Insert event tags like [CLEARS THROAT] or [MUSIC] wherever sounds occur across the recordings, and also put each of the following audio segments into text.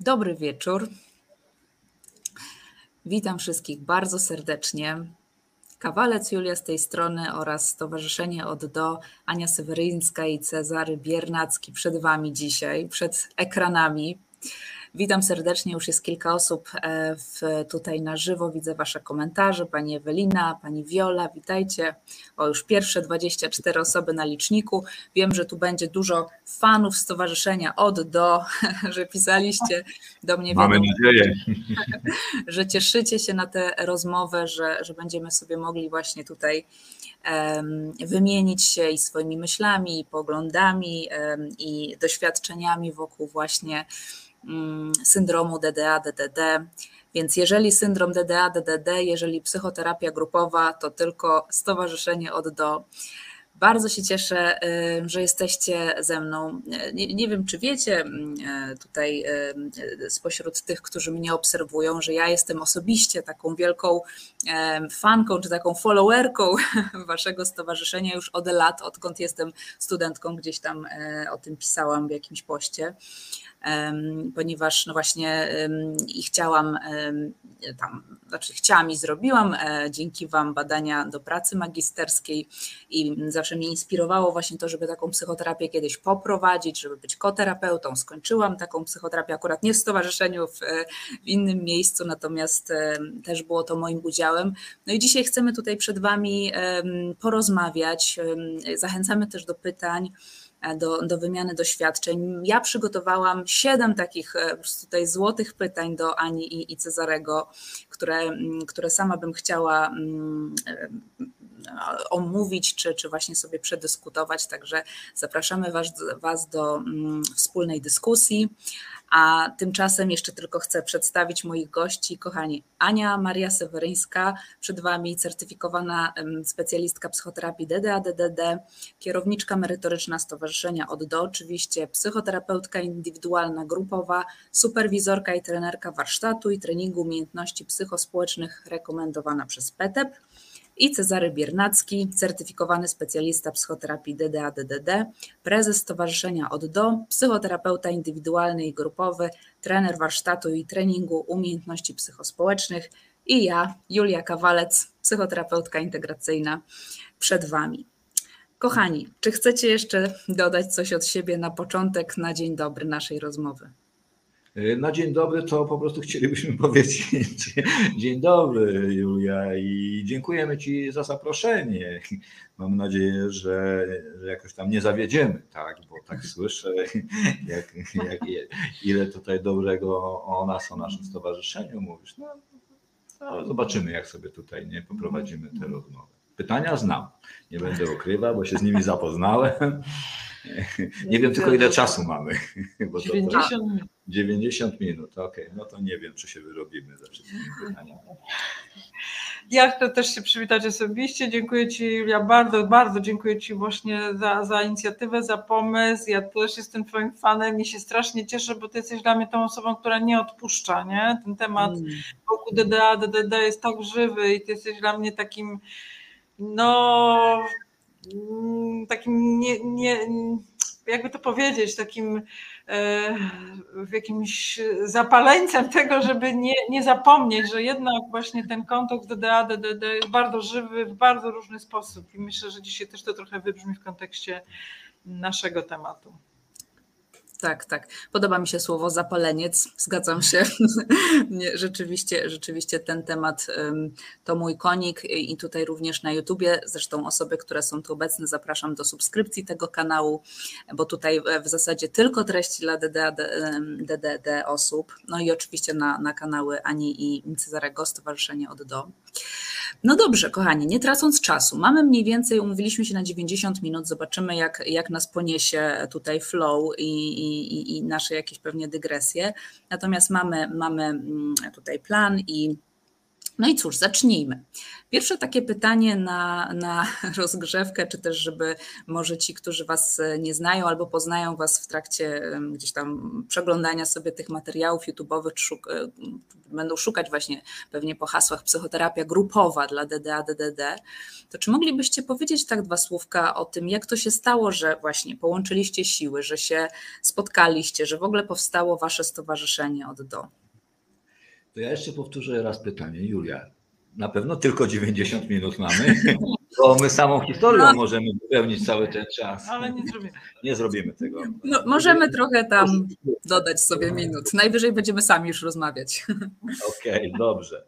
Dobry wieczór. Witam wszystkich bardzo serdecznie. Kawalec Julia z tej strony oraz Stowarzyszenie Od Do, Ania Seweryńska i Cezary Biernacki przed Wami dzisiaj, przed ekranami. Witam serdecznie, już jest kilka osób e, w, tutaj na żywo, widzę Wasze komentarze, Pani Ewelina, Pani Wiola, witajcie. O, już pierwsze 24 osoby na liczniku. Wiem, że tu będzie dużo fanów stowarzyszenia od do, [LAUGHS] że pisaliście do mnie. Mamy wiadomo, nadzieję. [LAUGHS] Że cieszycie się na tę rozmowę, że, że będziemy sobie mogli właśnie tutaj wymienić się i swoimi myślami, i poglądami, i doświadczeniami wokół właśnie syndromu DDA, DDD. Więc jeżeli syndrom DDA, DDD, jeżeli psychoterapia grupowa, to tylko stowarzyszenie od do. Bardzo się cieszę, y, że jesteście ze mną. Nie, nie, wiem, czy wiecie mm, y, tutaj y, spośród tych, którzy mnie obserwują, że ja jestem osobiście taką wielką fanką czy taką followerką [LAUGHS] waszego stowarzyszenia już od lat, odkąd jestem studentką, gdzieś tam o tym pisałam w jakimś poście ponieważ no właśnie i chciałam tam, znaczy chciałam i zrobiłam e, dzięki Wam badania do pracy magisterskiej i zawsze mnie inspirowało właśnie to, żeby taką psychoterapię kiedyś poprowadzić, żeby być koterapeutą. Skończyłam taką psychoterapię akurat nie w stowarzyszeniu, w, w innym miejscu, natomiast też było to moim udziałem. No i dzisiaj chcemy tutaj przed Wami porozmawiać. Zachęcamy też do pytań do, do wymiany doświadczeń. Ja przygotowałam siedem takich e, tutaj złotych pytań do Ani i, i Cezarego, które, które sama bym chciała mm, e, omówić, czy, czy właśnie sobie przedyskutować. Także zapraszamy Was, was do mm, wspólnej dyskusji. A tymczasem jeszcze tylko chcę przedstawić moich gości. Kochani, Ania Maria Seweryńska, przed Wami certyfikowana specjalistka psychoterapii DDA-DDD, kierowniczka merytoryczna Stowarzyszenia Od Do, oczywiście psychoterapeutka indywidualna, grupowa, superwizorka i trenerka warsztatu i treningu umiejętności psychospołecznych rekomendowana przez PETEP i Cezary Biernacki, certyfikowany specjalista psychoterapii DDA-DDD, prezes Stowarzyszenia Od Do, psychoterapeuta indywidualny i grupowy, trener warsztatu i treningu umiejętności psychospołecznych i ja, Julia Kawalec, psychoterapeutka integracyjna przed Wami. Kochani, czy chcecie jeszcze dodać coś od siebie na początek, na dzień dobry naszej rozmowy? E, na dzień dobry to po prostu chcielibyśmy [LAUGHS] powiedzieć dzień dobry Julia i dziękujemy Ci za zaproszenie. Mam nadzieję, że, że jakoś tam nie zawiedziemy, tak, bo tak słyszę, jak, jak, ile tutaj dobrego o nas, o naszym stowarzyszeniu mówisz. No, no, zobaczymy, jak sobie tutaj nie poprowadzimy tę rozmowę. Pytania znam, nie będę ukrywał, bo się z nimi zapoznałem. Nie wiem tylko ile czasu mamy. Bo 90 minut. 90 minut, okej, okay. no to nie wiem, czy się wyrobimy ze wszystkimi pytaniami. Ja chcę też się przywitać osobiście. Dziękuję Ci, Julia, bardzo, bardzo dziękuję Ci właśnie za, za inicjatywę, za pomysł. Ja też jestem Twoim fanem i się strasznie cieszę, bo Ty jesteś dla mnie tą osobą, która nie odpuszcza, nie? Ten temat mm. wokół DDA, DDD jest tak żywy i Ty jesteś dla mnie takim, no, takim nie, nie jakby to powiedzieć, takim e, jakimś zapaleńcem tego, żeby nie, nie zapomnieć, że jednak właśnie ten kontekst DDA, DDD jest bardzo żywy w bardzo różny sposób i myślę, że dzisiaj też to trochę wybrzmi w kontekście naszego tematu. Tak, tak. Podoba mi się słowo zapaleniec, zgadzam się. [LAUGHS] Rzeczywiście, rzeczywiście ten temat to mój konik i tutaj również na YouTubie. Zresztą osoby, które są tu obecne, zapraszam do subskrypcji tego kanału, bo tutaj w zasadzie tylko treści dla DDD osób. No i oczywiście na, na kanały Ani i Cezarego, Stowarzyszenie od do. No dobrze, kochani, nie tracąc czasu, mamy mniej więcej, umówiliśmy się na 90 minut, zobaczymy jak, jak nas poniesie tutaj flow i, i, i nasze jakieś pewnie dygresje. Natomiast mamy, mamy mm, tutaj plan i No i cóż, zacznijmy. Pierwsze takie pytanie na, na [LAUGHS] rozgrzewkę, czy też, żeby może ci, którzy Was nie znają albo poznają Was w trakcie gdzieś tam przeglądania sobie tych materiałów YouTube'owych, szuk będą szukać właśnie pewnie po hasłach psychoterapia grupowa dla DDA, DDD, to czy moglibyście powiedzieć tak dwa słówka o tym, jak to się stało, że właśnie połączyliście siły, że się spotkaliście, że w ogóle powstało Wasze stowarzyszenie od do? To ja jeszcze powtórzę raz pytanie. Julia, na pewno tylko 90 minut mamy, bo my samą historią no. możemy wypełnić cały ten czas. Ale nie zrobimy. Nie zrobimy tego. No, możemy trochę tam dodać sobie minut. Najwyżej będziemy sami już rozmawiać. Okej, okay, dobrze.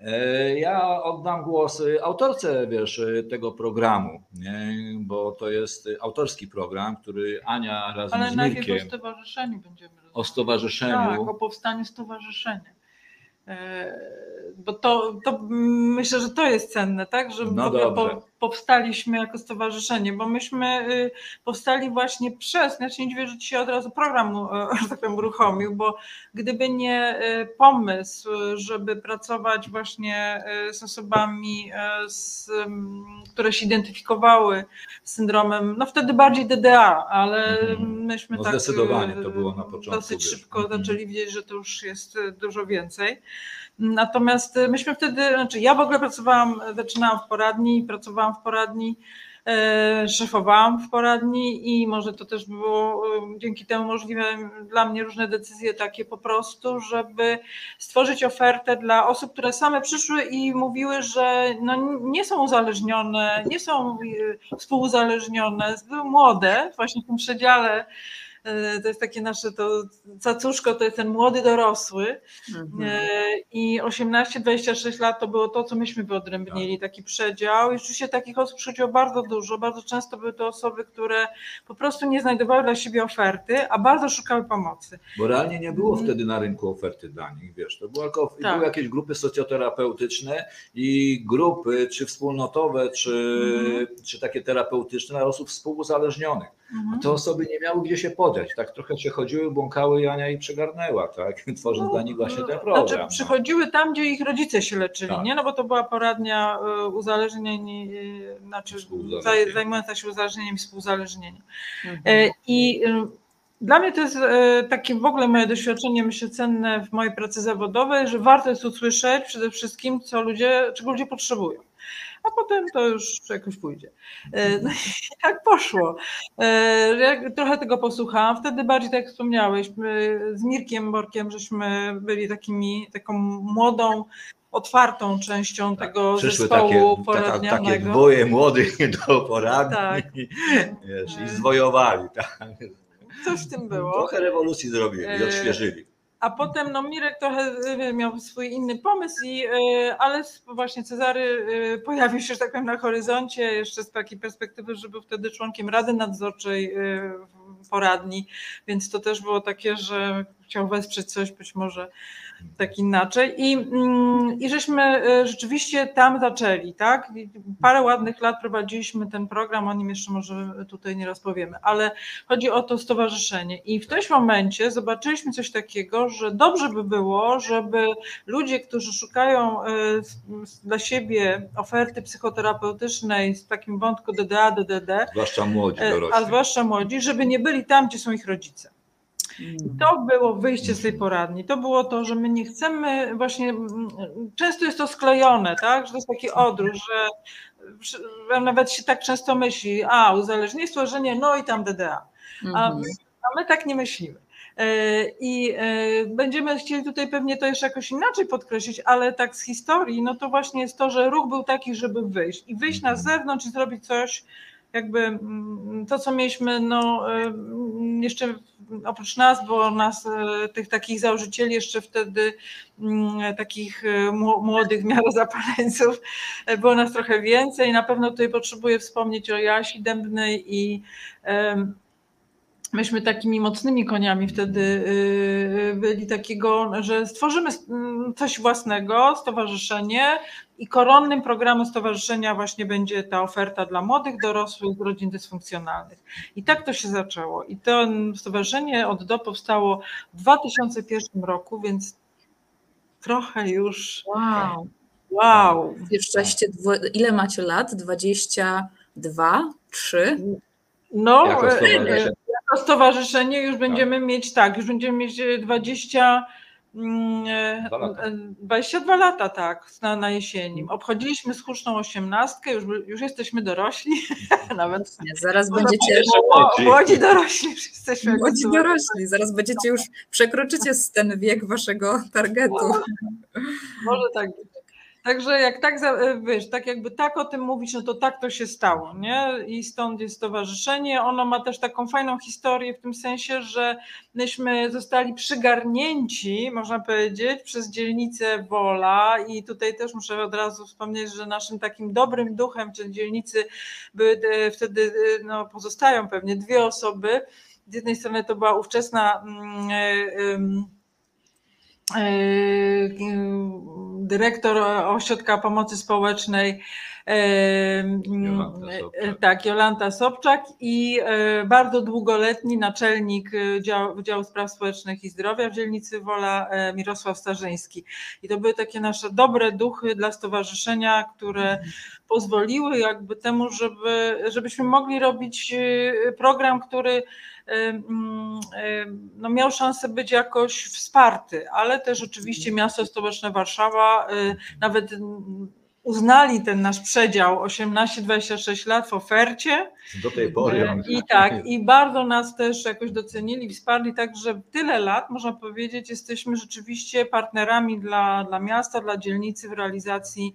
E, ja oddam głos autorce wiesz, tego programu, nie? bo to jest autorski program, który Ania razem Ale z Mirkiem... Ale najpierw o stowarzyszeniu będziemy rozmawiać. O stowarzyszeniu. Tak, o powstaniu stowarzyszenia. E, bo to, to myślę, że to jest cenne, tak? Że no po, powstaliśmy jako stowarzyszenie, bo myśmy y, powstali właśnie przez, znaczy nie dziwię, że ci się od razu program, [LAUGHS] że tak powiem, uruchomił, bo gdyby nie y, pomysł, żeby pracować właśnie y, z osobami, z, które się identyfikowały z syndromem, no wtedy bardziej DDA, ale mhm. myśmy no tak zdecydowanie to było na początku. Dosyć szybko mhm. zaczęli widzieć, że to już jest dużo więcej. Natomiast e, myśmy wtedy, znaczy ja w ogóle pracowałam, zaczynałam w poradni, pracowałam w poradni, e, szefowałam w poradni i może to też było e, dzięki temu możliwe dla mnie różne decyzje takie po prostu, żeby stworzyć ofertę dla osób, które same przyszły i mówiły, że no nie są uzależnione, nie są współuzależnione, były młode właśnie w tym przedziale to jest takie nasze, to cacuszko to jest ten młody dorosły mhm. E, i 18-26 lat to było to, co myśmy wyodrębnili, tak. taki przedział i rzeczywiście takich osób przychodziło bardzo dużo, bardzo często były to osoby, które po prostu nie znajdowały dla siebie oferty, a bardzo szukały pomocy. Bo realnie nie było mhm. wtedy na rynku oferty dla nich, wiesz, to było jako, tak. były jakieś grupy socjoterapeutyczne i grupy, czy wspólnotowe, czy, mhm. czy takie terapeutyczne dla osób współuzależnionych. Mhm. Te osoby nie miały gdzie się podać, tak trochę się chodziły, błąkały Jania i przegarnęła, tak, [LAUGHS] tworząc no, dla nich właśnie ten program. Znaczy, no. przychodziły tam, gdzie ich rodzice się leczyli, tak. nie, no bo to była poradnia e, uzależnień, e, znaczy zajmująca się uzależnieniem i współzależnieniem. Mhm. E, I dla mnie to jest takie w ogóle moje doświadczenie, myślę, cenne w mojej pracy zawodowej, że warto jest usłyszeć przede wszystkim, co ludzie, czego ludzie potrzebują a potem to już jakoś pójdzie. E, no i [LAUGHS] tak poszło. E, jak trochę tego posłuchałam, wtedy bardziej tak jak wspomniałeś, z Mirkiem Borkiem, żeśmy byli takimi, taką młodą, otwartą częścią tak, tego zespołu takie, poradnianego. Takie dwoje młodych [LAUGHS] do poradni tak. wiesz, i zwojowali. Tak. Coś w tym było. Trochę rewolucji zrobili i e, odświeżyli. A potem no, Mirek trochę y, miał swój inny pomysł, i, y, ale właśnie Cezary y, pojawił się, że tak powiem, na horyzoncie jeszcze z takiej perspektywy, że był wtedy członkiem Rady Nadzorczej poradni, więc to też było takie, że chciał wesprzeć coś być może tak inaczej. I, mm, I żeśmy e, rzeczywiście tam zaczęli, tak? Parę ładnych lat prowadziliśmy ten program, o nim jeszcze może tutaj nieraz powiemy, ale chodzi o to stowarzyszenie. I w którymś momencie zobaczyliśmy coś takiego, że dobrze by było, żeby ludzie, którzy szukają e, dla siebie oferty psychoterapeutycznej z takim wątku DDA, DDD, zwłaszcza młodzi e, dorośli. a zwłaszcza młodzi, żeby nie byli tam, gdzie są ich rodzice. I to było wyjście z tej poradni. To było to, że my nie chcemy właśnie, często jest to sklejone, tak, że to jest taki odruch, że, nawet się tak często myśli, a uzależnienie, że no i tam DDA. A, mhm. a my tak nie myślimy. E, I e, będziemy chcieli tutaj pewnie to jeszcze jakoś inaczej podkreślić, ale tak z historii, no to właśnie jest to, że ruch był taki, żeby wyjść i wyjść na mhm. zewnątrz i zrobić coś, jakby mm, to, co mieliśmy, no jeszcze oprócz nas, było nas, e, tych takich założycieli jeszcze wtedy mm, takich e, młodych w miarę zapaleńców, było nas trochę więcej. Na pewno tutaj potrzebuję wspomnieć o Jasi Dębnej i myśmy takimi mocnymi koniami wtedy y, byli takiego, że stworzymy mm, coś własnego, stowarzyszenie i koronnym programem stowarzyszenia właśnie będzie ta oferta dla młodych, dorosłych, rodzin dysfunkcjonalnych. I tak to się zaczęło. I to stowarzyszenie od do powstało w 2001 roku, więc trochę już wow Wow. Jesteście, ile macie lat? 22, 3? No, jako stowarzyszenie, jako stowarzyszenie już będziemy tak. mieć, tak, już będziemy mieć 20 22 lata, tak, na, na jesieni. Obchodziliśmy słuszną osiemnastkę, już, już jesteśmy dorośli. [LAUGHS] Nawet Nie, zaraz będziecie. Młodzi dorośli już jesteśmy. Młodzi dorośli, zaraz będziecie już przekroczycie ten wiek waszego targetu. Może tak być. Także jak tak, e, wiesz, tak jakby tak o tym mówić, no to tak to się stało, nie? I stąd jest stowarzyszenie. Ono ma też taką fajną historię w tym sensie, że myśmy zostali przygarnięci, można powiedzieć, przez dzielnicę Wola i tutaj też muszę od razu wspomnieć, że naszym takim dobrym duchem w dzielnicy były e, wtedy, e, no pozostają pewnie dwie osoby. Z jednej strony to była ówczesna mm, dyrektor Ośrodka Pomocy Społecznej Jolanta e, tak, Jolanta Sobczak i bardzo długoletni naczelnik Działu, Działu Spraw Społecznych i Zdrowia w dzielnicy Wola Mirosław Starzyński. I to były takie nasze dobre duchy dla stowarzyszenia, które pozwoliły jakby temu, żeby, żebyśmy mogli robić program, który no miał szansę być jakoś wsparty, ale też oczywiście miasto stołeczne Warszawa nawet uznali ten nasz przedział 18-26 lat w ofercie. Do tej pory. I tak, i bardzo nas też jakoś docenili, wsparli, także tyle lat, można powiedzieć, jesteśmy rzeczywiście partnerami dla, dla miasta, dla dzielnicy w realizacji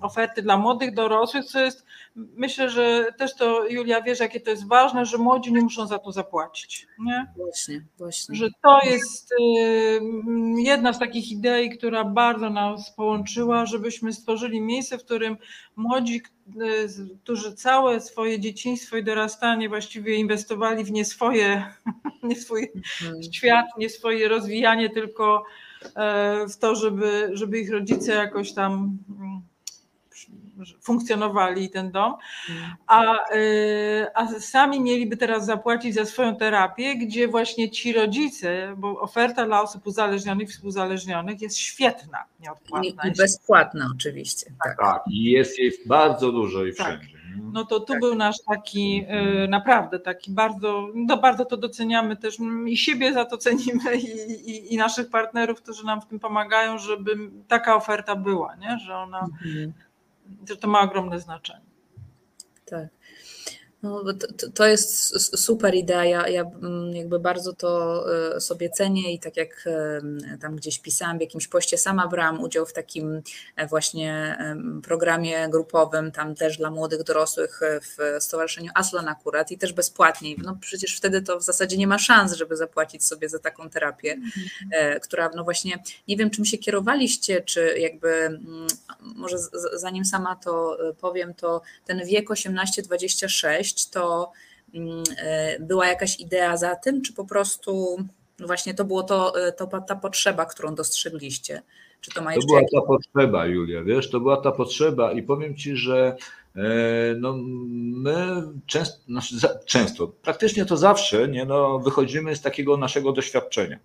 oferty dla młodych dorosłych, co jest, myślę, że też to Julia wiesz, jakie to jest ważne, że młodzi nie muszą za to zapłacić. Nie? Właśnie, właśnie. Że to jest y, jedna z takich idei, która bardzo nas połączyła, żebyśmy stworzyli miejsce, w którym młodzi, y, którzy całe swoje dzieciństwo i dorastanie właściwie inwestowali w nie swoje, [LAUGHS] nie swój mhm. świat, nie swoje rozwijanie, tylko w to, żeby, żeby ich rodzice jakoś tam mm, funkcjonowali ten dom, a, y, a sami mieliby teraz zapłacić za swoją terapię, gdzie właśnie ci rodzice, bo oferta dla osób uzależnionych, współzależnionych jest świetna, nieodpłatna. I, i bezpłatna oczywiście. Tak. tak, i jest jej bardzo dużo i tak. wszędzie. Tak. No to tu tak. był nasz taki y, naprawdę taki bardzo, no bardzo to doceniamy też i siebie za to cenimy i, i, i, naszych partnerów, którzy nam w tym pomagają, żeby taka oferta była, nie? że ona mhm że to ma ogromne znaczenie. Tak. No, to, to jest super idea. Ja, ja mm, jakby bardzo to e, sobie cenię i tak jak tam gdzieś pisałam w jakimś poście, sama brałam udział w takim e, właśnie programie grupowym, tam też dla młodych dorosłych e, w Stowarzyszeniu Aslan akurat i też bezpłatnie. No przecież wtedy to w zasadzie nie ma szans, żeby zapłacić sobie za taką terapię, mhm. która no właśnie, nie wiem czym się kierowaliście, czy jakby, mm, może zanim sama to powiem, to ten wiek 18-26 to mm, e, była jakaś idea za tym, czy po prostu no właśnie to było to, e, to ta potrzeba, którą dostrzegliście? Czy to, ma to była ta potrzeba, Julia, wiesz, to była ta potrzeba i powiem Ci, że e, no, my często, znaczy często, praktycznie to zawsze nie, no, wychodzimy z takiego naszego doświadczenia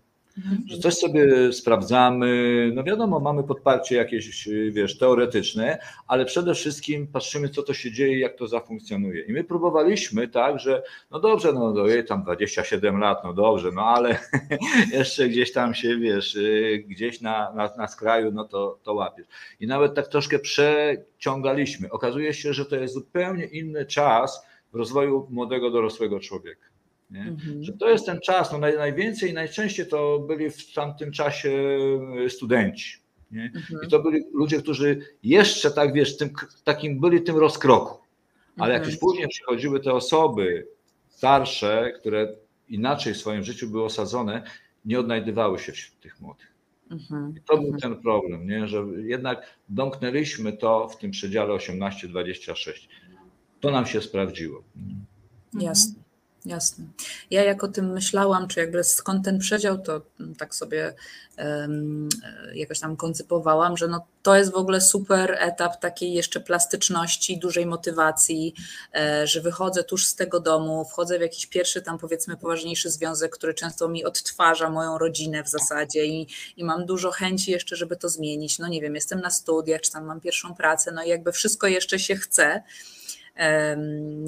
że coś sobie sprawdzamy, no wiadomo, mamy podparcie jakieś, wiesz, teoretyczne, ale przede wszystkim patrzymy, co to się dzieje, jak to zafunkcjonuje. I my próbowaliśmy tak, że no dobrze, no, no jej tam 27 lat, no dobrze, no ale [LAUGHS] jeszcze gdzieś tam się, wiesz, gdzieś na, na, na skraju, no to, to łapiesz. I nawet tak troszkę przeciągaliśmy. Okazuje się, że to jest zupełnie inny czas w rozwoju młodego, dorosłego człowieka. Mhm. Że to jest ten czas, no naj, najwięcej i najczęściej to byli w tamtym czasie e, studenci. Nie? Mhm. I to byli ludzie, którzy jeszcze tak, wiesz, tym, takim byli tym rozkroku. Ale jak mhm. już później przychodziły te osoby starsze, które inaczej w swoim życiu były osadzone, nie odnajdywały się wśród tych młodych. Mhm. I to był mhm. ten problem, nie? że jednak domknęliśmy to w tym przedziale 18-26. To nam się sprawdziło. Jasne. Jasne. Ja jak o tym myślałam, czy jakby skąd ten przedział, to tak sobie um, jakoś tam koncypowałam, że no to jest w ogóle super etap takiej jeszcze plastyczności, dużej motywacji, e, że wychodzę tuż z tego domu, wchodzę w jakiś pierwszy tam powiedzmy poważniejszy związek, który często mi odtwarza moją rodzinę w zasadzie i, i mam dużo chęci jeszcze, żeby to zmienić. No nie wiem, jestem na studiach, czy tam mam pierwszą pracę, no i jakby wszystko jeszcze się chce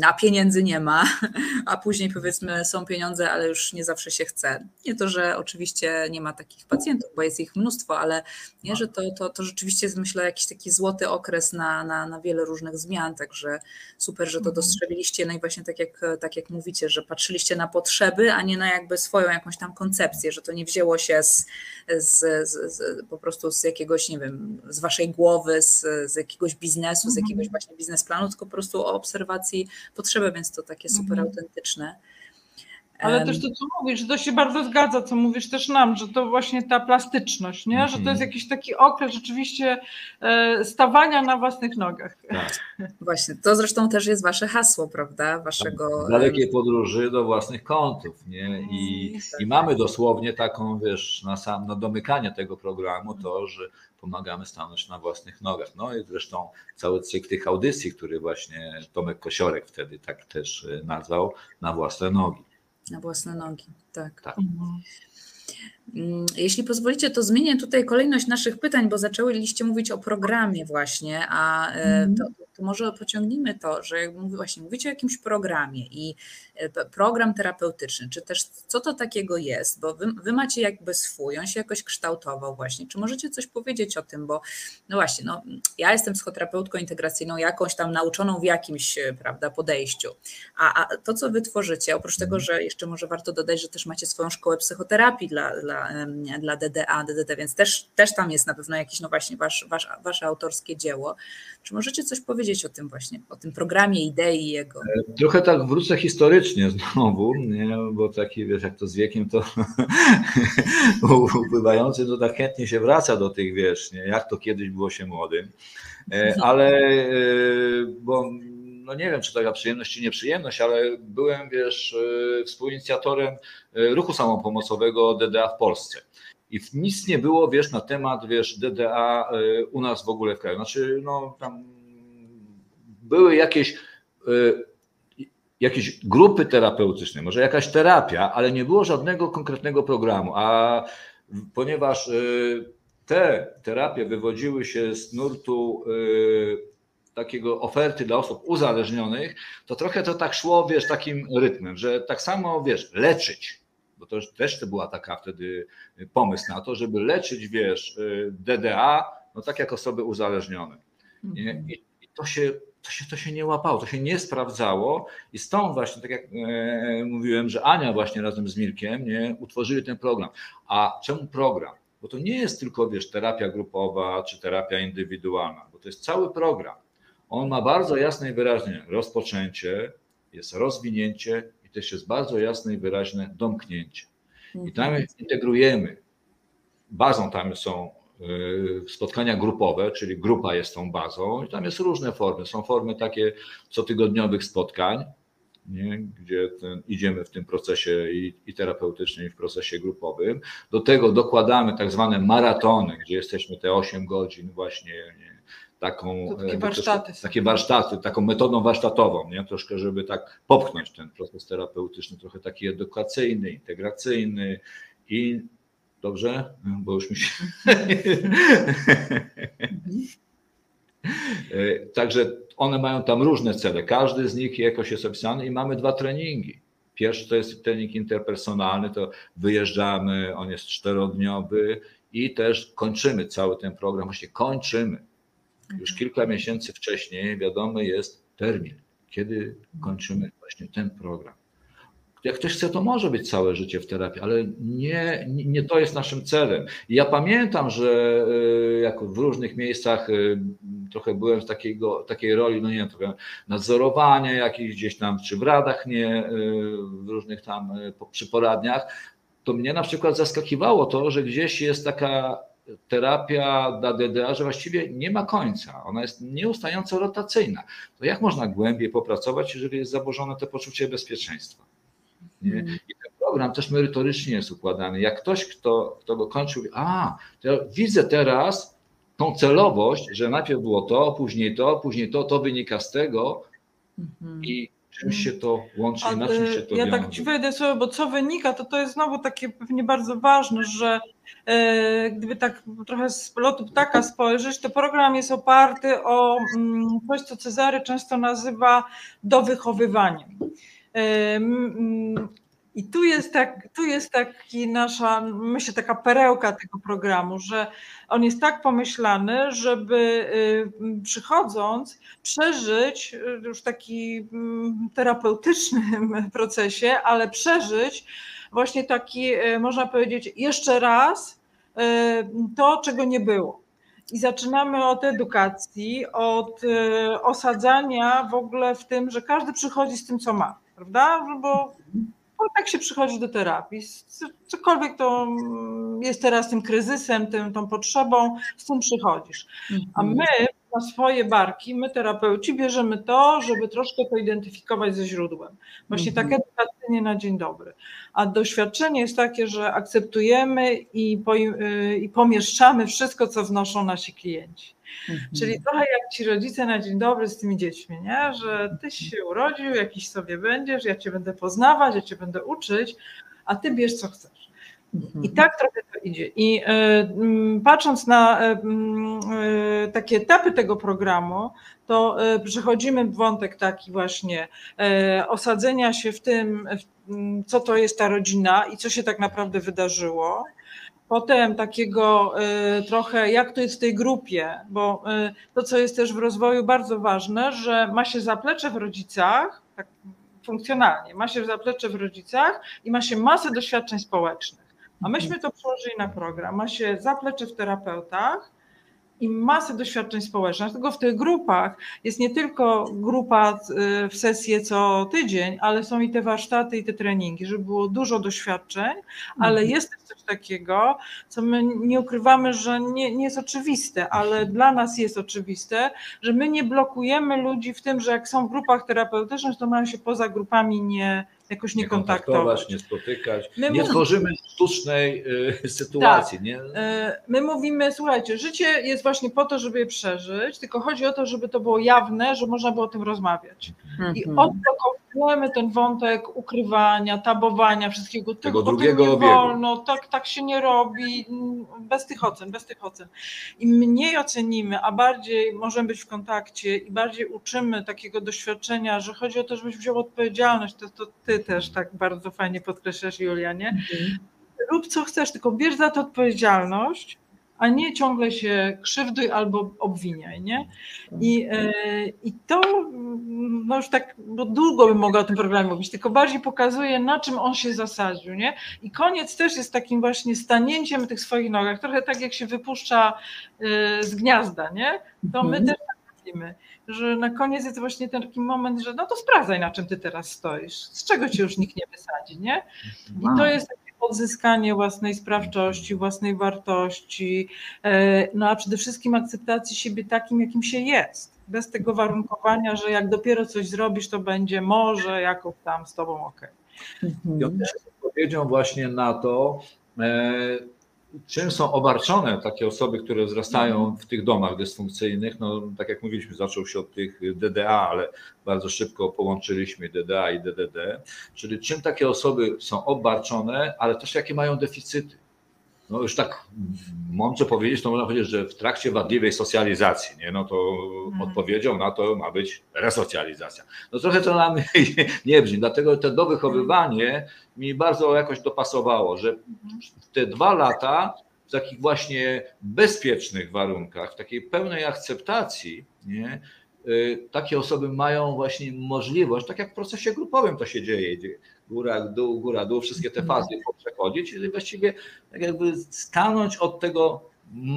a pieniędzy nie ma, [LAUGHS] a później powiedzmy są pieniądze, ale już nie zawsze się chce. Nie to, że oczywiście nie ma takich pacjentów, bo jest ich mnóstwo, ale nie, że to, to, to rzeczywiście jest myślę jakiś taki złoty okres na, na, na wiele różnych zmian, także super, że to mhm. dostrzegliście, no i właśnie tak jak, tak jak mówicie, że patrzyliście na potrzeby, a nie na jakby swoją jakąś tam koncepcję, że to nie wzięło się z, z, z, z po prostu z jakiegoś, nie wiem, z waszej głowy, z, z jakiegoś biznesu, z jakiegoś mhm. właśnie biznesplanu, tylko po prostu o obserwacji potrzeby, więc to takie super mhm. autentyczne. Ale też to, co mówisz, to się bardzo zgadza, co mówisz też nam, że to właśnie ta plastyczność, nie? że to jest mhm. jakiś taki okres rzeczywiście e, stawania na własnych nogach. Tak. [LAUGHS] Właśnie, to zresztą też jest wasze hasło, prawda? Waszego... Dalekie podróży do własnych kątów, nie? I, i mamy dosłownie taką, wiesz, na sam, na domykanie tego programu to, że pomagamy stanąć na własnych nogach. No i zresztą cały cykl tych audycji, który właśnie Tomek Kosiorek wtedy tak też e, nazwał, na własne nogi. Na własne nogi, tak. tak. Mhm. Mm, jeśli pozwolicie, to zmienię tutaj kolejność naszych pytań, bo zaczęliście mówić o programie właśnie, a mm. to, to, może pociągnijmy to, że jak właśnie mówicie o jakimś programie i e, program terapeutyczny, czy też co to takiego jest, bo wy, wy, macie jakby swój, on się jakoś kształtował właśnie, czy możecie coś powiedzieć o tym, bo no właśnie, no, ja jestem psychoterapeutką integracyjną, jakąś tam nauczoną w jakimś, e, prawda, podejściu, a, a to, co wy tworzycie, oprócz tego, mhm. że jeszcze może warto dodać, że też macie swoją szkołę psychoterapii dla, dla dla, DDA, DDD, więc też, też tam jest na pewno jakieś, no właśnie, wasz, wasz, wasze autorskie dzieło. Czy możecie coś powiedzieć o tym właśnie, o tym programie, idei jego? E, trochę tak wrócę historycznie znowu, nie? bo taki, wiesz, jak to z wiekiem, to [LAUGHS] upływający, to tak chętnie się wraca do tych, wiesz, nie? jak to kiedyś było się młodym, e, [LAUGHS] ale e, bo no nie wiem, czy taka przyjemność, czy nieprzyjemność, ale byłem, wiesz, e, współinicjatorem e, ruchu samopomocowego DDA w Polsce. I nic nie było, wiesz, na temat, wiesz, DDA e, u nas w ogóle w kraju. Znaczy, no tam były jakieś, jakieś grupy terapeutyczne, może jakaś terapia, ale nie było żadnego konkretnego programu. A ponieważ te terapie wywodziły się z nurtu takiego oferty dla osób uzależnionych, to trochę to tak szło, wiesz, takim rytmem, że tak samo, wiesz, leczyć, bo to też to była taka wtedy pomysł na to, żeby leczyć, wiesz, DDA, no tak jak osoby uzależnione. Nie? I, to się to się, to się nie łapało, to się nie sprawdzało i stąd właśnie, tak jak e, mówiłem, że Ania właśnie razem z Mirkiem nie, utworzyli ten program. A czemu program? Bo to nie jest tylko, wiesz, terapia grupowa czy terapia indywidualna, bo to jest cały program. On ma bardzo jasne i wyraźne rozpoczęcie, jest rozwinięcie i też jest bardzo jasne i wyraźne domknięcie. I tam mhm. integrujemy. Bazą tam są y, spotkania grupowe, czyli grupa jest tą bazą i tam jest różne formy. Są formy takie cotygodniowych spotkań, nie? gdzie ten, idziemy w tym procesie i, i terapeutycznym, i w procesie grupowym. Do tego dokładamy tak zwane maratony, gdzie jesteśmy te 8 godzin właśnie nie? Taką, takie warsztaty. takie warsztaty, taką metodą warsztatową, nie? troszkę, żeby tak popchnąć ten proces terapeutyczny, trochę taki edukacyjny, integracyjny i dobrze, bo już mi się. [LAUGHS] Także one mają tam różne cele. Każdy z nich jakoś jest opisany i mamy dwa treningi. Pierwszy to jest trening interpersonalny, to wyjeżdżamy, on jest czterodniowy i też kończymy cały ten program, właśnie kończymy już kilka miesięcy wcześniej wiadomy jest termin, kiedy kończymy właśnie ten program. Jak ktoś chce, to może być całe życie w terapii, ale nie, nie to jest naszym celem. I ja pamiętam, że e, jak w różnych miejscach e, trochę byłem w takiego, takiej roli, no nie wiem, trochę nadzorowania jakichś gdzieś tam, czy w radach, nie, e, w różnych tam przy poradniach, to mnie na przykład zaskakiwało to, że gdzieś jest taka terapia dla DDA, że właściwie nie ma końca. Ona jest nieustająco rotacyjna. To jak można głębiej popracować, jeżeli jest zaburzone to poczucie bezpieczeństwa? Nie? Mm. I ten program też merytorycznie jest układany. Jak ktoś, kto, kto go kończył, a, to ja widzę teraz tą celowość, że najpierw było to, później to, później to, to wynika z tego mhm. i czym się to łączy i na czym się to Ja wiąże. tak ci wejdę słowo, bo co wynika, to to jest znowu takie pewnie bardzo ważne, że e, gdyby tak trochę z lotu ptaka spojrzeć, to program jest oparty o mm, coś, co Cezary często nazywa dowychowywaniem. E, mm, i tu jest, tak, tu jest taki nasza, myślę, taka perełka tego programu, że on jest tak pomyślany, żeby y, przychodząc przeżyć y, już taki mm, terapeutycznym [LAUGHS] procesie, ale przeżyć właśnie taki, y, można powiedzieć, jeszcze raz to, czego nie było. I zaczynamy od edukacji, od osadzania w ogóle w tym, że każdy przychodzi z tym, co ma, prawda? Bo bo tak się przychodzi do terapii. Cokolwiek to jest teraz tym kryzysem, tym, tą potrzebą, z tym przychodzisz. A mhm. my na swoje barki, my terapeuci, bierzemy to, żeby troszkę to identyfikować ze źródłem. Właśnie tak mhm. edukacyjnie na dzień dobry. A doświadczenie jest takie, że akceptujemy i, po, i pomieszczamy wszystko, co wnoszą nasi klienci. Mhm. Czyli trochę jak ci rodzice na dzień dobry z tymi dziećmi, nie? że tyś się urodził, jakiś sobie będziesz, ja cię będę poznawać, ja cię będę uczyć, a ty bierz co chcesz. Mhm. I tak trochę to idzie. I y, patrząc na y, y, takie etapy tego programu, to przechodzimy wątek taki właśnie osadzenia się w tym, co to jest ta rodzina i co się tak naprawdę wydarzyło. Potem takiego y, trochę, jak to jest w tej grupie, bo y, to, co jest też w rozwoju bardzo ważne, że ma się zaplecze w rodzicach, tak funkcjonalnie, ma się zaplecze w rodzicach i ma się masę doświadczeń społecznych. A myśmy to przełożyli na program. Ma się zaplecze w terapeutach, i masę doświadczeń społecznych. Dlatego w tych grupach jest nie tylko grupa y, w sesję co tydzień, ale są i te warsztaty, i te treningi, żeby było dużo doświadczeń, ale mhm. jest też coś takiego, co my nie ukrywamy, że nie, nie jest oczywiste, ale dla nas jest oczywiste, że my nie blokujemy ludzi w tym, że jak są w grupach terapeutycznych, to mają się poza grupami nie jakoś nie, nie kontaktować. Nie spotykać. My nie tworzymy sztucznej y, sytuacji. Tak. Nie? Y, my mówimy, słuchajcie, życie jest właśnie po to, żeby je przeżyć, tylko chodzi o to, żeby to było jawne, że można było o tym rozmawiać. Mhm. I odblokowujemy ten wątek ukrywania, tabowania, wszystkiego. Tego drugiego nie wolno, tak, tak się nie robi, bez tych ocen, bez tych ocen. Im mniej ocenimy, a bardziej możemy być w kontakcie i bardziej uczymy takiego doświadczenia, że chodzi o to, żebyś wziął odpowiedzialność, to, to ty też tak bardzo fajnie podkreślasz, Julianie. Mhm. Rób co chcesz, tylko bierz za to odpowiedzialność, a nie ciągle się krzywduj albo obwiniaj, nie? I, e, i to, no już tak, bo długo bym mogła o tym programie mówić, tylko bardziej pokazuje, na czym on się zasadził, nie? I koniec też jest takim właśnie stanięciem tych swoich nogach, trochę tak jak się wypuszcza e, z gniazda, nie? To my mhm. też tak robimy że na koniec jest właśnie ten taki moment, że no to sprawdzaj, na czym ty teraz stoisz, z czego ci już nikt nie wysadzi, nie? I to jest takie odzyskanie własnej sprawczości, własnej wartości, e, no a przede wszystkim akceptacji siebie takim, jakim się jest. Bez tego warunkowania, że jak dopiero coś zrobisz, to będzie może jakoś tam z tobą ok. Mhm. Ja też odpowiedzią właśnie na to, e, czym są obarczone takie osoby, które wzrastają w tych domach dysfunkcyjnych? No, tak jak mówiliśmy, zaczął się od tych DDA, ale bardzo szybko połączyliśmy DDA i DDD. Czyli czym takie osoby są obarczone, ale też jakie mają deficyty? No już tak mądrze powiedzieć, to można powiedzieć, że w trakcie wadliwej socjalizacji, nie? no to hmm. odpowiedzią na to ma być resocjalizacja. No trochę to nam [LAUGHS] nie brzmi, dlatego to dowychowywanie mi bardzo jakoś dopasowało, że w te dwa lata w takich właśnie bezpiecznych warunkach, w takiej pełnej akceptacji, nie? Y, takie osoby mają właśnie możliwość, tak jak w procesie grupowym to się dzieje, góra, dół, góra, dół, wszystkie te fazy przechodzić i właściwie tak jakby stanąć od tego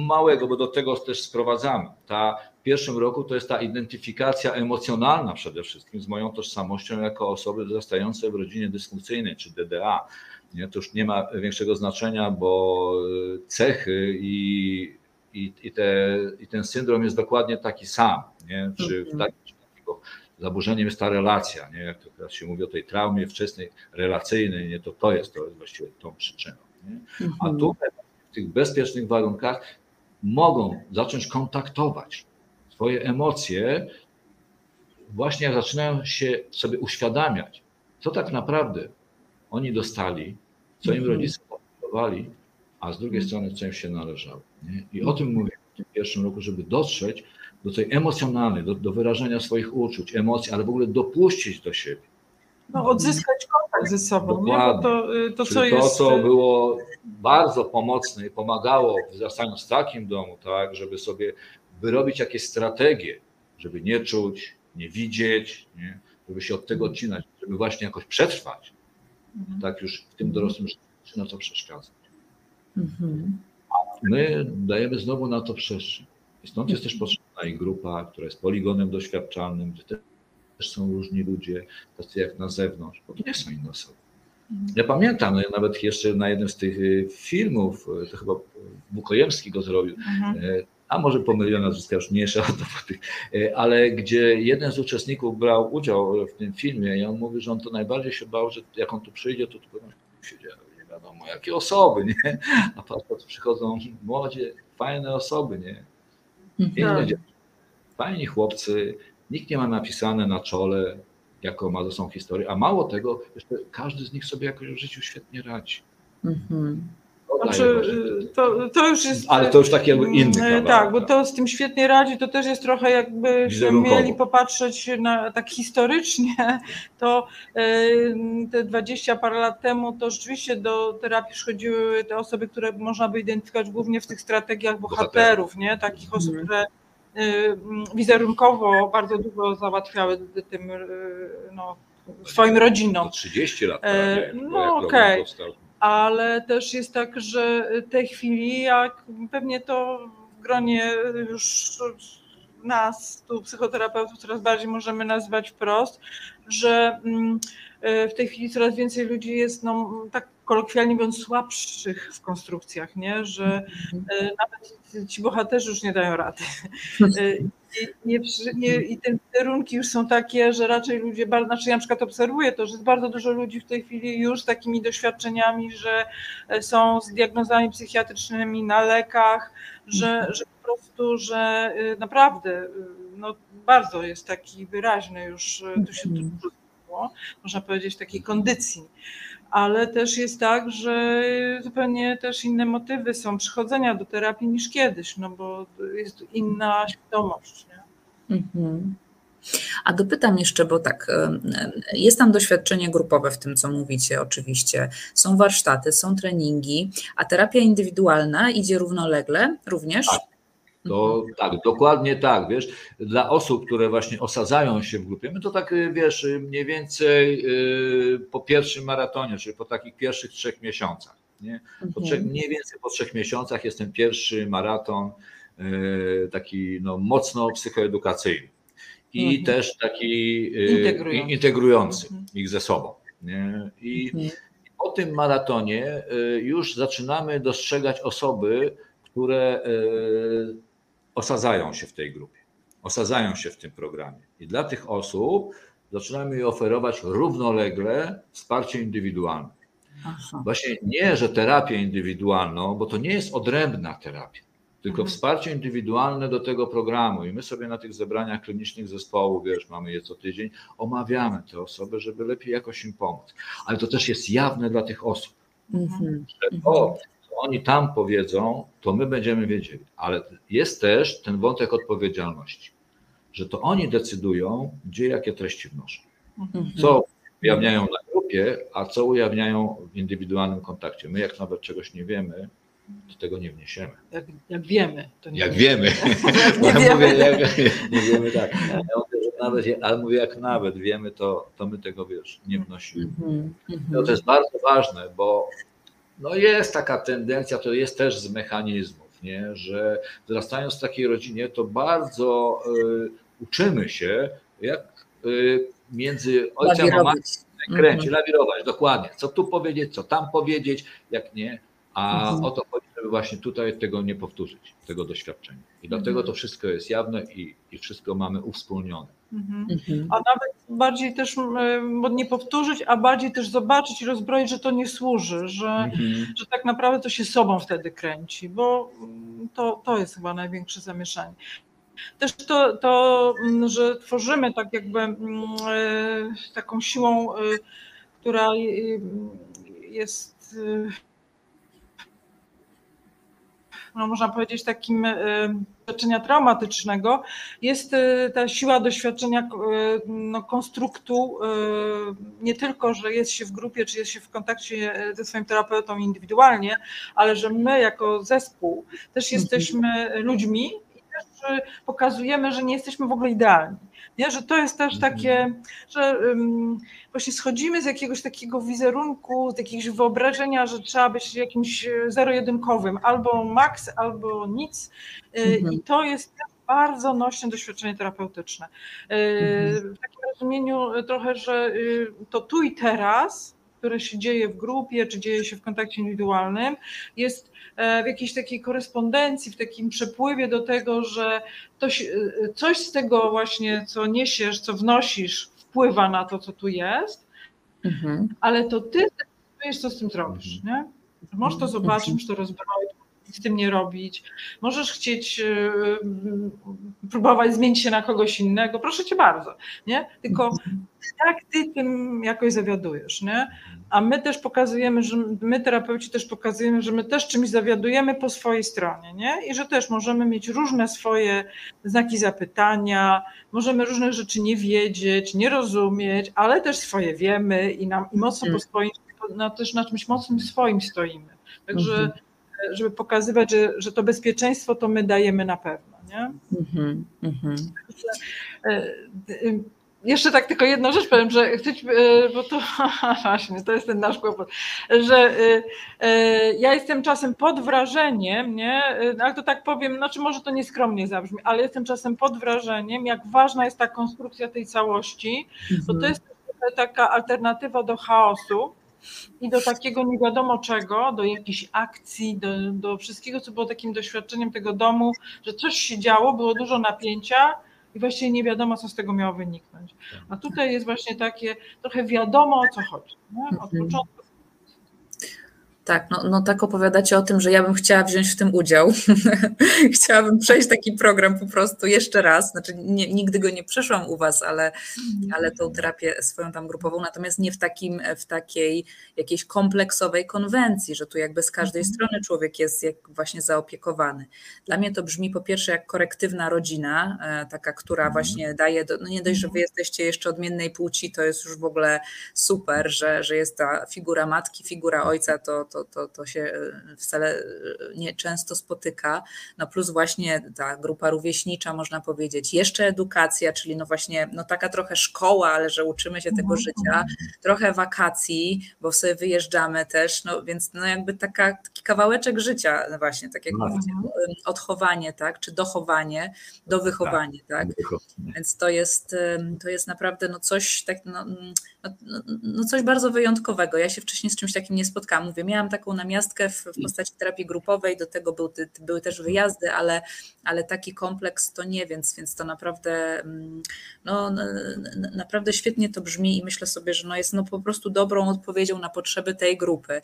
małego, bo do tego też sprowadzamy. Ta w pierwszym roku to jest ta identyfikacja emocjonalna przede wszystkim z moją tożsamością jako osoby wzrastającej w rodzinie dysfunkcyjnej czy DDA. Nie, to już nie ma większego znaczenia, bo cechy i, i, i, te, i ten syndrom jest dokładnie taki sam. Nie? Czy w mhm. takim, zaburzeniem jest ta relacja, nie? jak to teraz się mówi o tej traumie wczesnej, relacyjnej, nie? to to jest, to jest właściwie tą przyczyną. Nie? A Mhm. tutaj w tych bezpiecznych warunkach mogą zacząć kontaktować swoje emocje, właśnie jak zaczynają się sobie uświadamiać, co tak naprawdę oni dostali, co im Mhm. rodzice oferowali, a z drugiej strony co im się należało. Nie? I o tym mówię w tym pierwszym roku, żeby dotrzeć do tej emocjonalnej, do, do wyrażenia swoich uczuć, emocji, ale w ogóle dopuścić do siebie. No, odzyskać kontakt ze sobą, Dokładnie. to, y, to Czyli co to, jest... co y, było bardzo pomocne i pomagało w takim domu, tak, żeby sobie wyrobić jakieś strategie, żeby nie czuć, nie widzieć, nie, żeby się od tego odcinać, żeby właśnie jakoś przetrwać, Mhm. tak już w tym dorosłym życiu zaczyna to przeszkadzać. Mhm. My dajemy znowu na to przestrzeń. I stąd jest też potrzebna i grupa, która jest poligonem doświadczalnym, gdzie też są różni ludzie, tacy jak na zewnątrz, bo to nie są inne osoby. Ja pamiętam, ja nawet jeszcze na jednym z tych y, filmów, y, to chyba Bukojemski go zrobił, Mhm. y, a może pomyliłem nazwiska, już mniejsza o to, ale gdzie jeden z uczestników brał udział w tym filmie i on mówi, że on to najbardziej się bał, że jak on tu przyjdzie, to tu będą siedziały, nie wiadomo jakie osoby, nie? A patrz, przychodzą młodzie, fajne osoby, nie? Piękne Tak. dziewczyny, fajni chłopcy, nikt nie ma napisane na czole, jaką ma ze sobą historię, a mało tego, jeszcze każdy z nich sobie jakoś w życiu świetnie radzi. Mhm. Znaczy, y, to, to już jest. Ale to już taki jakby inny Mm, kawałek, Tak, bo tak. to z tym świetnie radzi, to też jest trochę jakbyśmy Wizerunkowo. mieli popatrzeć na, tak historycznie, [LAUGHS] to y, te 20 parę lat temu to rzeczywiście do terapii przychodziły te osoby, które można by identyfikować głównie w tych strategiach bohaterów, nie? Takich osób, Mhm. które y, mm, wizerunkowo bardzo dużo załatwiały tym y, no, swoim rodzinom. To 30 lat. E, prawie, no okej. powstał. Ale też jest tak, że tej chwili, jak pewnie to w gronie już nas, tu psychoterapeutów, coraz bardziej możemy nazwać wprost, że mm, e, w tej chwili coraz więcej ludzi jest, no, tak kolokwialnie mówiąc, słabszych w konstrukcjach, nie? że e, nawet ci bohaterzy już nie dają rady. I, nie, nie, I te kierunki już są takie, że raczej ludzie, bardzo, znaczy ja na przykład obserwuję to, że jest bardzo dużo ludzi w tej chwili już z takimi doświadczeniami, że e, są z diagnozami psychiatrycznymi na lekach, że, że po prostu, że y, naprawdę y, no, bardzo jest taki wyraźny już, y, tu się Mhm. dużo można powiedzieć, takiej kondycji. Ale też jest tak, że zupełnie też inne motywy są przychodzenia do terapii niż kiedyś, no bo jest inna świadomość. Nie? Mhm. A dopytam jeszcze, bo tak, jest tam doświadczenie grupowe w tym, co mówicie, oczywiście. Są warsztaty, są treningi, a terapia indywidualna idzie równolegle również? To tak, dokładnie tak, wiesz, dla osób, które właśnie osadzają się w grupie, my to tak, wiesz, mniej więcej y, po pierwszym maratonie, czyli po takich pierwszych trzech miesiącach, nie? Po Mhm. trzech, mniej więcej po trzech miesiącach jest ten pierwszy maraton y, taki no, mocno psychoedukacyjny i Mhm. też taki y, Integrujący. integrujący Mhm. ich ze sobą. Nie? I Mhm. po tym maratonie już zaczynamy dostrzegać osoby, które osadzają się w tej grupie, osadzają się w tym programie. I dla tych osób zaczynamy oferować równolegle wsparcie indywidualne. Aha. Właśnie nie, że terapię indywidualną, bo to nie jest odrębna terapia, tylko Mhm. wsparcie indywidualne do tego programu. I my sobie na tych zebraniach klinicznych zespołu, wiesz, mamy je co tydzień, omawiamy te osoby, żeby lepiej jakoś im pomóc. Ale to też jest jawne dla tych osób, Mhm. że co oni tam powiedzą, to my będziemy wiedzieli. Ale jest też ten wątek odpowiedzialności, że to oni decydują, gdzie jakie treści wnoszą. Mhm. Co ujawniają na grupie, a co ujawniają w indywidualnym kontakcie. My jak nawet czegoś nie wiemy, to tego nie wniesiemy. Jak, jak wiemy. To nie Jak wiemy. [LAUGHS] Nie ja wiemy. mówię, jak, nie wiemy tak. Ja mówię, nawet, ale mówię, jak nawet wiemy, to, to my tego wiesz, nie wnosimy. Mhm. Mhm. to jest bardzo ważne, bo no jest taka tendencja, to jest też z mechanizmów, nie? że wzrastając w takiej rodzinie, to bardzo y, uczymy się, jak y, między ojcem a matką Lawirować. kręci, Mhm. lawirować, dokładnie. Co tu powiedzieć, co tam powiedzieć, jak nie. A Mhm. o to chodzi, żeby właśnie tutaj tego nie powtórzyć, tego doświadczenia. I dlatego to wszystko jest jawne i, i wszystko mamy uwspólnione. Mhm. Mhm. A nawet bardziej też, bo nie powtórzyć, a bardziej też zobaczyć i rozbroić, że to nie służy, że, mhm. że tak naprawdę to się sobą wtedy kręci, bo to, to jest chyba największe zamieszanie. Też to, to, że tworzymy tak jakby e, taką siłą, e, która jest no można powiedzieć, takim e, doświadczenia traumatycznego, jest e, ta siła doświadczenia e, no, konstruktu, nie tylko, że jest się w grupie, czy jest się w kontakcie ze swoim terapeutą indywidualnie, ale że my jako zespół też mhm. jesteśmy ludźmi i też pokazujemy, że nie jesteśmy w ogóle idealni. Nie? Że to jest też mhm. takie, że um, właśnie schodzimy z jakiegoś takiego wizerunku, z jakiegoś wyobrażenia, że trzeba być jakimś e, zero-jedynkowym, albo max, albo nic. E, mhm. I to jest bardzo nośne doświadczenie terapeutyczne. E, mhm. W takim rozumieniu trochę, że to tu i teraz, które się dzieje w grupie, czy dzieje się w kontakcie indywidualnym, jest w jakiejś takiej korespondencji, w takim przepływie do tego, że coś, coś z tego właśnie, co niesiesz, co wnosisz, wpływa na to, co tu jest, mhm. ale to ty decydujesz, co z tym zrobisz. Mhm. Nie? Możesz to zobaczyć, możesz to rozbroić, z tym nie robić. Możesz chcieć yy, próbować zmienić się na kogoś innego, proszę cię bardzo, nie? Tylko jak ty tym jakoś zawiadujesz, nie? A my też pokazujemy, że my terapeuci też pokazujemy, że my też czymś zawiadujemy po swojej stronie, nie? I że też możemy mieć różne swoje znaki zapytania, możemy różnych rzeczy nie wiedzieć, nie rozumieć, ale też swoje wiemy i, nam, i mocno po mhm. swoim, no, też na czymś mocnym swoim stoimy. Także mhm żeby pokazywać, że, że to bezpieczeństwo to my dajemy na pewno. Nie? Mm-hmm, mm-hmm. Jeszcze tak tylko jedną rzecz powiem, że chcecie, bo to [LAUGHS] właśnie, to jest ten nasz kłopot, że ja jestem czasem pod wrażeniem, nie, ale to tak powiem, znaczy może to nieskromnie zabrzmi, ale jestem czasem pod wrażeniem, jak ważna jest ta konstrukcja tej całości, bo to mhm. jest taka alternatywa do chaosu, i do takiego nie wiadomo czego, do jakiejś akcji, do, do wszystkiego, co było takim doświadczeniem tego domu, że coś się działo, było dużo napięcia i właściwie nie wiadomo, co z tego miało wyniknąć. A tutaj jest właśnie takie trochę wiadomo, o co chodzi. Nie? Od mhm. początku tak, no, no tak opowiadacie o tym, że ja bym chciała wziąć w tym udział. [LAUGHS] Chciałabym przejść taki program po prostu jeszcze raz. Znaczy nie, nigdy go nie przeszłam u was, ale, mhm. ale tą terapię swoją tam grupową, natomiast nie w takim, w takiej jakiejś kompleksowej konwencji, że tu jakby z każdej mhm. strony człowiek jest jak właśnie zaopiekowany. Dla mnie to brzmi po pierwsze jak korektywna rodzina, e, taka, która mhm. właśnie daje, do, no nie dość, że wy jesteście jeszcze odmiennej płci, to jest już w ogóle super, że, że jest ta figura matki, figura ojca, to to, to, to się e, wcale e, nie często spotyka. No plus właśnie ta grupa rówieśnicza, można powiedzieć, jeszcze edukacja, czyli no właśnie no taka trochę szkoła, ale że uczymy się tego mhm. życia, trochę wakacji, bo sobie wyjeżdżamy też, no więc no jakby taka, taki kawałeczek życia właśnie, tak jak no. mówicie, odchowanie, tak, czy dochowanie, dowychowanie, tak, tak? Więc to jest, to jest naprawdę no coś tak, no, no, no, no coś bardzo wyjątkowego. Ja się wcześniej z czymś takim nie spotkałam. Mówię, miałam taką namiastkę w, w postaci terapii grupowej, do tego był, były też wyjazdy, ale, ale taki kompleks to nie, więc, więc to naprawdę mm, no, naprawdę świetnie to brzmi i myślę sobie, że no jest no po prostu dobrą odpowiedzią na potrzeby tej grupy,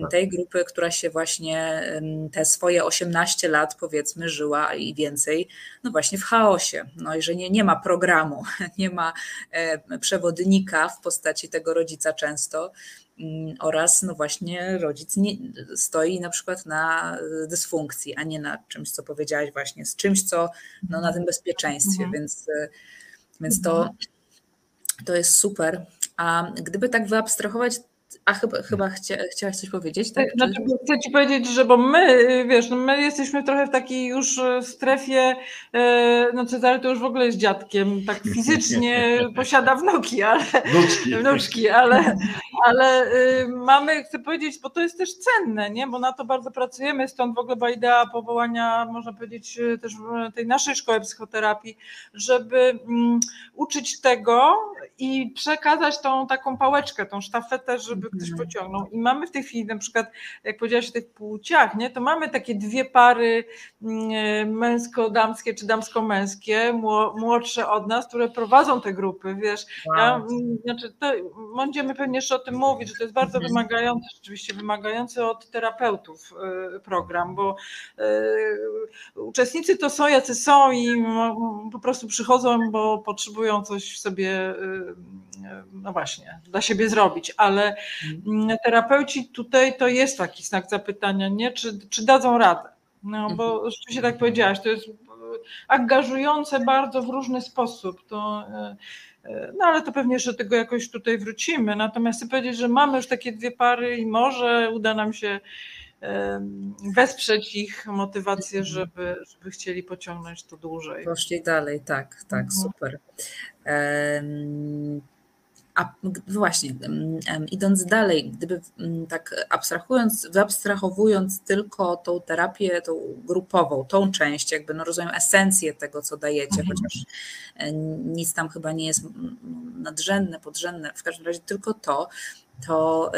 tak. tej grupy, która się właśnie te swoje 18 lat powiedzmy żyła i więcej, no właśnie w chaosie, no i że nie, nie ma programu, [LAUGHS] nie ma e, przewodnika w postaci tego rodzica często, oraz no właśnie rodzic nie, stoi na przykład na dysfunkcji, a nie na czymś, co powiedziałaś właśnie, z czymś, co no, na tym bezpieczeństwie, mhm. więc, więc to, to jest super. A gdyby tak wyabstrahować a chyba, chyba chcia, chciałaś coś powiedzieć, tak? Znaczy, chcę ci powiedzieć, że bo my, wiesz, no my jesteśmy trochę w takiej już strefie, e, no Cezary to już w ogóle jest dziadkiem, tak [LAUGHS] fizycznie posiada wnuki, ale wnuczki, wnuczki ale, ale y, mamy, chcę powiedzieć, bo to jest też cenne, nie? Bo na to bardzo pracujemy, stąd w ogóle była idea powołania, można powiedzieć, y, też tej naszej szkoły psychoterapii, żeby um, uczyć tego i przekazać tą taką pałeczkę, tą sztafetę, żeby żeby ktoś Mhm. pociągnął. I mamy w tej chwili na przykład, jak powiedziałaś o tych płciach, nie, to mamy takie dwie pary mm, męsko-damskie czy damsko-męskie, mło- młodsze od nas, które prowadzą te grupy, wiesz. Ja, Wow. mm, znaczy, to będziemy pewnie jeszcze o tym mówić, że to jest bardzo Mhm. wymagający, rzeczywiście wymagający od terapeutów y, program, bo y, uczestnicy to są jacy są i po prostu przychodzą, bo potrzebują coś w sobie, y, no właśnie, dla siebie zrobić, ale terapeuci tutaj to jest taki znak zapytania, nie? Czy, czy dadzą radę? No bo rzeczywiście tak powiedziałaś, to jest y, angażujące bardzo w różny sposób. To, y, y, no ale to pewnie jeszcze tego jakoś tutaj wrócimy. Natomiast chcę powiedzieć, że mamy już takie dwie pary i może uda nam się wesprzeć ich motywację, żeby, żeby chcieli pociągnąć to dłużej. Poszli dalej, tak, tak, Mhm. super. A właśnie, em, idąc dalej, gdyby mm, tak abstrahując, wyabstrahowując tylko tą terapię, tą grupową, tą część, jakby no rozumiem esencję tego, co dajecie, Mhm. chociaż e, nic tam chyba nie jest mm, nadrzędne, podrzędne, w każdym razie tylko to, to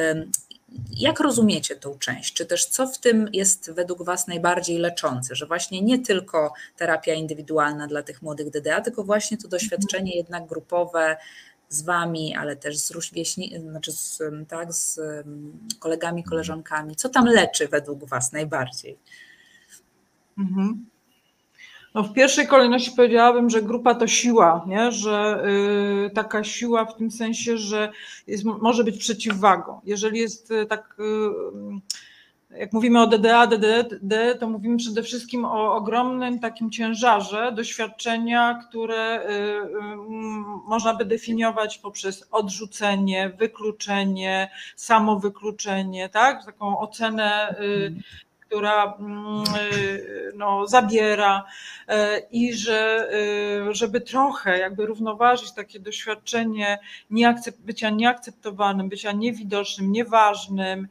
jak rozumiecie tą część? Czy też co w tym jest według Was najbardziej leczące? Że właśnie nie tylko terapia indywidualna dla tych młodych DDA, tylko właśnie to doświadczenie jednak grupowe z Wami, ale też z rówieśni, znaczy z, tak, z kolegami, koleżankami. Co tam leczy według Was najbardziej? Mhm. No w pierwszej kolejności powiedziałabym, że grupa to siła, nie? że y, taka siła w tym sensie, że jest, może być przeciwwagą. Jeżeli jest y, tak, y, jak mówimy o DDA, DDD, to mówimy przede wszystkim o ogromnym takim ciężarze doświadczenia, które y, y, można by definiować poprzez odrzucenie, wykluczenie, samowykluczenie, tak? taką ocenę. Y, która mm, no, zabiera y, i że żeby trochę jakby równoważyć takie doświadczenie nieakcep- bycia nieakceptowanym, bycia niewidocznym, nieważnym,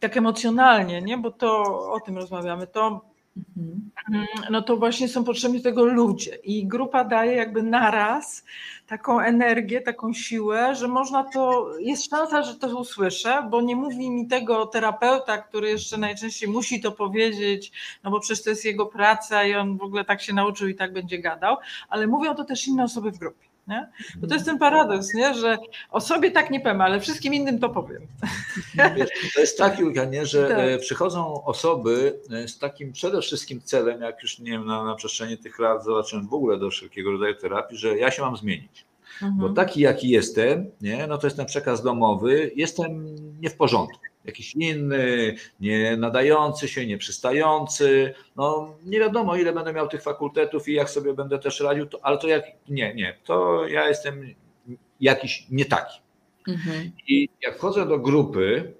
tak emocjonalnie, nie? bo to o tym rozmawiamy, to Mhm. no to właśnie są potrzebni tego ludzie i grupa daje jakby naraz taką energię, taką siłę, że można to, jest szansa, że to usłyszę, bo nie mówi mi tego terapeuta, który jeszcze najczęściej musi to powiedzieć, no bo przecież to jest jego praca i on w ogóle tak się nauczył i tak będzie gadał, ale mówią to też inne osoby w grupie. Nie? Bo to jest ten paradoks, nie? że o sobie tak nie powiem, ale wszystkim innym to powiem. Wiesz, to jest tak, Julka, nie, że Tak. e, przychodzą osoby e, z takim przede wszystkim celem, jak już nie wiem, na, na przestrzeni tych lat zobaczyłem w ogóle do wszelkiego rodzaju terapii, że ja się mam zmienić. Bo Mhm. taki jaki jestem, nie, no to jest ten przekaz domowy, jestem nie w porządku. Jakiś inny, nie nadający się, nieprzystający. No nie wiadomo, ile będę miał tych fakultetów i jak sobie będę też radził, to, ale to jak nie, nie, to ja jestem jakiś nie taki. Mhm. I jak wchodzę do grupy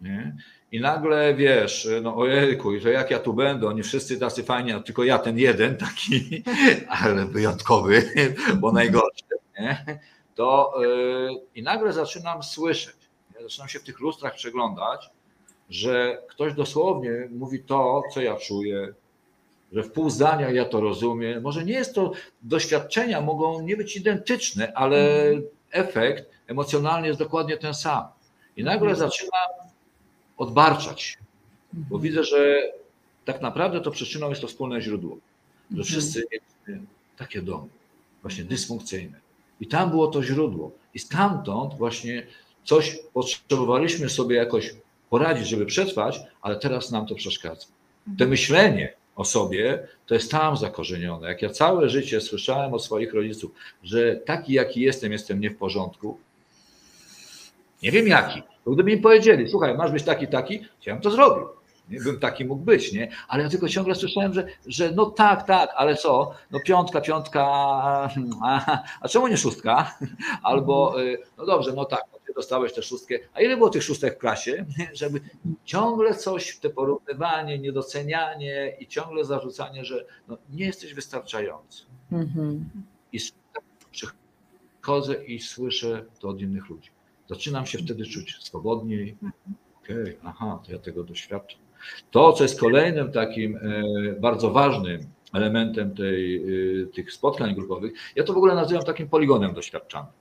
nie, i nagle wiesz, no ojejku, to jak ja tu będę, oni wszyscy tacy fajni, a tylko ja ten jeden taki, [LAUGHS] ale wyjątkowy, [LAUGHS] bo najgorszy, nie, to yy, i nagle zaczynam słyszeć, nie, zaczynam się w tych lustrach przeglądać, że ktoś dosłownie mówi to, co ja czuję, że w pół zdania ja to rozumiem. Może nie jest to, doświadczenia mogą nie być identyczne, ale efekt emocjonalny jest dokładnie ten sam. I nagle zaczynam odbarczać się, bo widzę, że tak naprawdę to przyczyną jest to wspólne źródło. Że wszyscy mieliśmy takie domy, właśnie dysfunkcyjne. I tam było to źródło. I stamtąd właśnie coś potrzebowaliśmy sobie jakoś poradzić, żeby przetrwać, ale teraz nam to przeszkadza. To myślenie o sobie to jest tam zakorzenione. Jak ja całe życie słyszałem od swoich rodziców, że taki jaki jestem, jestem nie w porządku. Nie wiem jaki. To gdyby mi powiedzieli, słuchaj, masz być taki, taki, to ja bym to zrobił. Nie bym taki mógł być, nie? Ale ja tylko ciągle słyszałem, że, że no tak, tak, ale co? No piątka, piątka, a, a czemu nie szóstka? [LAUGHS] Albo, y, no dobrze, no tak, dostałeś tę szóstkę, a ile było tych szóstek w klasie? [LAUGHS] Żeby ciągle coś, te porównywanie, niedocenianie i ciągle zarzucanie, że no, nie jesteś wystarczający. Mhm. I przychodzę i słyszę to od innych ludzi. Zaczynam się wtedy czuć swobodniej. Okej, okay, aha, to ja tego doświadczam. To, co jest kolejnym takim e, bardzo ważnym elementem tej, e, tych spotkań grupowych, ja to w ogóle nazywam takim poligonem doświadczanym.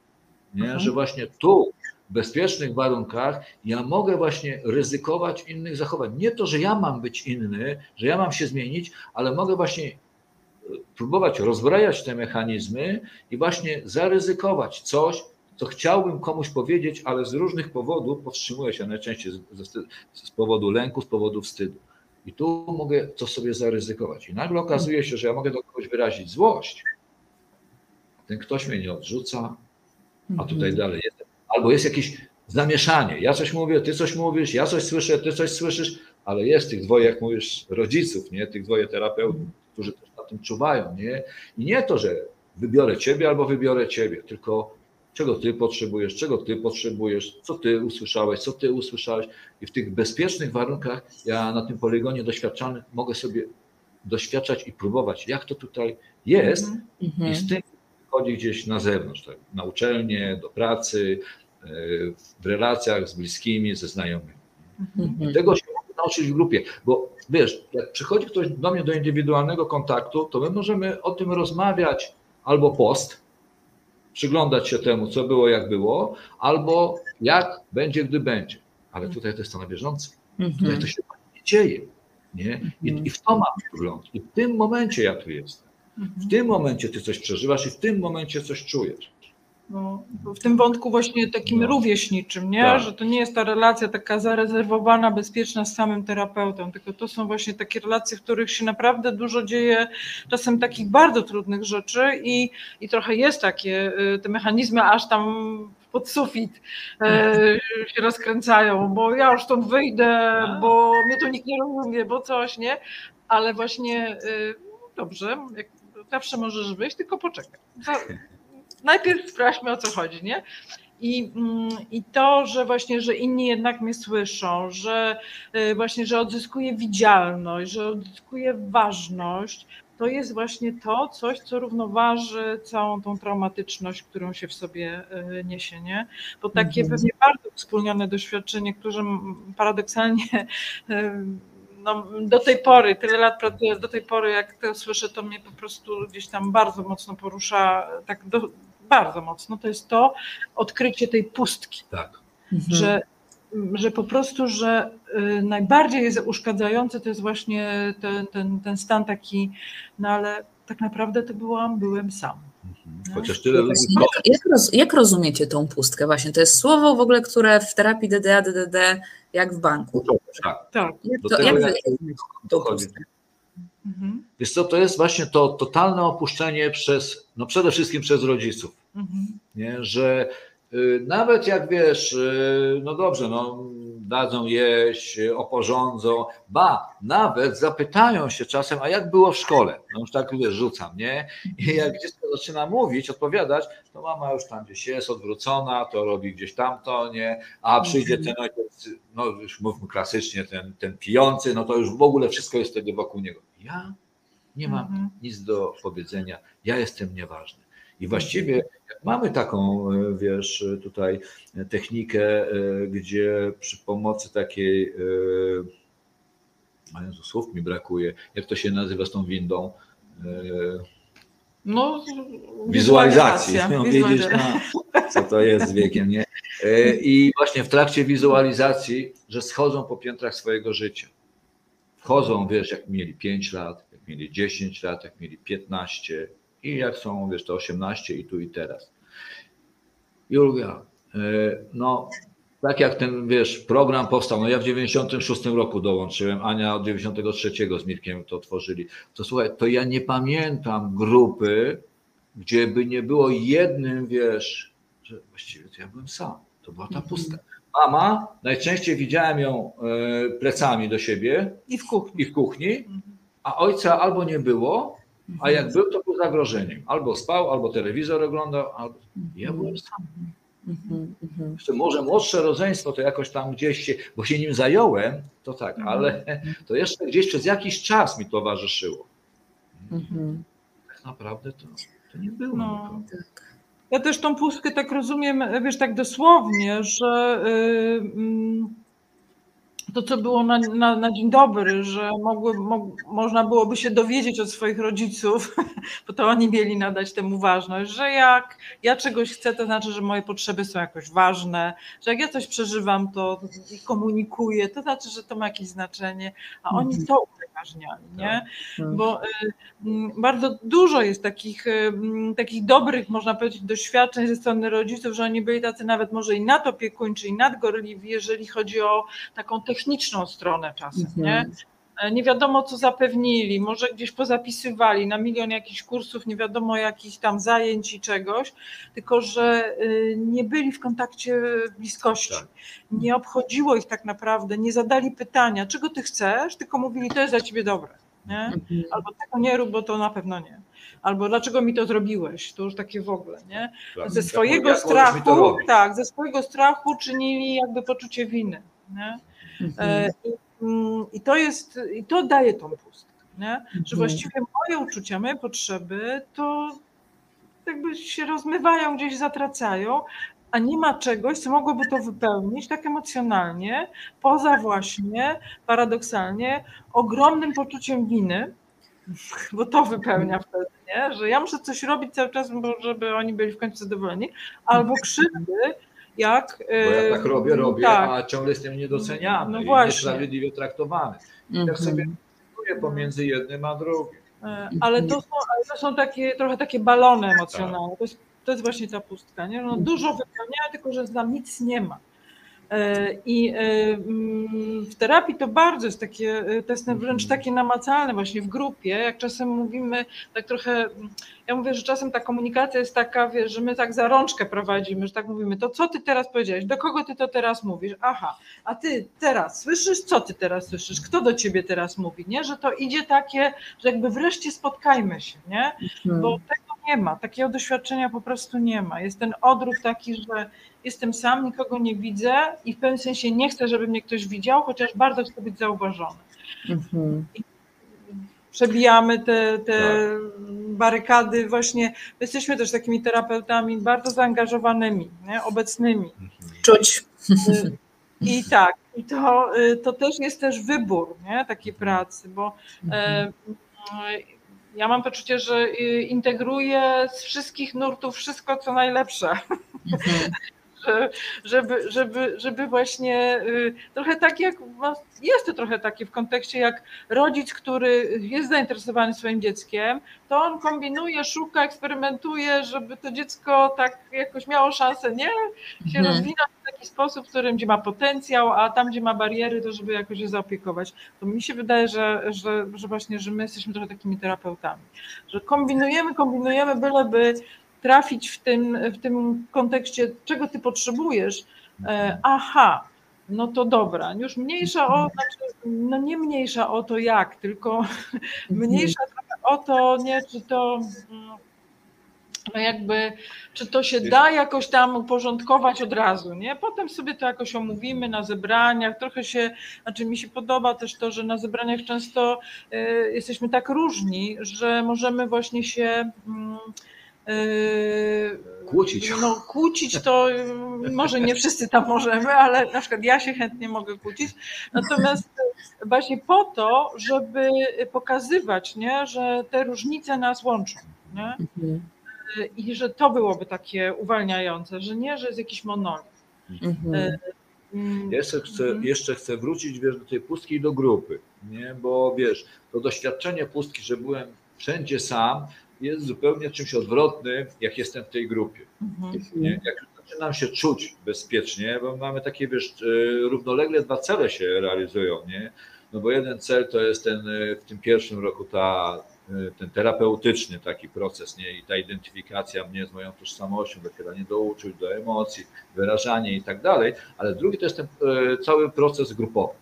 Nie? Że właśnie tu bezpiecznych warunkach ja mogę właśnie ryzykować innych zachowań. Nie to, że ja mam być inny, że ja mam się zmienić, ale mogę właśnie e, próbować rozbrajać te mechanizmy i właśnie zaryzykować coś, co chciałbym komuś powiedzieć, ale z różnych powodów powstrzymuję się najczęściej z, z powodu lęku, z powodu wstydu. I tu mogę to sobie zaryzykować. I nagle okazuje się, że ja mogę do kogoś wyrazić złość. Ten ktoś mnie nie odrzuca, a tutaj mhm. dalej. Albo jest jakieś zamieszanie. Ja coś mówię, ty coś mówisz, ja coś słyszę, ty coś słyszysz, ale jest tych dwoje, jak mówisz, rodziców, nie? Tych dwoje terapeutów, którzy też na tym czuwają, nie? I nie to, że wybiorę ciebie albo wybiorę ciebie, tylko czego ty potrzebujesz, czego ty potrzebujesz, co ty usłyszałeś, co ty usłyszałeś. I w tych bezpiecznych warunkach ja na tym poligonie doświadczalnym mogę sobie doświadczać i próbować, jak to tutaj jest mm -hmm. i z tym chodzi gdzieś na zewnątrz, tak? na uczelnię, do pracy, w relacjach z bliskimi, ze znajomymi. Mm -hmm. Tego się mogę nauczyć w grupie, bo wiesz, jak przychodzi ktoś do mnie do indywidualnego kontaktu, to my możemy o tym rozmawiać albo post, przyglądać się temu, co było, jak było, albo jak będzie, gdy będzie. Ale tutaj to jest to na bieżąco. Tutaj to się nie dzieje. Nie? I, I w to mam wgląd. I w tym momencie ja tu jestem. W tym momencie ty coś przeżywasz i w tym momencie coś czujesz. No, w tym wątku właśnie takim no. rówieśniczym, nie? Tak. że to nie jest ta relacja taka zarezerwowana, bezpieczna z samym terapeutą, tylko to są właśnie takie relacje, w których się naprawdę dużo dzieje, czasem takich bardzo trudnych rzeczy i, i trochę jest takie, y, te mechanizmy aż tam pod sufit e, się rozkręcają, bo ja już stąd wyjdę, bo mnie tu nikt nie rozumie, bo coś, nie? Ale właśnie y, dobrze, jak zawsze możesz wyjść, tylko poczekaj. [LAUGHS] Najpierw sprawdźmy o co chodzi, nie? I, mm, I to, że właśnie, że inni jednak mnie słyszą, że y, właśnie, że odzyskuję widzialność, że odzyskuję ważność, to jest właśnie to coś, co równoważy całą tą traumatyczność, którą się w sobie y, niesie, nie? Bo takie mhm. pewnie bardzo wspólnione doświadczenie, które paradoksalnie [LAUGHS] y, no, do tej pory, tyle lat pracuję, do tej pory jak to słyszę, to mnie po prostu gdzieś tam bardzo mocno porusza, tak do, bardzo mocno, to jest to odkrycie tej pustki. Tak. Mhm. Że, że po prostu, że y, najbardziej jest uszkadzający to jest właśnie ten, ten, ten stan taki, no ale tak naprawdę to byłam, byłem sam. Mhm. Chociaż tyle ludzi. Jak, jak, roz, jak rozumiecie tą pustkę? Właśnie to jest słowo w ogóle, które w terapii DDA, DDD, jak w banku. Tak. tak. Jak to, jak wy, to chodzi. Mhm. Wiesz co, to jest właśnie to totalne opuszczenie przez, no przede wszystkim przez rodziców. Mhm. Nie? Że y, nawet jak wiesz, y, no dobrze, no dadzą jeść, oporządzą, ba, nawet zapytają się czasem, a jak było w szkole? No już tak wiesz, rzucam, nie? I jak dziecko zaczyna mówić, odpowiadać, to mama już tam gdzieś jest odwrócona, to robi gdzieś tamto, nie? A przyjdzie ten ojciec, no już mówmy klasycznie, ten, ten pijący, no to już w ogóle wszystko jest wtedy wokół niego. Ja nie mam mhm. nic do powiedzenia, ja jestem nieważny. I właściwie mamy taką, e, wiesz, tutaj technikę, e, gdzie przy pomocy takiej, Jezu, słów mi brakuje, jak to się nazywa z tą windą? No, wizualizacji. No, widzisz, no, co to jest z wiekiem, nie? I właśnie w trakcie wizualizacji, że schodzą po piętrach swojego życia. Wchodzą, wiesz, jak mieli 5 lat, jak mieli 10 lat, jak mieli 15 i jak są, wiesz, to 18 i tu i teraz. Julia, e, no tak jak ten, wiesz, program powstał, no ja w 96 roku dołączyłem, Ania od 93 z Mirkiem to tworzyli. To słuchaj, to ja nie pamiętam grupy, gdzie by nie było jednym, wiesz, że właściwie to ja byłem sam. To była ta mhm. pusta. Mama, najczęściej widziałem ją e, plecami do siebie. I w kuchni. I w kuchni, mhm. a ojca albo nie było, a jak był, to był zagrożeniem. Albo spał, albo telewizor oglądał, albo ja byłem sam. Jeszcze może młodsze rodzeństwo to jakoś tam gdzieś się, bo się nim zająłem, to tak, ale [LAUGHS] to jeszcze gdzieś przez jakiś czas mi towarzyszyło. Tak naprawdę to, to nie było. No, tak. Ja też tą pustkę tak rozumiem, wiesz, tak dosłownie, że yy, to, co było na, na, na dzień dobry, że mogły, mo, można byłoby się dowiedzieć od swoich rodziców, [LAUGHS] bo to oni mieli nadać temu ważność, że jak ja czegoś chcę, to znaczy, że moje potrzeby są jakoś ważne, że jak ja coś przeżywam, to komunikuję, to znaczy, że to ma jakieś znaczenie, a oni mhm. to nie? Tak. Bo y, bardzo dużo jest takich, y, takich dobrych, można powiedzieć, doświadczeń ze strony rodziców, że oni byli tacy nawet może i nadopiekuńczy, i nadgorliwi, jeżeli chodzi o taką techniczną stronę czasem, nie? E, nie wiadomo, co zapewnili, może gdzieś pozapisywali na milion jakichś kursów, nie wiadomo jakichś tam zajęć i czegoś, tylko że y, nie byli w kontakcie bliskości. Tak. Nie obchodziło ich tak naprawdę, nie zadali pytania, czego ty chcesz, tylko mówili, to jest dla ciebie dobre. Nie? Mhm. Albo tego nie rób, bo to na pewno nie. Albo dlaczego mi to zrobiłeś? To już takie w ogóle, nie? Tak. Ze swojego strachu, tak, ze swojego strachu czynili jakby poczucie winy. Nie? Mhm. Mm, I to jest, i to daje tą pustkę, nie? że mhm. właściwie moje uczucia, moje potrzeby to jakby się rozmywają, gdzieś zatracają, a nie ma czegoś, co mogłoby to wypełnić tak emocjonalnie, poza właśnie paradoksalnie ogromnym poczuciem winy, [LAUGHS] bo to wypełnia wtedy, nie? że ja muszę coś robić cały czas, żeby oni byli w końcu zadowoleni, albo krzywdy, jak. Bo ja tak robię, robię, tak. a ciągle jestem niedoceniany no właśnie. niesprawiedliwie traktowany. I tak mhm. sobie pomiędzy jednym a drugim. E, ale to są, ale to są takie, trochę takie balony emocjonalne. Tak. To, jest, to jest właśnie ta pustka. Nie? No, dużo wypełniają, tylko że tam nic nie ma. E, I e, mm, w terapii to bardzo jest takie, e, to jest wręcz mhm. takie namacalne właśnie w grupie, jak czasem mówimy tak trochę, ja mówię, że czasem ta komunikacja jest taka, że my tak za rączkę prowadzimy, że tak mówimy, to co ty teraz powiedziałeś, do kogo ty to teraz mówisz, aha, a ty teraz słyszysz, co ty teraz słyszysz, kto do ciebie teraz mówi, nie, że to idzie takie, że jakby wreszcie spotkajmy się, nie, bo mhm. tego nie ma, takiego doświadczenia po prostu nie ma, jest ten odruch taki, że jestem sam, nikogo nie widzę i w pewnym sensie nie chcę, żeby mnie ktoś widział, chociaż bardzo chcę być zauważony. Mhm. Przebijamy te, te tak. barykady, właśnie jesteśmy też takimi terapeutami bardzo zaangażowanymi, nie? obecnymi. Mhm. Czuć. I tak, i to, to też jest też wybór nie? takiej pracy, bo mhm. Ja mam poczucie, że integruję z wszystkich nurtów wszystko, co najlepsze. Mhm [LAUGHS] żeby, żeby, żeby właśnie y, trochę tak jak, jest to trochę takie w kontekście jak rodzic, który jest zainteresowany swoim dzieckiem, to on kombinuje, szuka, eksperymentuje, żeby to dziecko tak jakoś miało szansę, nie? Się mhm. rozwinąć taki sposób, w którym gdzie ma potencjał, a tam, gdzie ma bariery, to żeby jakoś je zaopiekować. To mi się wydaje, że, że, że właśnie, że my jesteśmy trochę takimi terapeutami, że kombinujemy, kombinujemy, byleby trafić w tym, w tym kontekście, czego ty potrzebujesz. E, aha, no to dobra, już mniejsza o, znaczy, no nie mniejsza o to jak, tylko [LAUGHS] mniejsza o to, nie, czy to no jakby, czy to się da jakoś tam uporządkować od razu, nie? Potem sobie to jakoś omówimy na zebraniach, trochę się, znaczy mi się podoba też to, że na zebraniach często y, jesteśmy tak różni, że możemy właśnie się y, Yy, kłócić. No, kłócić to może nie wszyscy tam możemy, ale na przykład ja się chętnie mogę kłócić. Natomiast właśnie po to, żeby pokazywać, nie, że te różnice nas łączą. Nie? I że to byłoby takie uwalniające, że nie, że jest jakiś monolit. Mhm. Yy, mm, jeszcze chcę, mhm. jeszcze chcę wrócić wiesz, do tej pustki i do grupy, nie? bo wiesz, to doświadczenie pustki, że byłem wszędzie sam, jest zupełnie czymś odwrotnym, jak jestem w tej grupie. Mhm. Nie? Jak zaczynam się czuć bezpiecznie, bo mamy takie, wiesz, e, równolegle dwa cele się realizują, nie? No bo jeden cel to jest ten e, w tym pierwszym roku ta, e, ten terapeutyczny taki proces, nie? I ta identyfikacja mnie z moją tożsamością, docieranie do uczuć, do emocji, wyrażanie i tak dalej, ale drugi to jest ten cały proces grupowy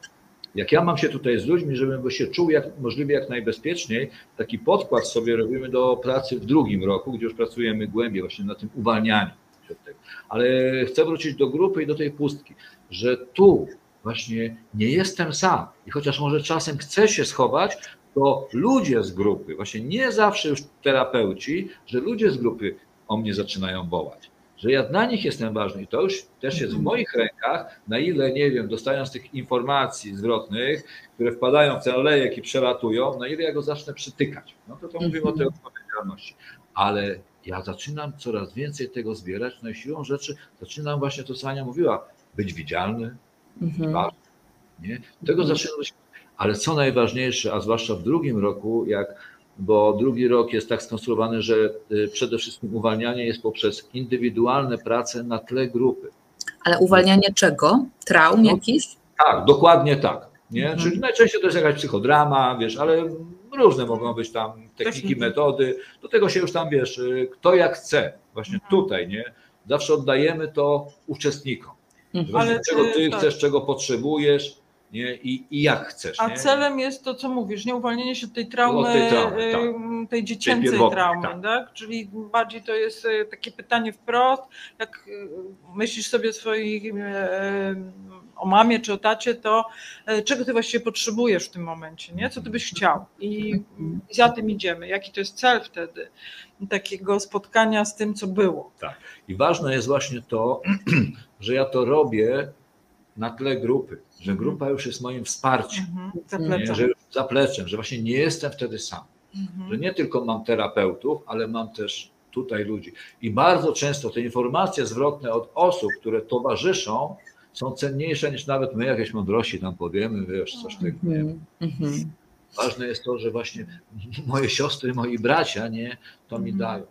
jak ja mam się tutaj z ludźmi, żebym się czuł jak, możliwie jak najbezpieczniej, taki podkład sobie robimy do pracy w drugim roku, gdzie już pracujemy głębiej właśnie na tym uwalnianiu się od tego. Ale chcę wrócić do grupy i do tej pustki, że tu właśnie nie jestem sam i chociaż może czasem chcę się schować, to ludzie z grupy, właśnie nie zawsze już terapeuci, że ludzie z grupy o mnie zaczynają wołać że ja dla nich jestem ważny i to już też jest w moich rękach, na ile, nie wiem, dostając tych informacji zwrotnych, które wpadają w ten olejek i przelatują, na ile ja go zacznę przytykać. No to to mówimy o tej odpowiedzialności. Ale ja zaczynam coraz więcej tego zbierać, no i siłą rzeczy zaczynam właśnie to, co Ania mówiła, być widzialny, mhm. ważny, nie? Tego zaczynam być, ale co najważniejsze, a zwłaszcza w drugim roku, jak bo drugi rok jest tak skonstruowany, że y, przede wszystkim uwalnianie jest poprzez indywidualne prace na tle grupy. Ale uwalnianie czego? Traum no, jakichś? Tak, dokładnie tak. Nie? Mhm. Czyli najczęściej to jest jakaś psychodrama, wiesz, ale różne mogą być tam techniki, metody. Do tego się już tam wiesz, y, kto jak chce. Właśnie mhm. tutaj, nie? Zawsze oddajemy to uczestnikom. Mhm. Ale czego ty tak. chcesz, czego potrzebujesz, nie? I, i jak chcesz. A nie? celem jest to, co mówisz, nie uwolnienie się od tej traumy, tej, traumy, tak. tej dziecięcej tej traumy, tak. tak. Czyli bardziej to jest e, takie pytanie wprost, jak e, myślisz sobie swoich e, o mamie czy o tacie, to czego ty właściwie potrzebujesz w tym momencie, nie? Co ty byś chciał? I, i za tym idziemy. Jaki to jest cel wtedy takiego spotkania z tym, co było? Tak. I ważne jest właśnie to, [CLEARS THROAT] że ja to robię na tle grupy, że grupa już jest moim wsparciem, mhm, zapleczem. że zapleczem, że właśnie nie jestem wtedy sam. Mhm. Że nie tylko mam terapeutów, ale mam też tutaj ludzi. I bardzo często te informacje zwrotne od osób, które towarzyszą, są cenniejsze niż nawet my, jakieś mądrości tam powiemy, wiesz, coś takiego. Mhm. mhm. Ważne jest to, że właśnie moje siostry, moi bracia, nie, to mi dają.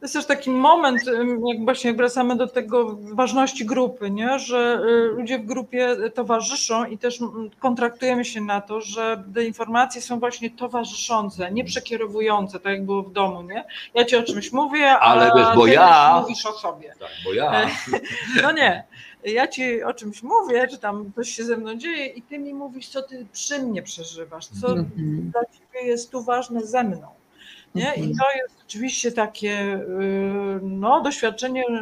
To jest też taki moment, jak właśnie wracamy do tego ważności grupy, nie? że y, ludzie w grupie towarzyszą i też kontraktujemy się na to, że te informacje są właśnie towarzyszące, nie przekierowujące, tak jak było w domu. Nie? Ja ci o czymś mówię, ale wiesz, bo ja mówisz o sobie. Tak, bo ja. E, [LAUGHS] no nie. Ja ci o czymś mówię, czy tam coś się ze mną dzieje i ty mi mówisz, co ty przy mnie przeżywasz, co -hmm. dla ciebie jest tu ważne ze mną. Nie? I mhm. to jest oczywiście takie y, no, doświadczenie y,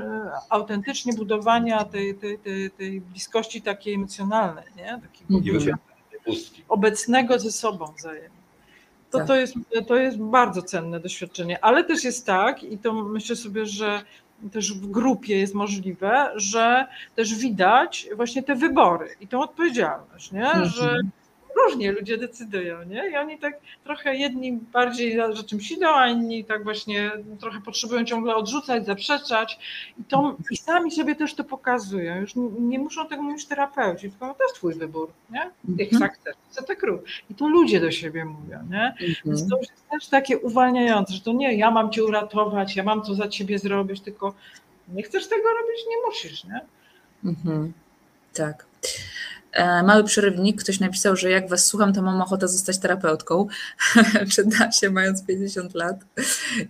autentycznie budowania tej, tej, tej, tej bliskości takiej emocjonalnej, nie? takiego mhm. obecnego ze sobą wzajemnie. To, tak. to, jest, to jest bardzo cenne doświadczenie, ale też jest tak, i to myślę sobie, że też w grupie jest możliwe, że też widać właśnie te wybory i tą odpowiedzialność, nie? że mhm różnie ludzie decydują, nie? I oni tak trochę jedni bardziej za czymś idą, a inni tak właśnie trochę potrzebują ciągle odrzucać, zaprzeczać i, to, i sami sobie też to pokazują. Już nie muszą tego mówić terapeuci, tylko no, to jest twój wybór, nie? Jak mhm. chcesz, co tak rób. I to ludzie do siebie mówią, nie? Więc mhm. to już jest też takie uwalniające, że to nie ja mam cię uratować, ja mam to za ciebie zrobić, tylko nie chcesz tego robić, nie musisz, nie? Mhm. Tak. E, mały przerywnik, ktoś napisał, że jak was słucham, to mam ochotę zostać terapeutką. [LAUGHS] Czy da się, mając 50 lat?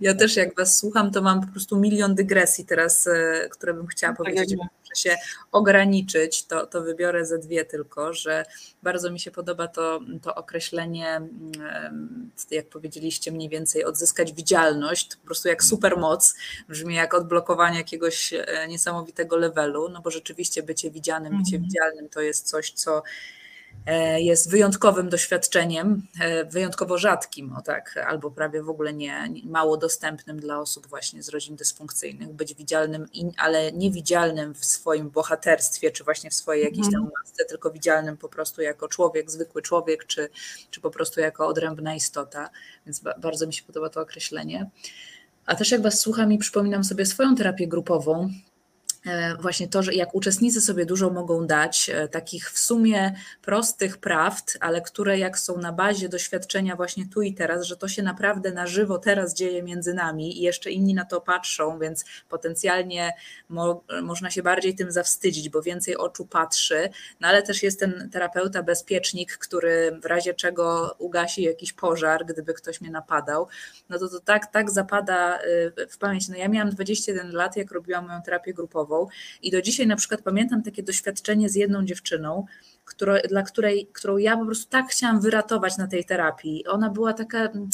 Ja też jak was słucham, to mam po prostu milion dygresji teraz, e, które bym chciała tak powiedzieć. Muszę się ograniczyć, to, to wybiorę ze dwie tylko, że bardzo mi się podoba to, to określenie, mm, jak powiedzieliście mniej więcej, odzyskać widzialność, po prostu jak supermoc, brzmi jak odblokowanie jakiegoś e, niesamowitego levelu, no bo rzeczywiście bycie widzianym, bycie mhm. widzialnym to jest coś, co jest wyjątkowym doświadczeniem, e, wyjątkowo rzadkim, o tak, albo prawie w ogóle nie, mało dostępnym dla osób właśnie z rodzin dysfunkcyjnych, być widzialnym, ale niewidzialnym w swoim bohaterstwie, czy właśnie w swojej jakiejś tam masce, mhm. tylko widzialnym po prostu jako człowiek, zwykły człowiek, czy, czy po prostu jako odrębna istota, więc bardzo mi się podoba to określenie. A też jak Was słucham i przypominam sobie swoją terapię grupową, E, właśnie to, że jak uczestnicy sobie dużo mogą dać, e, takich w sumie prostych prawd, ale które jak są na bazie doświadczenia właśnie tu i teraz, że to się naprawdę na żywo teraz dzieje między nami i jeszcze inni na to patrzą, więc potencjalnie mo można się bardziej tym zawstydzić, bo więcej oczu patrzy, no ale też jest ten terapeuta bezpiecznik, który w razie czego ugasi jakiś pożar, gdyby ktoś mnie napadał, no to to tak, tak zapada y, w pamięć. No ja miałam 21 lat, jak robiłam moją terapię grupową, i do dzisiaj na przykład pamiętam takie doświadczenie z jedną dziewczyną, która, dla której, którą ja po prostu tak chciałam wyratować na tej terapii. Ona była taka mm,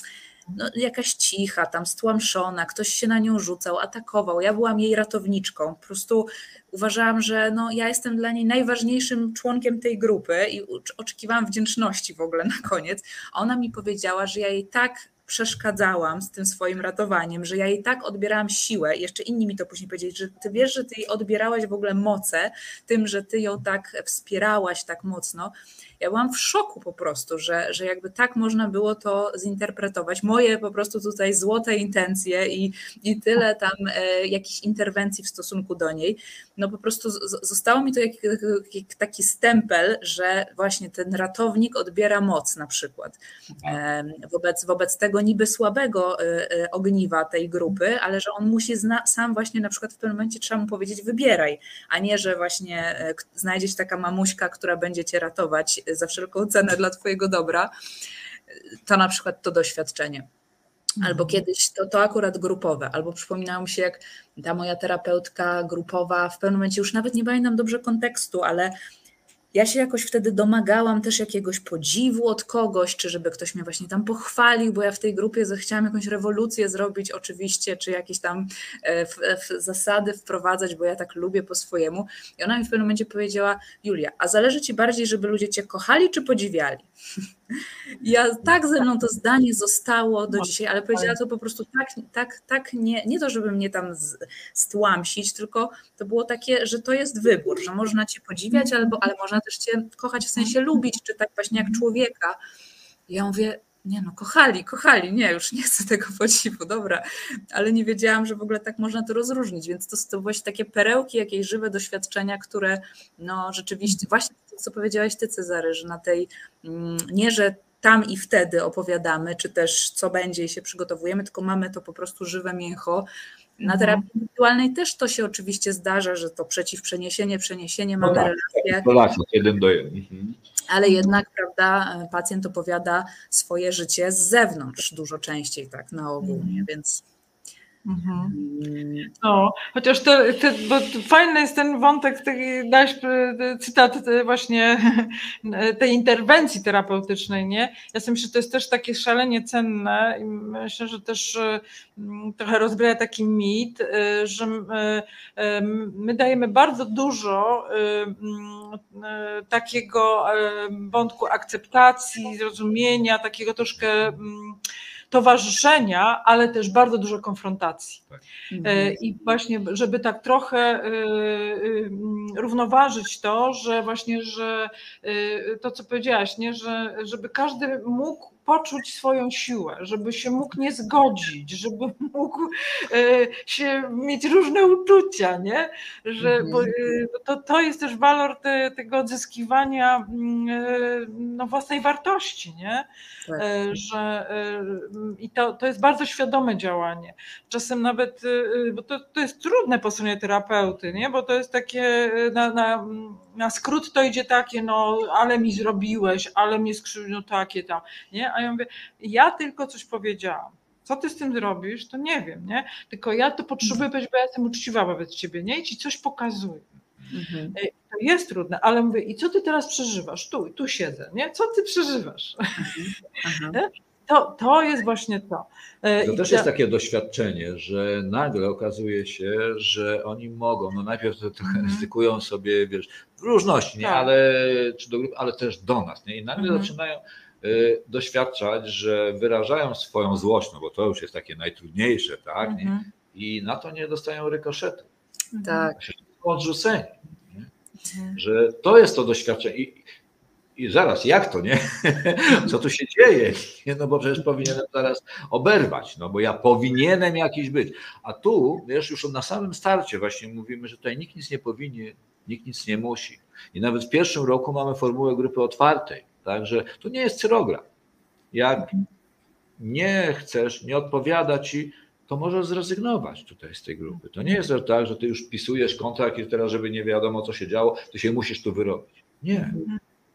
no, jakaś cicha, tam stłamszona, ktoś się na nią rzucał, atakował. Ja byłam jej ratowniczką. Po prostu uważałam, że no, ja jestem dla niej najważniejszym członkiem tej grupy i oczekiwałam wdzięczności w ogóle na koniec. Ona mi powiedziała, że ja jej tak przeszkadzałam z tym swoim ratowaniem, że ja jej tak odbierałam siłę, jeszcze inni mi to później powiedzieli, że ty wiesz, że ty jej odbierałaś w ogóle moce tym, że ty ją tak wspierałaś tak mocno. Ja byłam w szoku po prostu, że, że jakby tak można było to zinterpretować. Moje po prostu tutaj złote intencje i, i tyle tam e, jakichś interwencji w stosunku do niej, no po prostu z, zostało mi to jak, jak, taki stempel, że właśnie ten ratownik odbiera moc na przykład e, wobec, wobec tego niby słabego e, e, ogniwa tej grupy, ale że on musi zna, sam właśnie na przykład w pewnym momencie trzeba mu powiedzieć wybieraj, a nie, że właśnie e, znajdzie się taka mamuśka, która będzie cię ratować za wszelką cenę dla Twojego dobra, to na przykład to doświadczenie. Albo mhm. kiedyś to, to akurat grupowe, albo przypominało mi się, jak ta moja terapeutka grupowa, w pewnym momencie już nawet nie pamiętam dobrze kontekstu, ale ja się jakoś wtedy domagałam też jakiegoś podziwu od kogoś, czy żeby ktoś mnie właśnie tam pochwalił, bo ja w tej grupie chciałam jakąś rewolucję zrobić, oczywiście, czy jakieś tam e, w, w zasady wprowadzać, bo ja tak lubię po swojemu. I ona mi w pewnym momencie powiedziała: Julia, a zależy ci bardziej, żeby ludzie cię kochali, czy podziwiali? [LAUGHS] Ja tak ze mną to zdanie zostało do dzisiaj, ale powiedziała to po prostu tak, tak, tak nie, nie to, żeby mnie tam stłamsić, tylko to było takie, że to jest wybór, że można cię podziwiać, albo, ale można też cię kochać w sensie lubić, czy tak właśnie jak człowieka. I ja mówię, nie no, kochali, kochali, nie, już nie chcę tego podziwu, dobra, ale nie wiedziałam, że w ogóle tak można to rozróżnić, więc to, to właśnie takie perełki, jakieś żywe doświadczenia, które no rzeczywiście, właśnie co powiedziałaś ty Cezary, że na tej, mm, nie, że tam i wtedy opowiadamy, czy też co będzie i się przygotowujemy, tylko mamy to po prostu żywe mięcho, na mhm. terapii indywidualnej też to się oczywiście zdarza, że to przeciwprzeniesienie, przeniesienie, mamy no tak, relacje. Relacje jeden do jeden. Mhm. Ale jednak, prawda, pacjent opowiada swoje życie z zewnątrz dużo częściej, tak, na ogół, mhm. więc. No, chociaż to, to, bo fajny jest ten wątek, dałeś e, cytat e, właśnie [LAUGHS] tej interwencji terapeutycznej, nie? Ja sobie myślę, że to jest też takie szalenie cenne i myślę, że też e, trochę rozbraja taki mit, że my dajemy bardzo dużo takiego wątku akceptacji, zrozumienia, takiego troszkę towarzyszenia, ale też bardzo dużo konfrontacji. Tak. E, mhm. I właśnie, żeby tak trochę e, e, równoważyć to, że właśnie, że to, co powiedziałaś, nie, że żeby każdy mógł poczuć swoją siłę, żeby się mógł nie zgodzić, żeby [LAUGHS] mógł e, się mieć różne uczucia, nie? Że, bo, mhm. e, to, to jest też walor te, tego odzyskiwania mm, e, no, własnej wartości, nie? Tak. Że, I to, to jest bardzo świadome działanie. Czasem nawet, bo to, to jest trudne po stronie terapeuty, nie? Bo to jest takie na, na na skrót to idzie takie, no ale mi zrobiłeś, ale mnie skrzywdził, no takie tam, nie? A ja mówię, ja tylko coś powiedziałam. Co ty z tym zrobisz, to nie wiem, nie? Tylko ja to potrzebuję powiedzieć, bo ja jestem uczciwa wobec ciebie, nie? I ci coś pokazuję. Mhm. To jest trudne, ale mówię, i co ty teraz przeżywasz? Tu, tu siedzę, nie? Co ty przeżywasz? Mhm. [LAUGHS] To, to jest właśnie to. E, to też jest takie doświadczenie, że nagle okazuje się, że oni mogą, no najpierw to trochę mm. ryzykują sobie, wiesz, w różności, nie? Tak. Ale, czy do grupy, ale też do nas, nie? I nagle mm. zaczynają doświadczać, że wyrażają swoją złość, no bo to już jest takie najtrudniejsze, tak? I na to nie dostają rykoszetu. Tak. Są odrzuceni. Mhm. Że to jest to doświadczenie. I, i zaraz, jak to, nie? [LAUGHS] Co tu się dzieje? No bo przecież powinienem zaraz oberwać, no bo ja powinienem jakiś być. A tu, wiesz, już na samym starcie właśnie mówimy, że tutaj nikt nic nie powinien, nikt nic nie musi. I nawet w pierwszym roku mamy formułę grupy otwartej, także to nie jest cyrogra. Jak nie chcesz, nie odpowiada ci, to możesz zrezygnować tutaj z tej grupy. To nie jest tak, że ty już wpisujesz kontrakt i teraz, żeby nie wiadomo, co się działo, ty się musisz tu wyrobić. Nie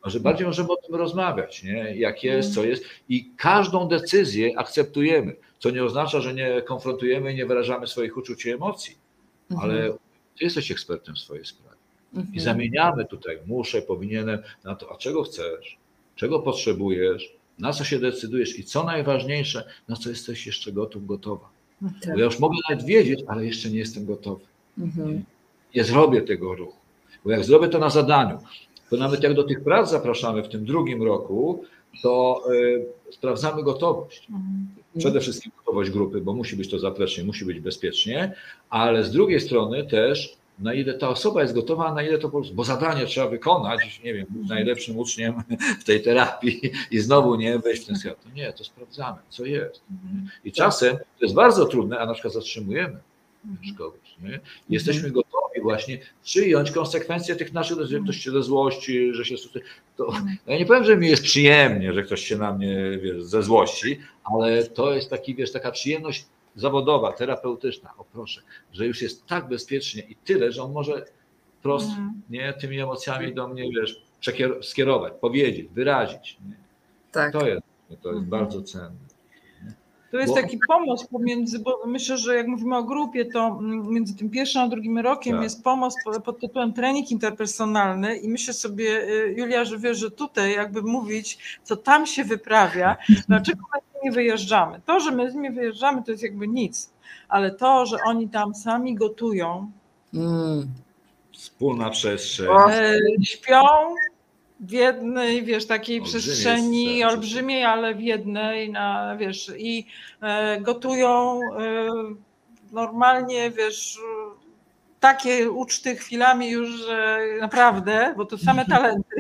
że bardziej możemy o tym rozmawiać, nie? jak jest, co jest i każdą decyzję akceptujemy, co nie oznacza, że nie konfrontujemy i nie wyrażamy swoich uczuć i emocji, mhm. ale ty jesteś ekspertem w swojej sprawie. Mhm. I zamieniamy tutaj, muszę, powinienem, na to, a czego chcesz, czego potrzebujesz, na co się decydujesz i co najważniejsze, na co jesteś jeszcze gotów, gotowa. Tak. Bo ja już mogę nawet wiedzieć, ale jeszcze nie jestem gotowy. Mhm. Nie? nie zrobię tego ruchu. Bo jak zrobię to na zadaniu, to nawet jak do tych prac zapraszamy w tym drugim roku, to y, sprawdzamy gotowość. Mhm. Przede wszystkim gotowość grupy, bo musi być to zaplecze, musi być bezpiecznie, ale z drugiej strony też na ile ta osoba jest gotowa, na ile to po prostu, bo zadanie trzeba wykonać, nie wiem, być najlepszym uczniem w tej terapii i znowu nie wejść w ten świat. To nie, to sprawdzamy, co jest. I czasem to jest bardzo trudne, a na przykład zatrzymujemy kogoś. Nie? Jesteśmy gotowi właśnie przyjąć konsekwencje tych naszych, że ktoś się ze złości, że się. To, ja nie powiem, że mi jest przyjemnie, że ktoś się na mnie wiesz, ze złości, ale to jest taki, wiesz, taka przyjemność zawodowa, terapeutyczna, o proszę, że już jest tak bezpiecznie i tyle, że on może prosto mm. nie, tymi emocjami do mnie wiesz, skierować, powiedzieć, wyrazić. Nie? Tak. To jest, to jest mm. bardzo cenne. To jest bo... taki pomost pomiędzy, bo myślę, że jak mówimy o grupie, to między tym pierwszym a drugim rokiem tak. jest pomost pod tytułem trening interpersonalny i myślę sobie, y, Julia, że wiesz, że tutaj jakby mówić, co tam się wyprawia, dlaczego my nie wyjeżdżamy. To, że my z nimi wyjeżdżamy, to jest jakby nic, ale to, że oni tam sami gotują. Mm. Wspólna przestrzeń. E, śpią w jednej, wiesz, takiej Olbrzymie przestrzeni olbrzymiej, ale w jednej, na, wiesz, i e, gotują e, normalnie, wiesz, takie uczty chwilami już, że naprawdę, bo to same [LAUGHS] talenty,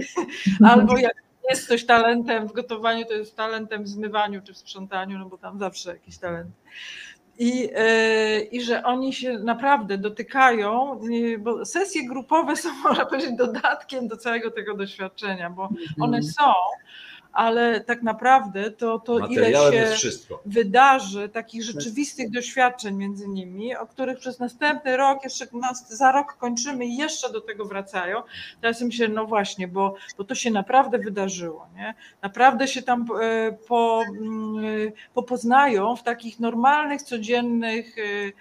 albo jak jest ktoś talentem w gotowaniu, to jest talentem w zmywaniu czy w sprzątaniu, no bo tam zawsze jakiś talent. I, e, I że oni się naprawdę dotykają, bo sesje grupowe są, [LAUGHS] można powiedzieć, dodatkiem do całego tego doświadczenia, bo one mhm. są, ale tak naprawdę to, to ile się wydarzy takich rzeczywistych doświadczeń między nimi, o których przez następny rok, jeszcze za rok kończymy i jeszcze do tego wracają. Teraz myślę, no właśnie, bo, bo to się naprawdę wydarzyło. Nie? Naprawdę się tam e, po, mm, popoznają w takich normalnych, codziennych e, e,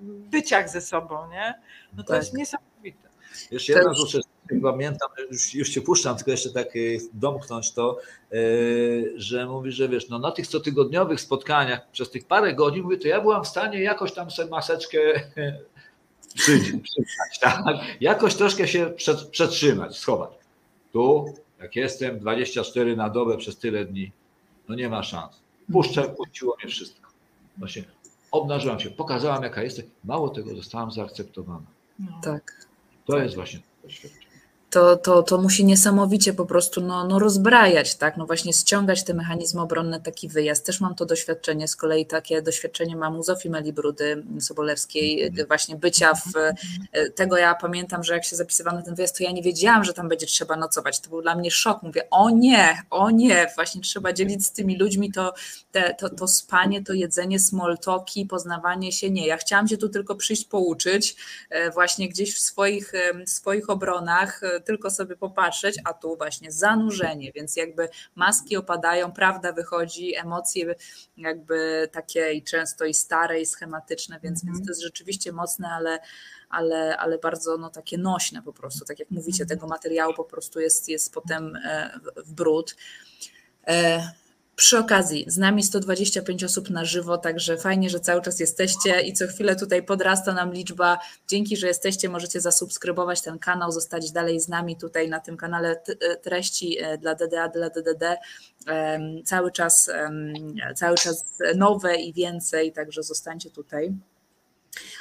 byciach ze sobą. Nie? No to tak. jest niesamowite. Jeszcze jedna rzecz pamiętam, już, już cię puszczam, tylko jeszcze tak y, domknąć to, y, że mówi, że wiesz, no na tych cotygodniowych spotkaniach przez tych parę godzin, mówię, to ja byłam w stanie jakoś tam sobie maseczkę [LAUGHS] przyjść, tak? jakoś troszkę się przetrzymać, schować. Tu, jak jestem 24 na dobę przez tyle dni, no nie ma szans. Puszczę, puściło mnie wszystko. Właśnie obnażyłam się, pokazałam jaka jestem. Mało tego, zostałam zaakceptowana. No. Tak. To jest właśnie doświadczenie to, to, to musi niesamowicie po prostu no, no rozbrajać, tak? No właśnie ściągać te mechanizmy obronne, taki wyjazd. Też mam to doświadczenie, z kolei takie doświadczenie mam u Zofii Melibrudy Sobolewskiej, mhm. właśnie bycia w tego ja pamiętam, że jak się zapisywałam na ten wyjazd, to ja nie wiedziałam, że tam będzie trzeba nocować. To był dla mnie szok. Mówię, o nie, o nie, właśnie trzeba dzielić z tymi ludźmi to, te, to, to spanie, to jedzenie, smoltoki, poznawanie się. Nie, ja chciałam się tu tylko przyjść pouczyć, e, właśnie gdzieś w swoich, w swoich obronach tylko sobie popatrzeć, a tu właśnie zanurzenie, więc jakby maski opadają, prawda wychodzi, emocje jakby takie i często i stare i schematyczne, więc, mm. więc to jest rzeczywiście mocne, ale ale, ale bardzo no, takie nośne po prostu. Tak jak mówicie, tego materiału po prostu jest, jest potem e, w brud. Przy okazji, z nami 125 osób na żywo, także fajnie, że cały czas jesteście i co chwilę tutaj podrasta nam liczba. Dzięki, że jesteście, możecie zasubskrybować ten kanał, zostać dalej z nami tutaj na tym kanale e, treści e, dla DDA, dla DDD. Cały czas, cały czas nowe i więcej, także zostańcie tutaj.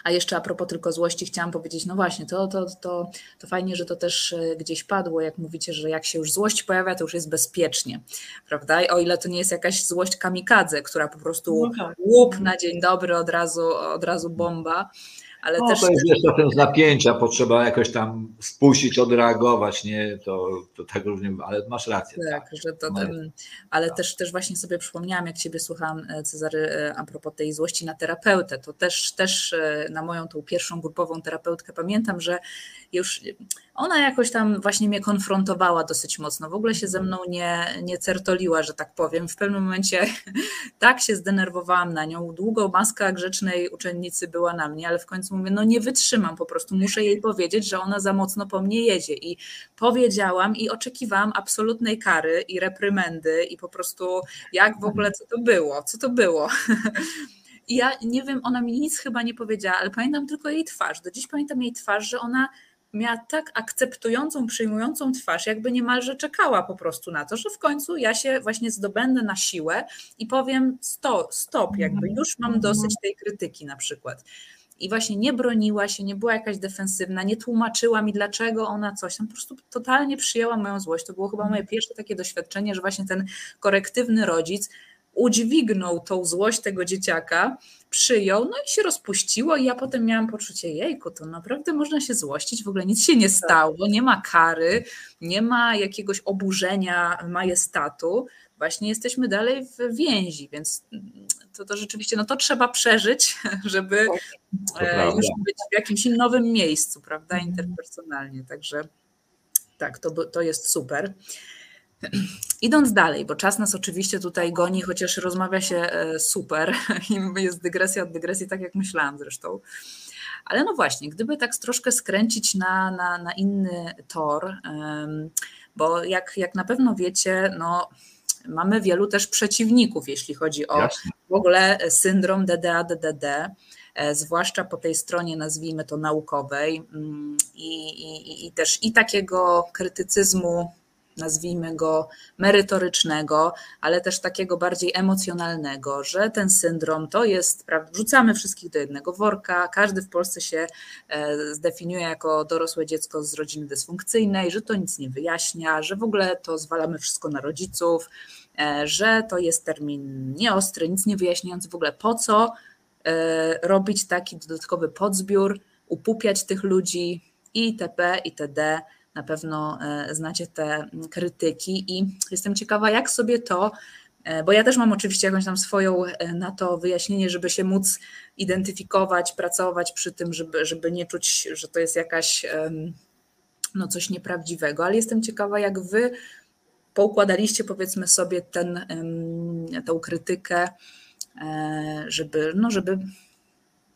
A jeszcze a propos tylko złości, chciałam powiedzieć, no właśnie, to, to, to, to fajnie, że to też e, gdzieś padło, jak mówicie, że jak się już złość pojawia, to już jest bezpiecznie, prawda? I o ile to nie jest jakaś złość kamikadze, która po prostu no tak. łup na dzień dobry, od razu, od razu bomba, ale no, też... To jest jeszcze ten napięcia, potrzeba jakoś tam spuścić, odreagować, nie? To, to tak różnie, ale masz rację. Tak, tak. że to ten, ale tak. też, też właśnie sobie przypomniałam, jak Ciebie słuchałam, e, Cezary, e, a propos tej złości na terapeutę, to też, też e, na moją tą pierwszą grupową terapeutkę pamiętam, że już ona jakoś tam właśnie mnie konfrontowała dosyć mocno. W ogóle się ze mną nie, nie certoliła, że tak powiem. W pewnym momencie [LAUGHS] tak się zdenerwowałam na nią. Długo maska grzecznej uczennicy była na mnie, ale w końcu mówię, no nie wytrzymam, po prostu muszę jej powiedzieć, że ona za mocno po mnie jedzie. I powiedziałam i oczekiwałam absolutnej kary i reprymendy i po prostu jak w ogóle, co to było, co to było. [LAUGHS] I ja nie wiem, ona mi nic chyba nie powiedziała, ale pamiętam tylko jej twarz. Do dziś pamiętam jej twarz, że ona miała tak akceptującą, przyjmującą twarz, jakby niemalże czekała po prostu na to, że w końcu ja się właśnie zdobędę na siłę i powiem stop, stop jakby już mam dosyć tej krytyki na przykład. I właśnie nie broniła się, nie była jakaś defensywna, nie tłumaczyła mi, dlaczego ona coś tam, po prostu totalnie przyjęła moją złość. To było chyba moje pierwsze takie doświadczenie, że właśnie ten korektywny rodzic udźwignął tą złość tego dzieciaka, przyjął, no i się rozpuściło i ja potem miałam poczucie, jejku, to naprawdę można się złościć, w ogóle nic się nie stało, nie ma kary, nie ma jakiegoś oburzenia majestatu, właśnie jesteśmy dalej w więzi, więc to, to rzeczywiście, no to trzeba przeżyć, [LAUGHS] żeby e, już być w jakimś nowym miejscu, prawda, interpersonalnie, także tak, to, to jest super. [CLEARS THROAT] Idąc dalej, bo czas nas oczywiście tutaj goni, chociaż rozmawia się e, super [LAUGHS] i jest dygresja od dygresji, tak jak myślałam zresztą. Ale no właśnie, gdyby tak troszkę skręcić na, na, na inny tor, bo jak, jak na pewno wiecie, no, mamy wielu też przeciwników, jeśli chodzi o Jasne. w ogóle syndrom DDA-DDD e, zwłaszcza po tej stronie, nazwijmy to naukowej, mm, i, i, i też i takiego krytycyzmu nazwijmy go merytorycznego, ale też takiego bardziej emocjonalnego, że ten syndrom to jest, prawda, wrzucamy wszystkich do jednego worka, każdy w Polsce się e, zdefiniuje jako dorosłe dziecko z rodziny dysfunkcyjnej, że to nic nie wyjaśnia, że w ogóle to zwalamy wszystko na rodziców, e, że to jest termin nieostry, nic nie wyjaśniający w ogóle po co e, robić taki dodatkowy podzbiór, upupiać tych ludzi itp. itd na pewno e, znacie te krytyki i jestem ciekawa, jak sobie to, e, bo ja też mam oczywiście jakąś tam swoją e, na to wyjaśnienie, żeby się móc identyfikować, pracować przy tym, żeby, żeby nie czuć, że to jest jakaś no coś nieprawdziwego, ale jestem ciekawa, jak wy poukładaliście powiedzmy sobie ten, tą krytykę, żeby, no żeby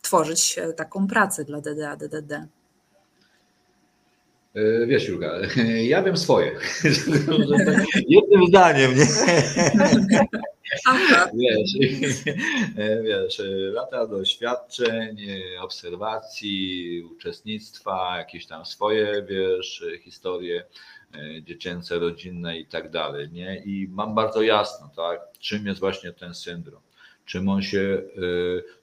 tworzyć taką pracę dla DDA, DDD. E, wiesz, Julka, [LAUGHS] ja wiem swoje. [LAUGHS] Jednym zdaniem, nie? [LAUGHS] Wiesz, e, wiesz, lata doświadczeń, obserwacji, uczestnictwa, jakieś tam swoje, wiesz, historie e, dziecięce, rodzinne i tak dalej, nie? I mam bardzo jasno, tak, czym jest właśnie ten syndrom, czym on się,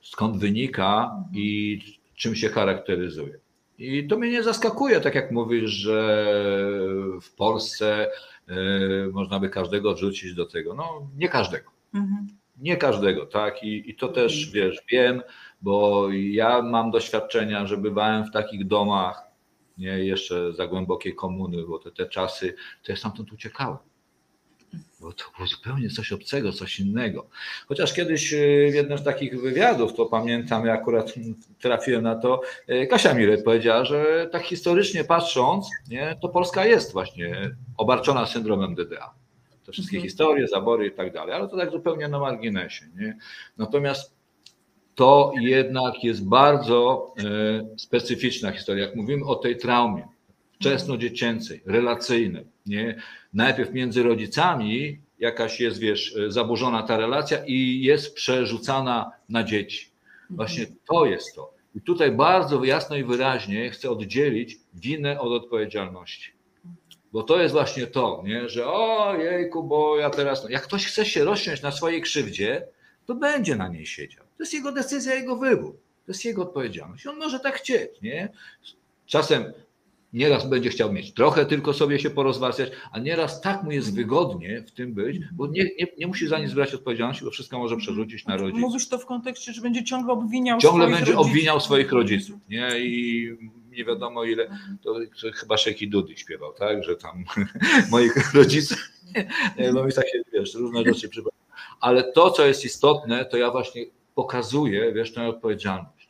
skąd wynika i czym się charakteryzuje. I to mnie nie zaskakuje, tak jak mówisz, że w Polsce y, można by każdego wrzucić do tego. No, nie każdego. Mhm. Nie każdego, tak? I, I to też, wiesz, wiem, bo ja mam doświadczenia, że bywałem w takich domach, nie jeszcze za głębokiej komuny, bo te, te czasy, to ja stamtąd uciekałem bo to było zupełnie coś obcego, coś innego. Chociaż kiedyś e, w jednym z takich wywiadów, to pamiętam, ja akurat trafiłem na to, e, Kasia Mirek powiedziała, że tak historycznie patrząc, nie, to Polska jest właśnie obarczona syndromem DDA. Te wszystkie mhm. historie, zabory i tak dalej, ale to tak zupełnie na marginesie. Nie? Natomiast to jednak jest bardzo e, specyficzna historia. Jak mówimy o tej traumie wczesnodziecięcej, relacyjnej, nie? najpierw między rodzicami jakaś jest, wiesz, zaburzona ta relacja i jest przerzucana na dzieci. Właśnie to jest to. I tutaj bardzo jasno i wyraźnie chcę oddzielić winę od odpowiedzialności. Bo to jest właśnie to, nie? że o jejku, bo ja teraz. Jak ktoś chce się rozsiąść na swojej krzywdzie, to będzie na niej siedział. To jest jego decyzja, jego wybór. To jest jego odpowiedzialność. On może tak chcieć, nie? Czasem Nieraz będzie chciał mieć trochę tylko sobie się porozwarstwiać, a nieraz tak mu jest wygodnie w tym być, bo nie, nie, nie musi za nic brać odpowiedzialności, bo wszystko może przerzucić na rodziców. Mówisz to w kontekście, że będzie ciągle obwiniał Ciągle będzie rodziców. obwiniał swoich rodziców. Nie? I nie wiadomo ile, to, chyba Szeki Dudy śpiewał, tak, że tam [LAUGHS] moich rodziców, bo mi tak się, wiesz, różne rzeczy przypomina. Ale to, co jest istotne, to ja właśnie pokazuję, wiesz, tę odpowiedzialność.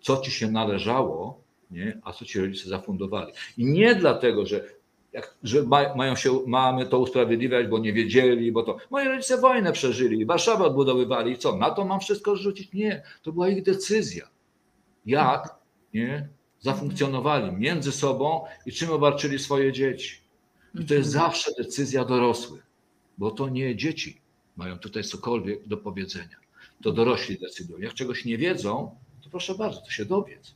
Co ci się należało, nie? a co ci rodzice zafundowali. I nie dlatego, że, jak, że ma, mają się, mamy to usprawiedliwiać, bo nie wiedzieli, bo to. Moi rodzice wojnę przeżyli, Warszawę odbudowywali i co? Na to mam wszystko rzucić? Nie, to była ich decyzja. Jak nie? zafunkcjonowali między sobą i czym obarczyli swoje dzieci. I to jest mhm. zawsze decyzja dorosłych, bo to nie dzieci mają tutaj cokolwiek do powiedzenia. To dorośli decydują. Jak czegoś nie wiedzą, to proszę bardzo, to się dowiedz.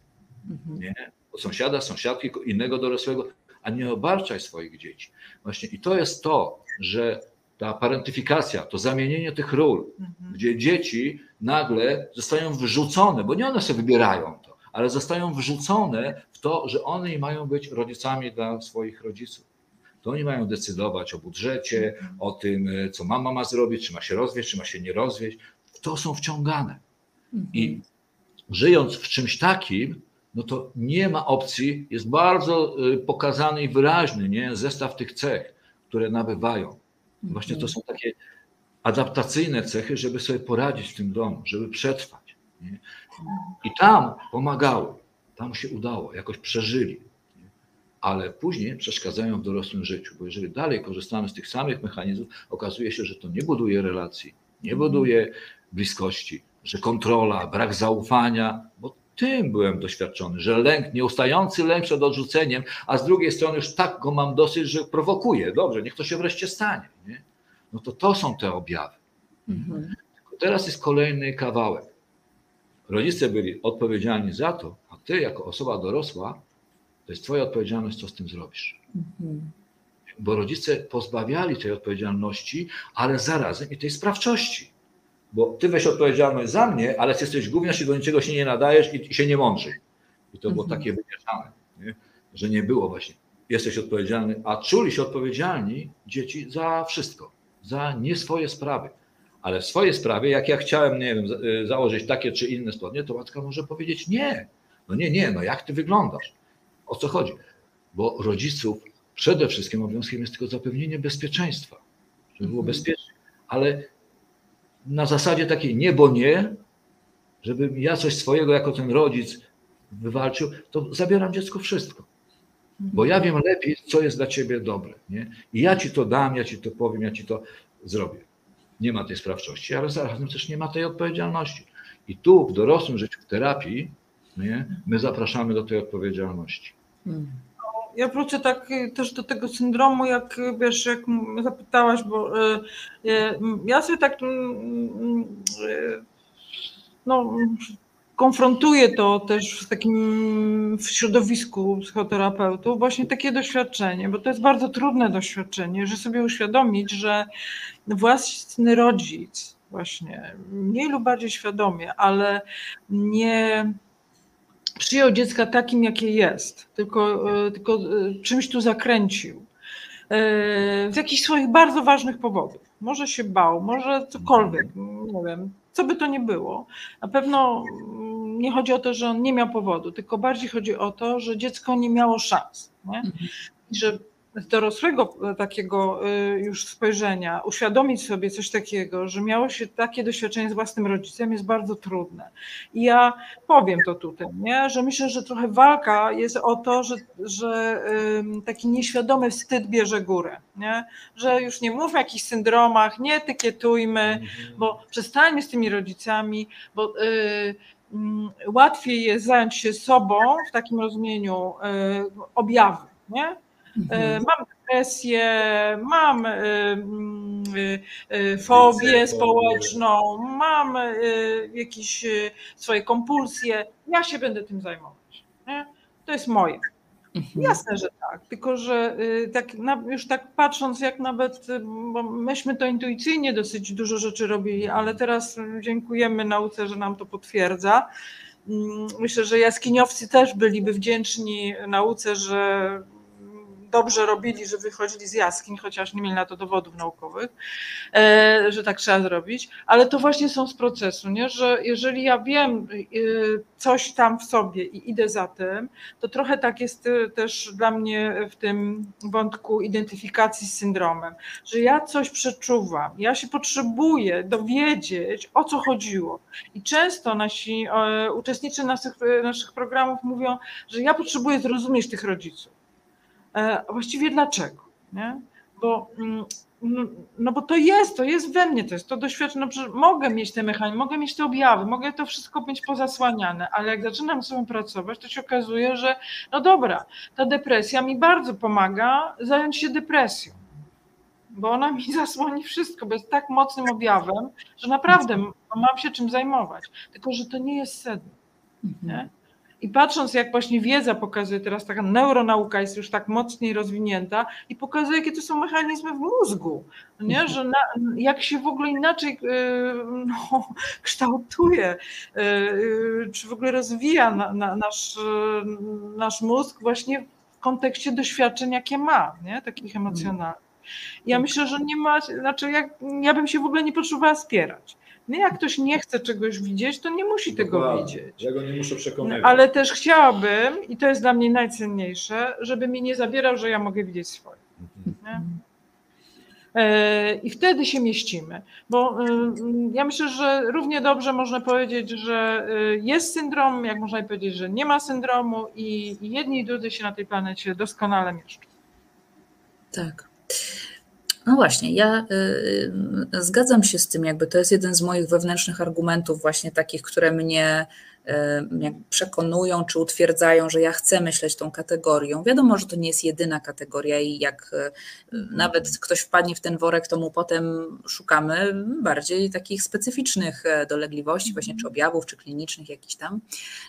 Mhm. Nie? od sąsiada, sąsiadki, innego dorosłego, a nie obarczaj swoich dzieci. Właśnie i to jest to, że ta parentyfikacja, to zamienienie tych ról, mhm. gdzie dzieci nagle zostają wrzucone, bo nie one sobie wybierają to, ale zostają wrzucone w to, że one mają być rodzicami dla swoich rodziców. To oni mają decydować o budżecie, mhm. o tym, co mama ma zrobić, czy ma się rozwieść, czy ma się nie rozwieść. W to są wciągane. I mhm. żyjąc w czymś takim, no to nie ma opcji, jest bardzo y, pokazany i wyraźny nie? zestaw tych cech, które nabywają. Właśnie to są takie adaptacyjne cechy, żeby sobie poradzić w tym domu, żeby przetrwać. Nie? I tam pomagały, tam się udało, jakoś przeżyli. Nie? Ale później przeszkadzają w dorosłym życiu, bo jeżeli dalej korzystamy z tych samych mechanizmów, okazuje się, że to nie buduje relacji, nie buduje bliskości, że kontrola, brak zaufania, bo tym byłem doświadczony, że lęk, nieustający lęk przed odrzuceniem, a z drugiej strony już tak go mam dosyć, że prowokuje. Dobrze, niech to się wreszcie stanie. Nie? No to to są te objawy. Mhm. Teraz jest kolejny kawałek. Rodzice byli odpowiedzialni za to, a ty jako osoba dorosła, to jest twoja odpowiedzialność, co z tym zrobisz. Mhm. Bo rodzice pozbawiali tej odpowiedzialności, ale zarazem i tej sprawczości bo ty weź odpowiedzialność za mnie, ale ty jesteś gówniarz i do niczego się nie nadajesz i, się nie mądrzy. I to było mhm. takie wymieszane, nie? że nie było właśnie, jesteś odpowiedzialny, a czuli się odpowiedzialni dzieci za wszystko, za nie swoje sprawy. Ale w swoje sprawy, jak ja chciałem, nie wiem, y, założyć takie czy inne spodnie, to matka może powiedzieć nie. No nie, nie, no jak ty wyglądasz? O co chodzi? Bo rodziców przede wszystkim obowiązkiem jest tylko zapewnienie bezpieczeństwa, żeby było mhm. bezpiecznie. Ale na zasadzie takiej nie, bo nie, żebym ja coś swojego jako ten rodzic wywalczył, to zabieram dziecku wszystko. Bo ja wiem lepiej, co jest dla ciebie dobre. Nie? I ja ci to dam, ja ci to powiem, ja ci to zrobię. Nie ma tej sprawczości, ale zarazem też nie ma tej odpowiedzialności. I tu w dorosłym życiu, w terapii, nie, my zapraszamy do tej odpowiedzialności. Ja wrócę tak y, też do tego syndromu, jak y, wiesz, jak zapytałaś, bo y, ja sobie tak no, konfrontuję to też w takim w środowisku psychoterapeutów, właśnie takie doświadczenie, bo to jest bardzo trudne doświadczenie, że sobie uświadomić, że własny rodzic właśnie mniej lub bardziej świadomie, ale nie przyjął dziecka takim, jakie jest, tylko, e, tylko e, czymś tu zakręcił. E, z jakichś swoich bardzo ważnych powodów. Może się bał, może cokolwiek, nie wiem, co by to nie było. Na pewno mm, nie chodzi o to, że on nie miał powodu, tylko bardziej chodzi o to, że dziecko nie miało szans. Nie? Mhm. I że z dorosłego e, takiego e, już spojrzenia uświadomić sobie coś takiego, że miało się takie doświadczenie z własnym rodzicem jest bardzo trudne. I ja powiem to tutaj, nie? że myślę, że trochę walka jest o to, że, że taki nieświadomy wstyd bierze górę, nie? że już nie mówmy o jakichś syndromach, nie etykietujmy, mhm. bo przestańmy z tymi rodzicami, bo y, mm, łatwiej jest zająć się sobą w takim rozumieniu objawy, nie? Mhm. Mam depresję, mam fobię społeczną, mam jakieś swoje kompulsje. Ja się będę tym zajmować. Nie? To jest moje. Mhm. Jasne, że tak, tylko że tak, już tak patrząc, jak nawet, bo myśmy to intuicyjnie dosyć dużo rzeczy robili, ale teraz dziękujemy nauce, że nam to potwierdza. Myślę, że jaskiniowcy też byliby wdzięczni nauce, że dobrze robili, że wychodzili z jaskiń, chociaż nie mieli na to dowodów naukowych, e, że tak trzeba zrobić, ale to właśnie są z procesu, nie? że jeżeli ja wiem e, coś tam w sobie i idę za tym, to trochę tak jest e, też dla mnie w tym wątku identyfikacji z syndromem, że ja coś przeczuwam, ja się potrzebuję dowiedzieć, o co chodziło. I często nasi uczestnicy naszych, naszych programów mówią, że ja potrzebuję zrozumieć tych rodziców. E, właściwie dlaczego? Nie? Bo, mm, no, no, bo to jest, to jest we mnie, to jest to doświadczenie, no, mogę mieć te mechanizmy, mogę mieć te objawy, mogę to wszystko mieć pozasłaniane, ale jak zaczynam z sobą pracować, to się okazuje, że no dobra, ta depresja mi bardzo pomaga zająć się depresją, bo ona mi [LAUGHS] zasłoni wszystko, bo jest tak mocnym objawem, że naprawdę mam się czym zajmować, tylko że to nie jest sedno. Nie? I patrząc, jak właśnie wiedza pokazuje, teraz taka neuronauka jest już tak mocniej rozwinięta i pokazuje, jakie to są mechanizmy w mózgu, nie? Mhm. że na, jak się w ogóle inaczej no, kształtuje, czy w ogóle rozwija na, na, nasz, nasz mózg właśnie w kontekście doświadczeń, jakie ma, nie? takich emocjonalnych. Ja myślę, że nie ma, znaczy jak, ja bym się w ogóle nie potrzebowała wspierać. Nie, jak ktoś nie chce czegoś widzieć, to nie musi tego widzieć. Ja go nie muszę przekonywać. Ale też chciałabym, i to jest dla mnie najcenniejsze, żeby mi nie zabierał, że ja mogę widzieć swoje. Nie? E, I wtedy się mieścimy. Bo e, ja myślę, że równie dobrze można powiedzieć, że e, jest syndrom, jak można powiedzieć, że nie ma syndromu, i jedni i drudzy się na tej planecie doskonale mieszczą. Tak. No właśnie, ja y, y, zgadzam się z tym, jakby to jest jeden z moich wewnętrznych argumentów, właśnie takich, które mnie przekonują czy utwierdzają, że ja chcę myśleć tą kategorią. Wiadomo, że to nie jest jedyna kategoria i jak e, nawet ktoś wpadnie w ten worek, to mu potem szukamy bardziej takich specyficznych e, dolegliwości, właśnie czy objawów, czy klinicznych jakichś tam.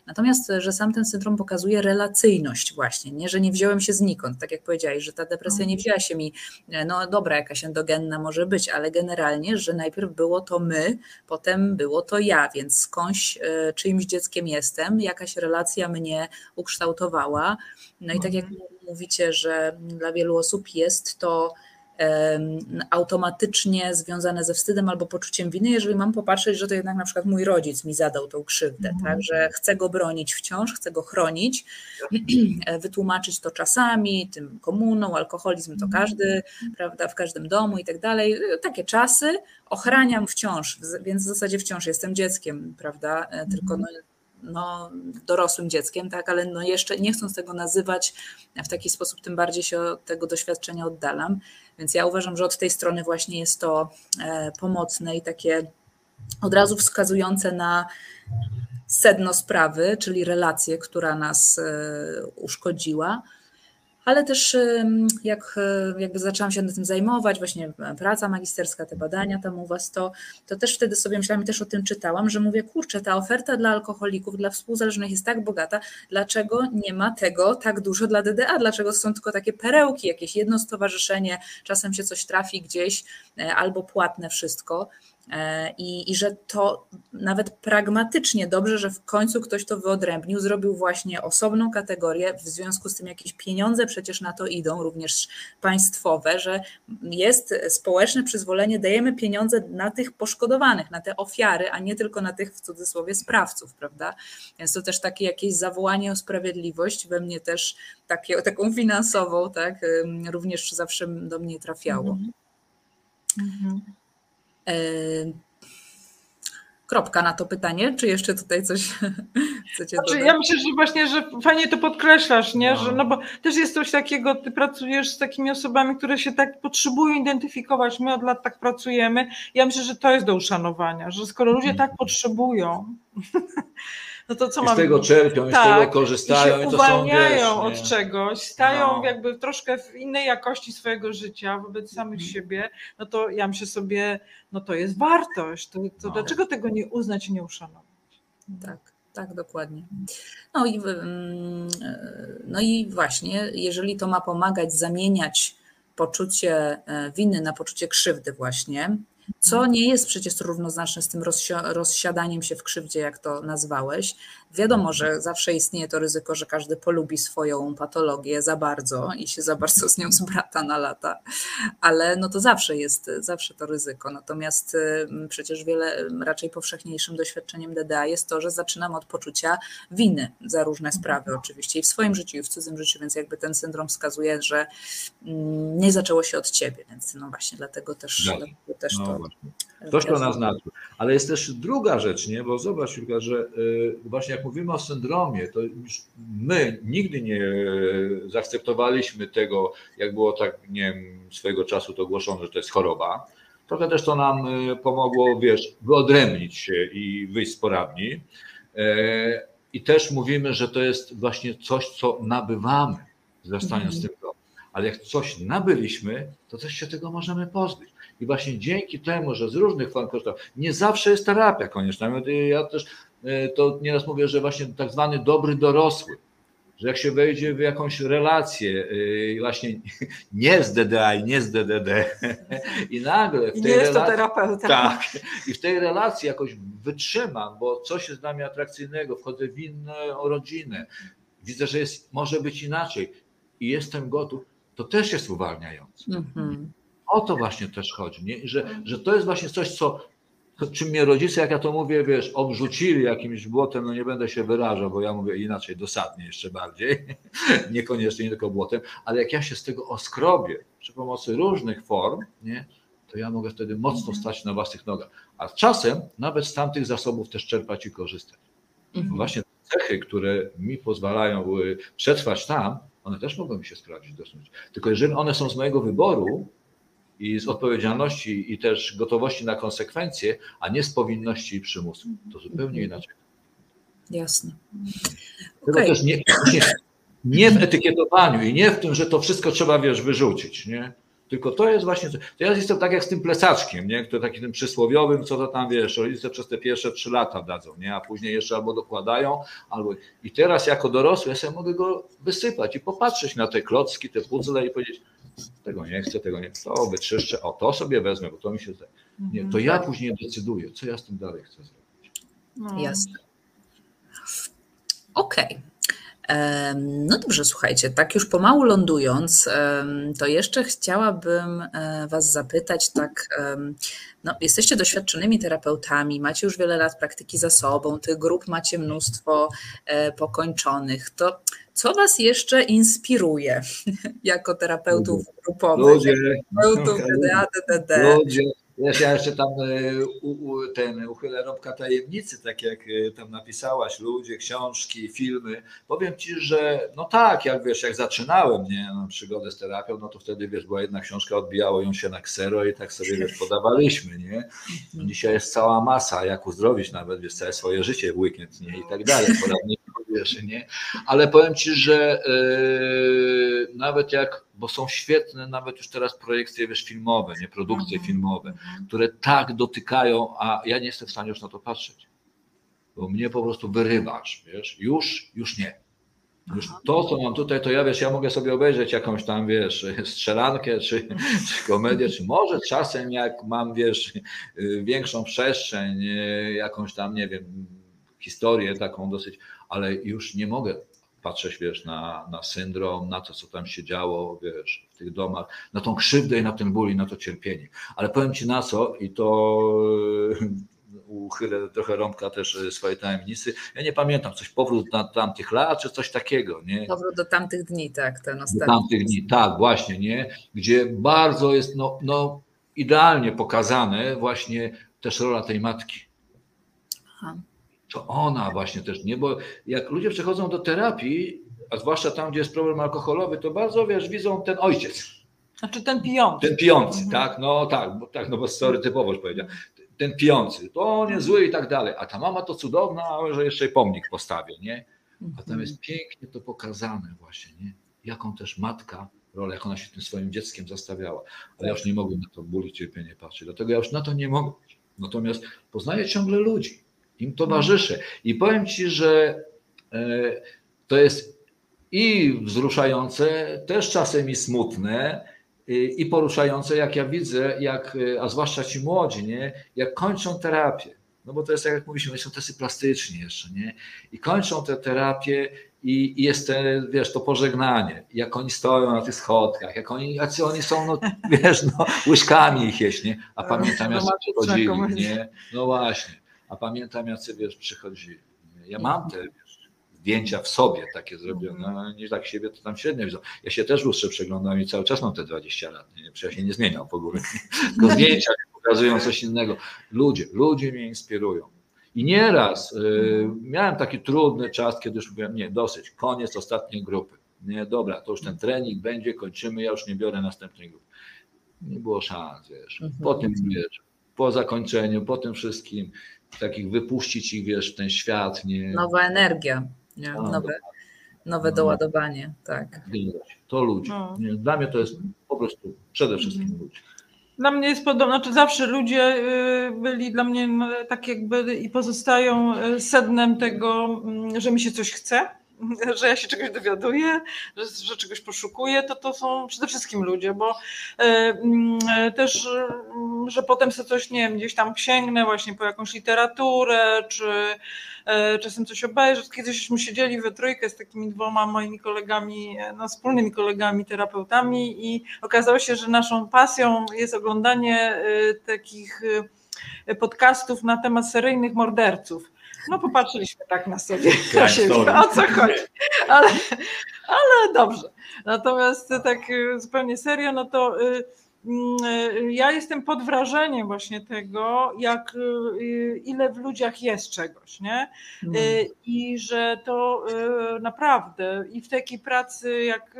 Natomiast, że sam ten syndrom pokazuje relacyjność właśnie, nie, że nie wziąłem się znikąd, tak jak powiedziałeś, że ta depresja nie wzięła się mi, e, no dobra, jakaś endogenna może być, ale generalnie, że najpierw było to my, potem było to ja, więc skądś czyimś dzieckiem dzieckiem jestem, jakaś relacja mnie ukształtowała. No i tak jak mhm. mówicie, że dla wielu osób jest to automatycznie związane ze wstydem albo poczuciem winy, jeżeli mam popatrzeć, że to jednak na przykład mój rodzic mi zadał tą krzywdę, mhm. tak, że chcę go bronić wciąż, chcę go chronić, [CLEARS THROAT] wytłumaczyć to czasami, tym komuną, alkoholizm to mhm. każdy, prawda, w każdym domu i tak dalej, takie czasy ochraniam wciąż, więc w zasadzie wciąż jestem dzieckiem, prawda, e, tylko no, no, dorosłym dzieckiem, tak, ale no jeszcze nie chcąc tego nazywać w taki sposób, tym bardziej się od tego doświadczenia oddalam. Więc ja uważam, że od tej strony właśnie jest to e, pomocne i takie od razu wskazujące na sedno sprawy, czyli relację, która nas e, uszkodziła ale też jak e, jakby zaczęłam się tym zajmować, właśnie praca magisterska, te badania tam u Was, to, to też wtedy sobie myślałam i też o tym czytałam, że mówię, kurczę, ta oferta dla alkoholików, dla współzależnych jest tak bogata, dlaczego nie ma tego tak dużo dla DDA, dlaczego są tylko takie perełki, jakieś jedno stowarzyszenie, czasem się coś trafi gdzieś, e, albo płatne wszystko, E, I, I że to nawet pragmatycznie dobrze, że w końcu ktoś to wyodrębnił, zrobił właśnie osobną kategorię, w związku z tym jakieś pieniądze przecież na to idą, również państwowe, że jest społeczne przyzwolenie, dajemy pieniądze na tych poszkodowanych, na te ofiary, a nie tylko na tych w cudzysłowie sprawców, prawda? Więc to też takie jakieś zawołanie o sprawiedliwość we mnie też takie, taką finansową, tak, również zawsze do mnie trafiało. Mhm. Mhm. Kropka na to pytanie, czy jeszcze tutaj coś [LAUGHS] chcecie znaczy, dodać? Ja myślę, że właśnie, że fajnie to podkreślasz, nie? No. Że, no bo też jest coś takiego, ty pracujesz z takimi osobami, które się tak potrzebują identyfikować, my od lat tak pracujemy. Ja myślę, że to jest do uszanowania, że skoro ludzie tak potrzebują, [LAUGHS] no to co I z tego czerpią, tak, z tego korzystają. I się i uwalniają są, wiesz, od czegoś, stają no. jakby troszkę w innej jakości swojego życia wobec samych hmm. siebie, no to ja myślę sobie, no to jest wartość, to, to no. dlaczego tego nie uznać i nie uszanować? Tak. Tak, dokładnie. No i, mm, no i właśnie, jeżeli to ma pomagać zamieniać poczucie e, winy na poczucie krzywdy, właśnie, co nie jest przecież równoznaczne z tym rozsiadaniem się w krzywdzie, jak to nazwałeś. Wiadomo, że zawsze istnieje to ryzyko, że każdy polubi swoją patologię za bardzo i się za bardzo z nią zbrata na lata, ale no to zawsze jest, zawsze to ryzyko. Natomiast przecież wiele raczej powszechniejszym doświadczeniem DDA jest to, że zaczynam od poczucia winy za różne sprawy oczywiście i w swoim życiu i w cudzym życiu, więc jakby ten syndrom wskazuje, że mm, nie zaczęło się od ciebie, więc no właśnie dlatego też, no, dlatego też no, to właśnie. Ktoś to naznaczył. Ale jest też druga rzecz, nie? bo zobacz, Julka, że y, właśnie jak mówimy o syndromie, to już my nigdy nie zaakceptowaliśmy tego, jak było tak, nie wiem, swojego czasu to ogłoszone, że to jest choroba. Trochę też to nam y, pomogło, wiesz, wyodrębnić się i wyjść z poradni. Y, I też mówimy, że to jest właśnie coś, co nabywamy, wzrastając mm. tym ale jak coś nabyliśmy, to też się tego możemy pozbyć. I właśnie dzięki temu, że z różnych form nie zawsze jest terapia konieczna. Ja też e, to nieraz mówię, że właśnie tak zwany dobry dorosły, że jak się wejdzie w jakąś relację, e, właśnie [LAUGHS] nie z DDA i nie z DDD, [LAUGHS] i nagle w tej I nie jest to terapeuta. tak, i w tej relacji jakoś wytrzymam, bo coś jest dla mnie atrakcyjnego, wchodzę w inną rodzinę, widzę, że jest, może być inaczej i jestem gotów, to też jest uwalniające. Mhm. O to właśnie też chodzi, nie? Że, że to jest właśnie coś, co, czym mnie rodzice, jak ja to mówię, wiesz, obrzucili jakimś błotem, no nie będę się wyrażał, bo ja mówię inaczej, dosadnie jeszcze bardziej, [LAUGHS] niekoniecznie nie tylko błotem, ale jak ja się z tego oskrobię przy pomocy różnych form, nie? to ja mogę wtedy mocno stać na własnych nogach. A czasem nawet z tamtych zasobów też czerpać i korzystać. Mhm. Właśnie te cechy, które mi pozwalają y, przetrwać tam, one też mogą mi się sprawdzić dosyć. Tylko jeżeli one są z mojego wyboru i z odpowiedzialności i też gotowości na konsekwencje, a nie z powinności i przymusu, to zupełnie inaczej. Jasne. Tylko Okej. też nie, nie, nie w etykietowaniu i nie w tym, że to wszystko trzeba, wiesz, wyrzucić, nie? Tylko to jest właśnie, to ja jestem tak jak z tym plecaczkiem, nie? Który taki tym przysłowiowym, co to tam, wiesz, rodzice przez te pierwsze trzy lata dadzą, nie? A później jeszcze albo dokładają, albo... I teraz jako dorosły ja sobie mogę go wysypać i popatrzeć na te klocki, te puzzle i powiedzieć, tego nie chcę, tego nie chcę, to wyczyszczę, o to sobie wezmę, bo to mi się zdaje. Nie, to ja później decyduję, co ja z tym dalej chcę zrobić. No. Jasne. Okej. Em, No dobrze, słuchajcie, tak już pomału lądując, to jeszcze chciałabym e, Was zapytać, tak, no, jesteście doświadczonymi terapeutami, macie już wiele lat praktyki za sobą, tych grup macie mnóstwo e, pokończonych, to co Was jeszcze inspiruje [LAUGHS] jako terapeutów grupowych, Ludzie, terapeutów [LAUGHS] DDA, DDD? Ludzie, wiesz, ja jeszcze tam e, u, u, ten uchylę rąbka tajemnicy, tak jak e, tam napisałaś, ludzie, książki, filmy. Powiem ci, że no tak, jak wiesz, jak zaczynałem nie, no, przygodę z terapią, no to wtedy wiesz, była jedna książka, odbijało ją się na ksero i tak sobie wiesz, podawaliśmy, nie? No, dzisiaj jest cała masa, jak uzdrowić nawet, wiesz, całe swoje życie w weekend, nie? I tak dalej, poradniki, nie? Ale powiem ci, że e, nawet jak, bo są świetne nawet już teraz projekcje, wiesz, filmowe, nie? Produkcje Mhm. filmowe, które tak dotykają, a ja nie jestem w stanie już na to patrzeć. Bo mnie po prostu wyrywasz, wiesz, już, już nie. Już to, co mam tutaj, to ja wiesz, ja mogę sobie obejrzeć jakąś tam, wiesz, [LAUGHS] strzelankę, czy, czy komedię, czy może czasem jak mam, wiesz, y, większą przestrzeń, y, jakąś tam, nie wiem, historię taką dosyć, ale już nie mogę patrzeć, wiesz, na, na syndrom, na to, co tam się działo, wiesz, w tych domach, na tą krzywdę i na ten ból i na to cierpienie. Ale powiem Ci na co i to y, uchylę trochę rąbka też y, swojej tajemnicy. Ja nie pamiętam, coś powrót na tamtych lat, czy coś takiego, nie? Powrót do tamtych dni, tak, ten Do ostatni. tamtych dni, tak, właśnie, nie? Gdzie bardzo jest no, no, idealnie pokazane właśnie też rola tej matki. Aha. To ona właśnie też, nie? Bo jak ludzie przechodzą do terapii, a zwłaszcza tam, gdzie jest problem alkoholowy, to bardzo, wiesz, widzą ten ojciec, Znaczy ten pijący. ten pijący, Mhm. tak? No tak, bo, tak, no bo stereotypowość powiedział. Ten pijący, to on jest zły i tak dalej, a ta mama to cudowna, że jeszcze pomnik postawię, nie? A tam jest pięknie to pokazane właśnie, nie? jaką też matka rolę, jak ona się tym swoim dzieckiem zastawiała. Ale ja już nie mogłem na to ból i cierpienie patrzeć, dlatego ja już na to nie mogę. Natomiast poznaję ciągle ludzi, im towarzyszę i powiem Ci, że e, to jest i wzruszające, też czasem i smutne, i i poruszające, jak ja widzę, jak, e, a zwłaszcza ci młodzi, nie, jak kończą terapię. No bo to jest, tak jak mówiliśmy, oni są tacy plastyczni jeszcze, nie? I kończą tę terapię i, i jest te, wiesz, to pożegnanie. Jak oni stoją na tych schodkach, jak oni, jacy oni są, no wiesz, no, łyżkami ich jeść, nie? A pamiętam, Romantyczna przychodzili, komedia. nie? No właśnie. A pamiętam, jacy, wiesz, przychodzili. Ja mam te, wiesz, zdjęcia w sobie takie zrobione, no, nie tak siebie to tam średnio widzą. Ja się też lustrze przeglądam i cały czas mam te 20 lat, nie? Przecież ja się nie zmieniam w ogóle. [LAUGHS] Tylko zdjęcia pokazują coś innego. Ludzie, ludzie mnie inspirują. I nieraz y, miałem taki trudny czas, kiedy już mówiłem, nie, dosyć, koniec ostatniej grupy. Nie, dobra, to już ten trening będzie, kończymy, ja już nie biorę następnej grupy. Nie było szans, wiesz. Mhm. Po tym, wiesz, po zakończeniu, po tym wszystkim, takich wypuścić ich, wiesz, ten świat, nie. Nowa energia, nie? A, nowe, nowe No. doładowanie, tak. To ludzie. No. Dla mnie to jest po prostu przede wszystkim ludzie. Dla mnie jest podobne, znaczy zawsze ludzie y, byli dla mnie no, tak jakby i pozostają y, sednem tego, mm, że mi się coś chce, [LAUGHS] że ja się czegoś dowiaduję, że, że czegoś poszukuję, to to są przede wszystkim ludzie, bo y, mm, też, że potem sobie coś, nie wiem, gdzieś tam sięgnę właśnie po jakąś literaturę, czy E, czasem coś obejrzeć. Kiedyśmy siedzieli we trójkę z takimi dwoma moimi kolegami, e, no, wspólnymi kolegami terapeutami i okazało się, że naszą pasją jest oglądanie e, takich podcastów na temat seryjnych morderców. No popatrzyliśmy tak na siebie, [LAUGHS] o co chodzi. Ale, ale dobrze. Natomiast tak zupełnie serio, no to e, ja jestem pod wrażeniem właśnie tego, jak e, ile w ludziach jest czegoś, nie? Mm. I że to naprawdę i w takiej pracy, jak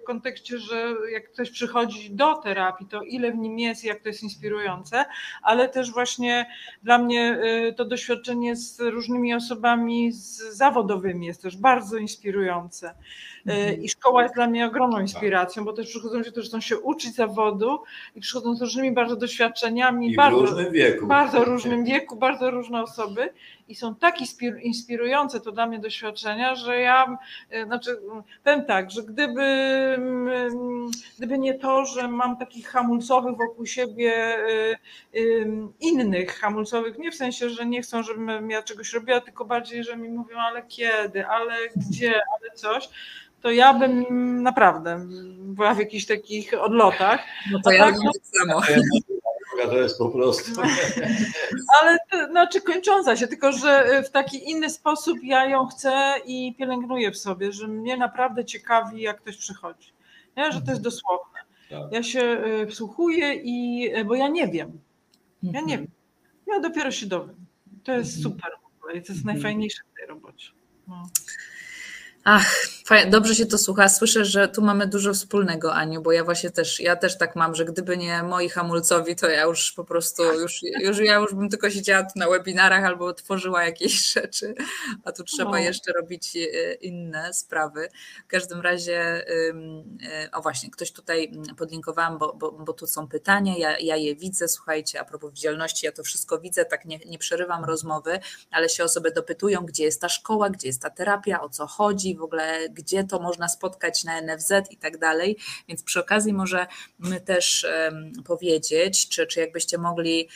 w kontekście, że jak ktoś przychodzi do terapii, to ile w nim jest, jak to jest inspirujące, ale też właśnie dla mnie to doświadczenie z różnymi osobami z zawodowymi jest też bardzo inspirujące. Mhm. I szkoła jest dla mnie ogromną inspiracją, bo też przychodzą ludzie, którzy chcą się uczyć zawodu i przychodzą z różnymi bardzo doświadczeniami. I bardzo, w różnym wieku. Bardzo różnym wieku, bardzo różne osoby i są tak inspirujące to dla mnie doświadczenia, że ja, e, znaczy powiem tak, że gdyby, gdyby nie to, że mam takich hamulcowych wokół siebie e, innych hamulcowych, nie w sensie, że nie chcą, żebym ja czegoś robiła, tylko bardziej, że mi mówią, ale kiedy, ale gdzie, ale coś, to ja bym naprawdę była w jakichś takich odlotach. No to ja tak, no, tak samo. To jest po prostu. Ale to, znaczy kończąca się, tylko że w taki inny sposób ja ją chcę i pielęgnuję w sobie, że mnie naprawdę ciekawi, jak ktoś przychodzi. Nie? Że to jest mhm. dosłowne. Tak. Ja się y, wsłuchuję i bo ja nie wiem. Ja nie mhm. wiem. Ja dopiero się dowiem. To jest mhm. super w ogóle. To jest najfajniejsze w tej robocie. No. Ach, dobrze się to słucha. Słyszę, że tu mamy dużo wspólnego, Aniu, bo ja właśnie też, ja też tak mam, że gdyby nie moi hamulcowi, to ja już po prostu, już, już ja już bym tylko siedziała tu na webinarach albo tworzyła jakieś [LAUGHS] rzeczy, a tu trzeba no. jeszcze robić e, inne sprawy. W każdym razie, e, o właśnie, ktoś tutaj podlinkowałam, bo, bo, bo tu są pytania, ja, ja je widzę, słuchajcie, a propos widzialności, ja to wszystko widzę, tak nie, nie przerywam rozmowy, ale się osoby dopytują, gdzie jest ta szkoła, gdzie jest ta terapia, o co chodzi, w ogóle gdzie to można spotkać na NFZ i tak dalej. Więc przy okazji może my też powiedzieć, czy, czy jakbyście mogli,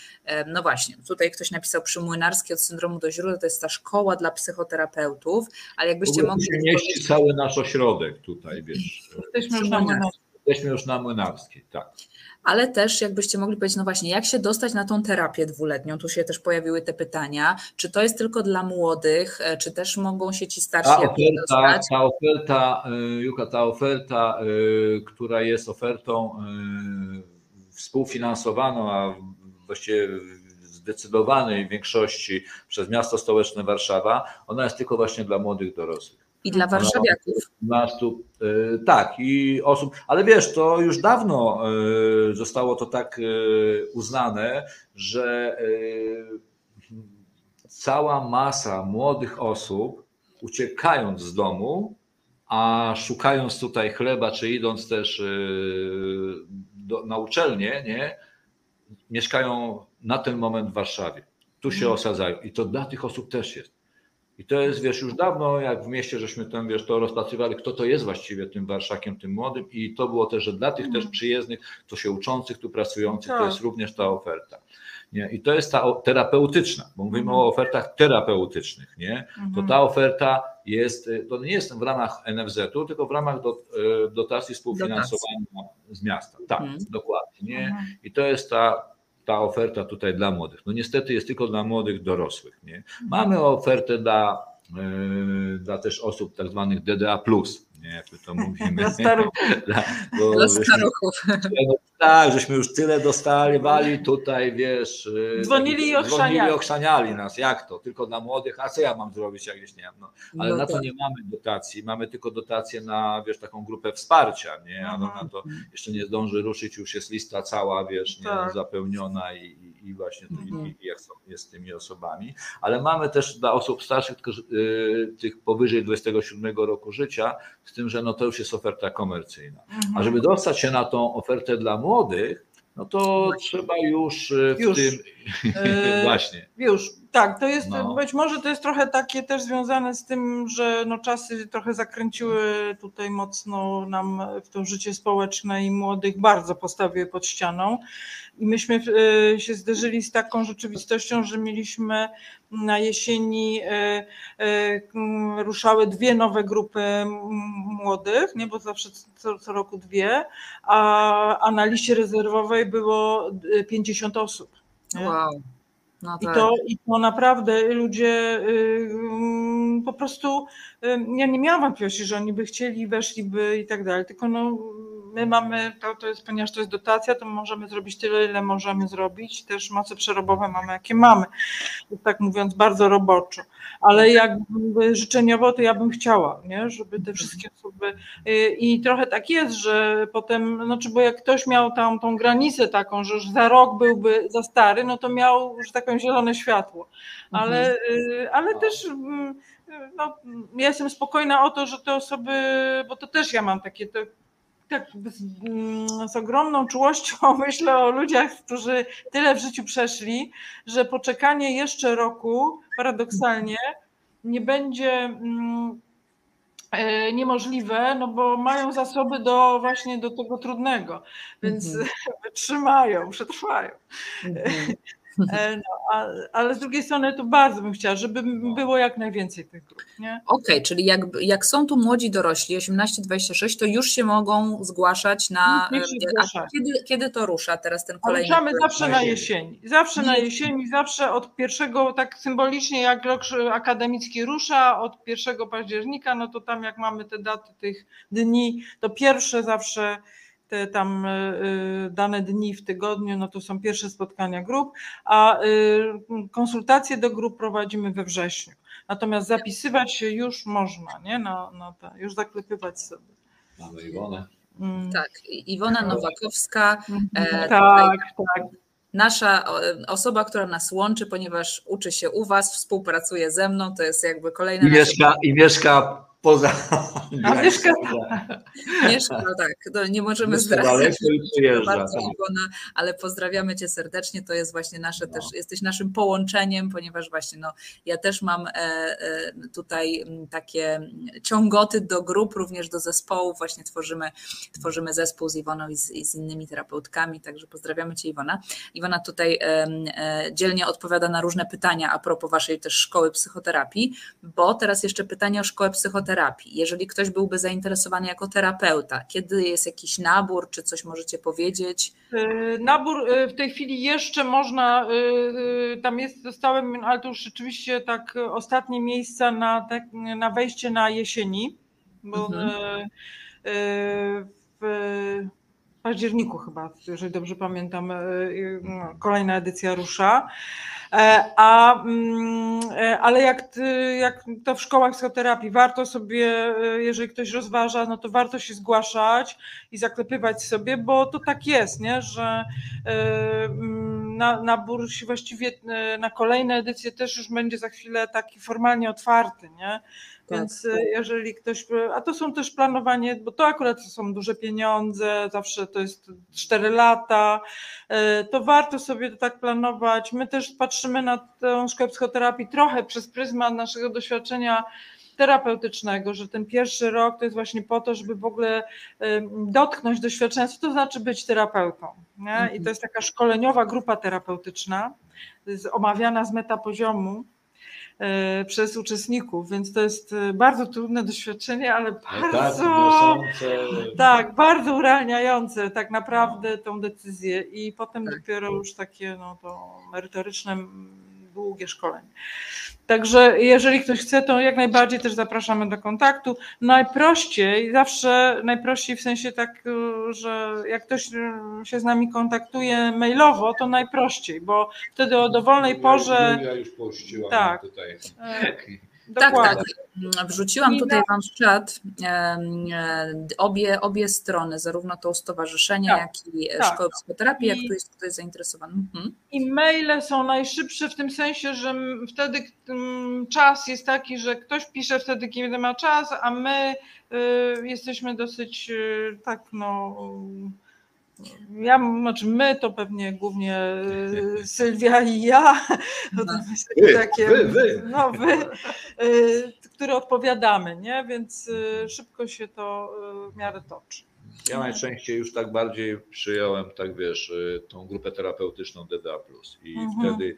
no właśnie, tutaj ktoś napisał przy Młynarskiej od syndromu do źródła, to jest ta szkoła dla psychoterapeutów, ale jakbyście mogli... się mieści cały nasz ośrodek tutaj, wiesz. Jesteśmy już na Młynarskiej. Jesteśmy już na Młynarskiej, tak ale też jakbyście mogli powiedzieć, no właśnie, jak się dostać na tą terapię dwuletnią? Tu się też pojawiły te pytania. Czy to jest tylko dla młodych, e, czy też mogą się ci starsi ta oferta, dostać? Ta oferta, e, Juka, ta oferta, e, która jest ofertą współfinansowaną, a właściwie zdecydowanej większości przez miasto stołeczne Warszawa, ona jest tylko właśnie dla młodych dorosłych. I dla warszawiaków. 12, e, tak, i osób, ale wiesz, to już dawno e, zostało to tak e, uznane, że cała masa młodych osób, uciekając z domu, a szukając tutaj chleba, czy idąc też do, na uczelnię, nie, mieszkają na ten moment w Warszawie. Tu się mhm. osadzają. I to dla tych osób też jest. I to jest, wiesz, już dawno, jak w mieście, żeśmy tam, wiesz, to rozpatrywali, kto to jest właściwie tym warszakiem, tym młodym i to było też, że dla tych też mhm. przyjezdnych, to się uczących, tu pracujących, to jest tak. również ta oferta. Nie? I to jest ta terapeutyczna, bo mówimy mhm. o ofertach terapeutycznych, nie? To mhm. ta oferta jest, to nie jest w ramach NFZ-u, tylko w ramach do, e, dotacji współfinansowania z miasta. Tak, dokładnie. Nie? I to jest ta ta oferta tutaj dla młodych. No niestety jest tylko dla młodych dorosłych. Nie? Mamy ofertę dla, yy, dla też osób tak zwanych DDA+, nie, jak my to [LAUGHS] mówimy. Dla staruchów. dla, dla staruchów. No, tak, żeśmy już tyle dostali, wali tutaj, wiesz. Y, [LAUGHS] dzwonili i ochrzaniali. Dzwonili ochrzaniali nas. Jak to? Tylko dla młodych? A co ja mam zrobić, jak gdzieś nie mam? No, ale no na to tak. nie mamy dotacji. Mamy tylko dotację na, wiesz, taką grupę wsparcia, nie? A no, na to jeszcze nie zdąży ruszyć, już jest lista cała, wiesz, nie, tak. zapełniona i, i właśnie mhm. i, i jak jest z tymi osobami. Ale mamy też dla osób starszych, y, tych powyżej 27 roku życia, z tym, że no to już jest oferta komercyjna. Mhm. A żeby dostać się na tą ofertę dla młodych, no to trzeba już w Już. tym [LAUGHS] właśnie. Już, tak, to jest, No. być może to jest trochę takie też związane z tym, że no czasy trochę zakręciły tutaj mocno nam w to życie społeczne i młodych bardzo postawiły pod ścianą. I myśmy e, się zderzyli z taką rzeczywistością, że mieliśmy na jesieni e, e, ruszały dwie nowe grupy młodych, nie, bo zawsze co, co roku dwie, a, a na liście rezerwowej było e, 50 osób. nie? Wow. No I tak. to, I to naprawdę ludzie y, mm, po prostu, y, ja nie miałam wątpliwości, że oni by chcieli, weszliby i tak dalej, tylko no, my mamy, to, to jest, ponieważ to jest dotacja, to możemy zrobić tyle, ile możemy zrobić, też moce przerobowe mamy, jakie mamy, tak mówiąc bardzo roboczo, ale jakby życzeniowo to ja bym chciała, nie? żeby te wszystkie osoby y, i trochę tak jest, że potem, znaczy bo jak ktoś miał tam tą granicę taką, że już za rok byłby za stary, no to miał, że tak powiem, zielone światło. Ale, y, ale też mm, no, ja jestem spokojna o to, że te osoby, bo to też ja mam takie, tak z, mm, z ogromną czułością [LAUGHS] myślę o ludziach, którzy tyle w życiu przeszli, że poczekanie jeszcze roku paradoksalnie nie będzie mm, e, niemożliwe, no bo mają zasoby do właśnie do tego trudnego, więc Mhm. [LAUGHS] wytrzymają, przetrwają. Mhm. [LAUGHS] No, a, ale z drugiej strony to bardzo bym chciała, żeby było jak najwięcej tych grup? Okej, czyli jak, jak są tu młodzi dorośli, 18-26, to już się mogą zgłaszać na. A zgłaszają. kiedy, kiedy to rusza teraz ten kolejny? Ruszamy zawsze na jesieni. Zawsze na jesieni, zawsze od pierwszego, tak symbolicznie jak rok akademicki rusza, od 1 października, no to tam jak mamy te daty tych dni, to pierwsze zawsze te tam y, y, dane dni w tygodniu, no to są pierwsze spotkania grup, a y, konsultacje do grup prowadzimy we wrześniu. Natomiast zapisywać się już można, nie? Na, na te, już zaklepywać sobie. Mamy Iwonę. Mm. Tak, Iwona Nowakowska, e, Tak, tak. nasza osoba, która nas łączy, ponieważ uczy się u Was, współpracuje ze mną, to jest jakby kolejna I mieszka, i mieszka poza. A mieszka- [LAUGHS] Mieszka, no tak, to nie możemy zdradzać. bardzo tak. Iwona, ale pozdrawiamy Cię serdecznie. To jest właśnie nasze No. też, jesteś naszym połączeniem, ponieważ właśnie no, ja też mam e, e, tutaj takie ciągoty do grup, również do zespołów. Właśnie tworzymy, tworzymy zespół z Iwoną i z, i z innymi terapeutkami, także pozdrawiamy Cię Iwona. Iwona tutaj em, e, dzielnie odpowiada na różne pytania a propos Waszej też szkoły psychoterapii, bo teraz jeszcze pytanie o szkołę psychoterapii. Jeżeli ktoś byłby zainteresowany jako terapeuta, kiedy jest jakiś nabór, czy coś możecie powiedzieć? Y, Nabór y, w tej chwili jeszcze można, y, tam jest, dostałem, ale to już rzeczywiście tak ostatnie miejsca na, na wejście na jesieni, bo Mhm. W październiku chyba, jeżeli dobrze pamiętam, y, no, kolejna edycja rusza. E, A, mm, e, ale jak, jak to w szkołach psychoterapii, warto sobie, jeżeli ktoś rozważa, no to warto się zgłaszać i zaklepywać sobie, bo to tak jest, nie? że mm, na, nabór się właściwie na kolejne edycje też już będzie za chwilę taki formalnie otwarty, nie? Tak. Więc y, jeżeli ktoś, a to są też planowanie, bo to akurat są duże pieniądze, zawsze to jest 4 lata, y, to warto sobie to tak planować. My też patrzymy na tę szkołę psychoterapii trochę przez pryzmat naszego doświadczenia terapeutycznego, że ten pierwszy rok to jest właśnie po to, żeby w ogóle ym, dotknąć doświadczenia, co to znaczy być terapeutą. Nie? I Mhm. to jest taka szkoleniowa grupa terapeutyczna, omawiana z metapoziomu e, przez uczestników, więc to jest e, bardzo trudne doświadczenie, ale Tak, bardzo, niosące. tak, bardzo urealniające tak naprawdę tą decyzję i potem Tak. dopiero już takie no, to merytoryczne, m, długie szkolenie. Także jeżeli ktoś chce, to jak najbardziej też zapraszamy do kontaktu. Najprościej, zawsze najprościej w sensie tak, y, że jak ktoś y, się z nami kontaktuje mailowo, to najprościej, bo wtedy o dowolnej porze. Julia już pościła Tak. tutaj. Tak, tak. Wrzuciłam I tutaj Wam w czat e, obie, obie strony, zarówno to stowarzyszenie, Tak, jak i tak. szkołę psychoterapii, jak tu jest ktoś zainteresowany. Mhm. I maile są najszybsze w tym sensie, że wtedy mm, czas jest taki, że ktoś pisze wtedy, kiedy ma czas, a my y, jesteśmy dosyć y, tak no Ja, znaczy my to pewnie głównie y, Sylwia i ja, [LAUGHS] jest Wy, takie, wy, wy. no wy, y, które odpowiadamy, nie? Więc y, szybko się to w miarę toczy. Ja najczęściej już tak bardziej przyjąłem, tak wiesz, tą grupę terapeutyczną DDA. I Mhm. wtedy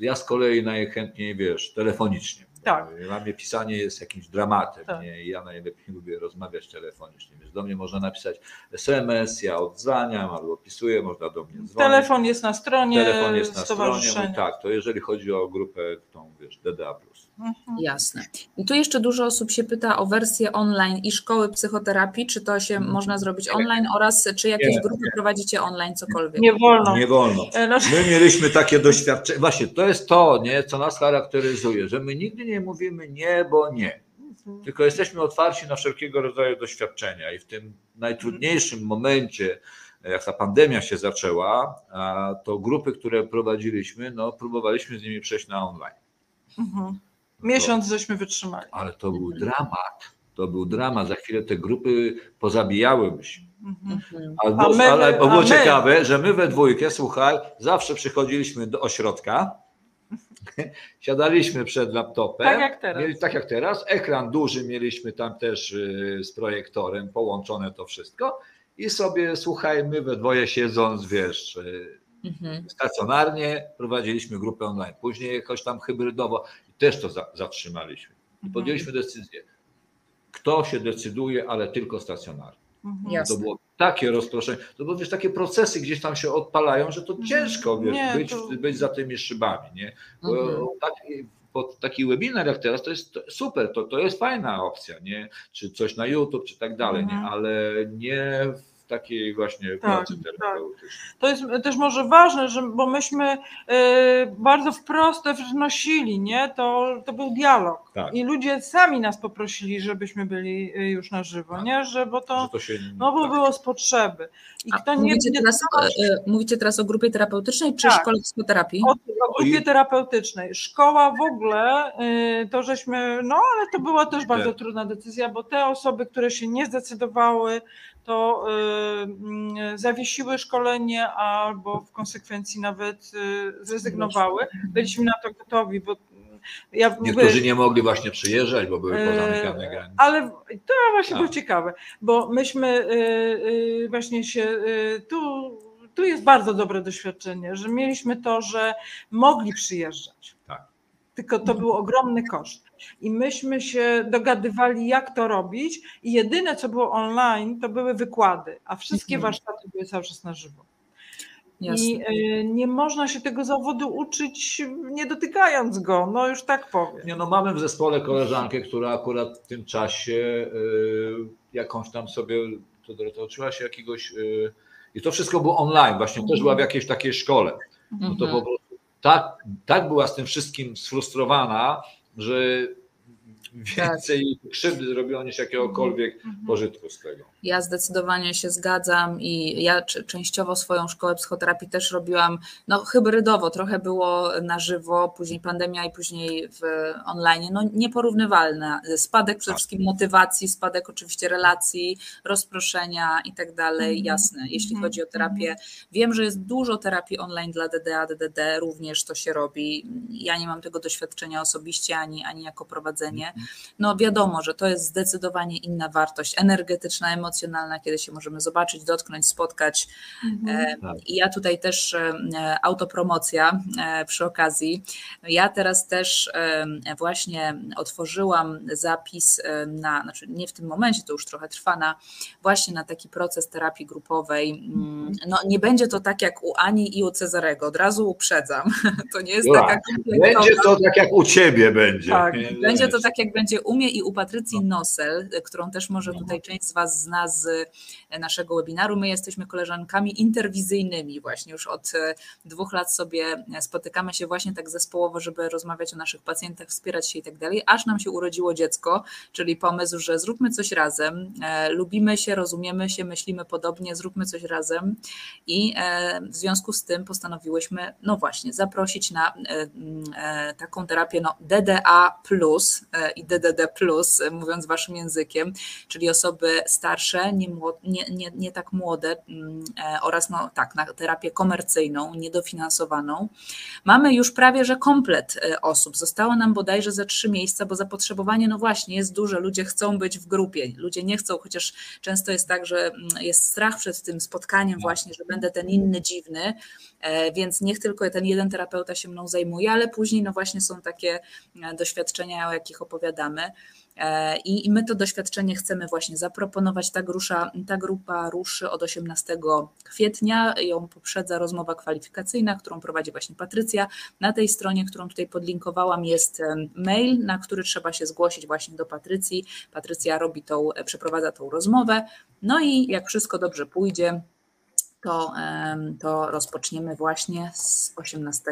ja z kolei najchętniej, wiesz, telefonicznie. Tak. Dla mnie pisanie jest jakimś dramatem. Tak. Nie? Ja najlepiej lubię rozmawiać telefonicznie. Więc do mnie można napisać SMS, ja odzwaniam albo opisuję, można do mnie dzwonić. Telefon jest na stronie Telefon jest na stronie. Tak, to jeżeli chodzi o grupę tą, wiesz, DDA. Mhm. Jasne. I tu jeszcze dużo osób się pyta o wersję online i szkoły psychoterapii, czy to się można zrobić online oraz czy jakieś Nie. grupy prowadzicie online, cokolwiek. Nie wolno. Nie wolno. E, no, My mieliśmy takie doświadczenie. Właśnie to jest to, nie, co nas charakteryzuje, że my nigdy nie mówimy nie, bo nie. Tylko jesteśmy otwarci na wszelkiego rodzaju doświadczenia i w tym najtrudniejszym momencie, jak ta pandemia się zaczęła, to grupy, które prowadziliśmy, no próbowaliśmy z nimi przejść na online. Mhm. Miesiąc żeśmy wytrzymali. Ale to był dramat. To był dramat. Za chwilę te grupy pozabijałyby się. Mhm. Mhm. Albo, A my- ale było a my- ciekawe, że my we dwójkę, słuchaj, zawsze przychodziliśmy do ośrodka, [LAUGHS] siadaliśmy przed laptopem. Tak jak teraz. Mieli, tak jak teraz. Ekran duży mieliśmy tam też y, z projektorem, połączone to wszystko. I sobie, słuchaj, my we dwoje siedząc, wiesz, y, Mhm. stacjonarnie prowadziliśmy grupę online. Później jakoś tam hybrydowo też to za, zatrzymaliśmy. I podjęliśmy decyzję. Kto się decyduje, ale tylko stacjonarnie. Mhm. To było takie rozproszenie, to były wiesz, takie procesy gdzieś tam się odpalają, że to ciężko wiesz, Nie, być, to- być za tymi szybami. Nie? Bo Mhm. taki, bo taki webinar jak teraz to jest super, to, to jest fajna opcja, nie? czy coś na YouTube, czy tak dalej, Mhm. nie? ale nie w takiej właśnie Tak, pracy tak. terapeutycznej. To jest też może ważne, że, bo myśmy y, bardzo wprost to wnosili, nie? To, to był dialog. Tak. I ludzie sami nas poprosili, żebyśmy byli y, już na żywo, Tak. nie? Że, bo to, Że to się, no bo tak. było z potrzeby. I A kto nie mówicie, nie teraz, e, mówicie teraz o grupie terapeutycznej czy Tak. szkole psychoterapii? o, o grupie terapeutycznej. Szkoła w ogóle, y, to żeśmy, no ale to była też bardzo Tak. trudna decyzja, bo te osoby, które się nie zdecydowały, to y, mm, zawiesiły szkolenie albo w konsekwencji nawet y, zrezygnowały. Byliśmy na to gotowi, bo ja mówię- Niektórzy nie mogli właśnie przyjeżdżać, bo były pozamykane Eee, granice. Ale to właśnie Tak. było ciekawe, bo myśmy y, y, właśnie się y, tu, tu jest bardzo dobre doświadczenie, że mieliśmy to, że mogli przyjeżdżać. Tylko to był ogromny koszt. I myśmy się dogadywali, jak to robić, i jedyne, co było online, to były wykłady, a wszystkie Mhm. warsztaty były cały czas na żywo. Jasne. I y, nie można się tego zawodu uczyć, nie dotykając go, no już tak powiem. Nie, no mamy w zespole koleżankę, która akurat w tym czasie y, jakąś tam sobie, to, uczyła się jakiegoś, y, i to wszystko było online, właśnie też była w jakiejś takiej szkole. No to Mhm. po prostu tak, tak była z tym wszystkim sfrustrowana, że więcej krzywdy zrobiło niż jakiegokolwiek Mhm. pożytku z tego. Ja zdecydowanie się zgadzam i ja częściowo swoją szkołę psychoterapii też robiłam no, hybrydowo, trochę było na żywo, później pandemia i później w online, no nieporównywalne. Spadek przede Tak. wszystkim motywacji, spadek oczywiście relacji, rozproszenia i tak dalej, Mhm. jasne. Jeśli Mhm. chodzi o terapię, wiem, że jest dużo terapii online dla DDA, DDD, również to się robi. Ja nie mam tego doświadczenia osobiście, ani, ani jako prowadzenie. No wiadomo, że to jest zdecydowanie inna wartość energetyczna, emocjonalna, kiedy się możemy zobaczyć, dotknąć, spotkać. E, Tak. I ja tutaj też e, autopromocja e, przy okazji. Ja teraz też właśnie otworzyłam zapis na, znaczy nie w tym momencie, to już trochę trwa, na właśnie na taki proces terapii grupowej. Mm, No nie będzie to tak jak u Ani i u Cezarego, od razu uprzedzam. [LAUGHS] To nie jest Ua, taka kompleksowa Będzie to tak jak u ciebie będzie. Tak, będzie to tak, jak będzie u mnie i u Patrycji No. Nosel, którą też może tutaj część z Was zna z naszego webinaru. My jesteśmy koleżankami interwizyjnymi, właśnie już od e, dwóch lat sobie spotykamy się właśnie tak zespołowo, żeby rozmawiać o naszych pacjentach, wspierać się i tak dalej, aż nam się urodziło dziecko, czyli pomysł, że zróbmy coś razem, e, lubimy się, rozumiemy się, myślimy podobnie, zróbmy coś razem. I e, w związku z tym postanowiłyśmy, no właśnie, zaprosić na e, e, taką terapię no, DDA plus e, i DDD plus, e, mówiąc waszym językiem, czyli osoby starsze, nie, nie, nie, nie tak młode mm, oraz no, tak, na terapię komercyjną, niedofinansowaną. Mamy już prawie, że komplet osób. Zostało nam bodajże ze trzy miejsca, bo zapotrzebowanie, no właśnie, jest duże. Ludzie chcą być w grupie, ludzie nie chcą, chociaż często jest tak, że mm, jest strach przed tym spotkaniem, właśnie, że będę ten inny, dziwny, więc niech tylko ten jeden terapeuta się mną zajmuje, ale później, no właśnie, są takie doświadczenia, o jakich opowiadamy. E, I my to doświadczenie chcemy właśnie zaproponować. Ta, grusza, ta grupa ruszy od 18 kwietnia. Ją poprzedza rozmowa kwalifikacyjna, którą prowadzi właśnie Patrycja. Na tej stronie, którą tutaj podlinkowałam, jest mail, na który trzeba się zgłosić właśnie do Patrycji. Patrycja robi tą, przeprowadza tą rozmowę. No i jak wszystko dobrze pójdzie, to, to rozpoczniemy właśnie z 18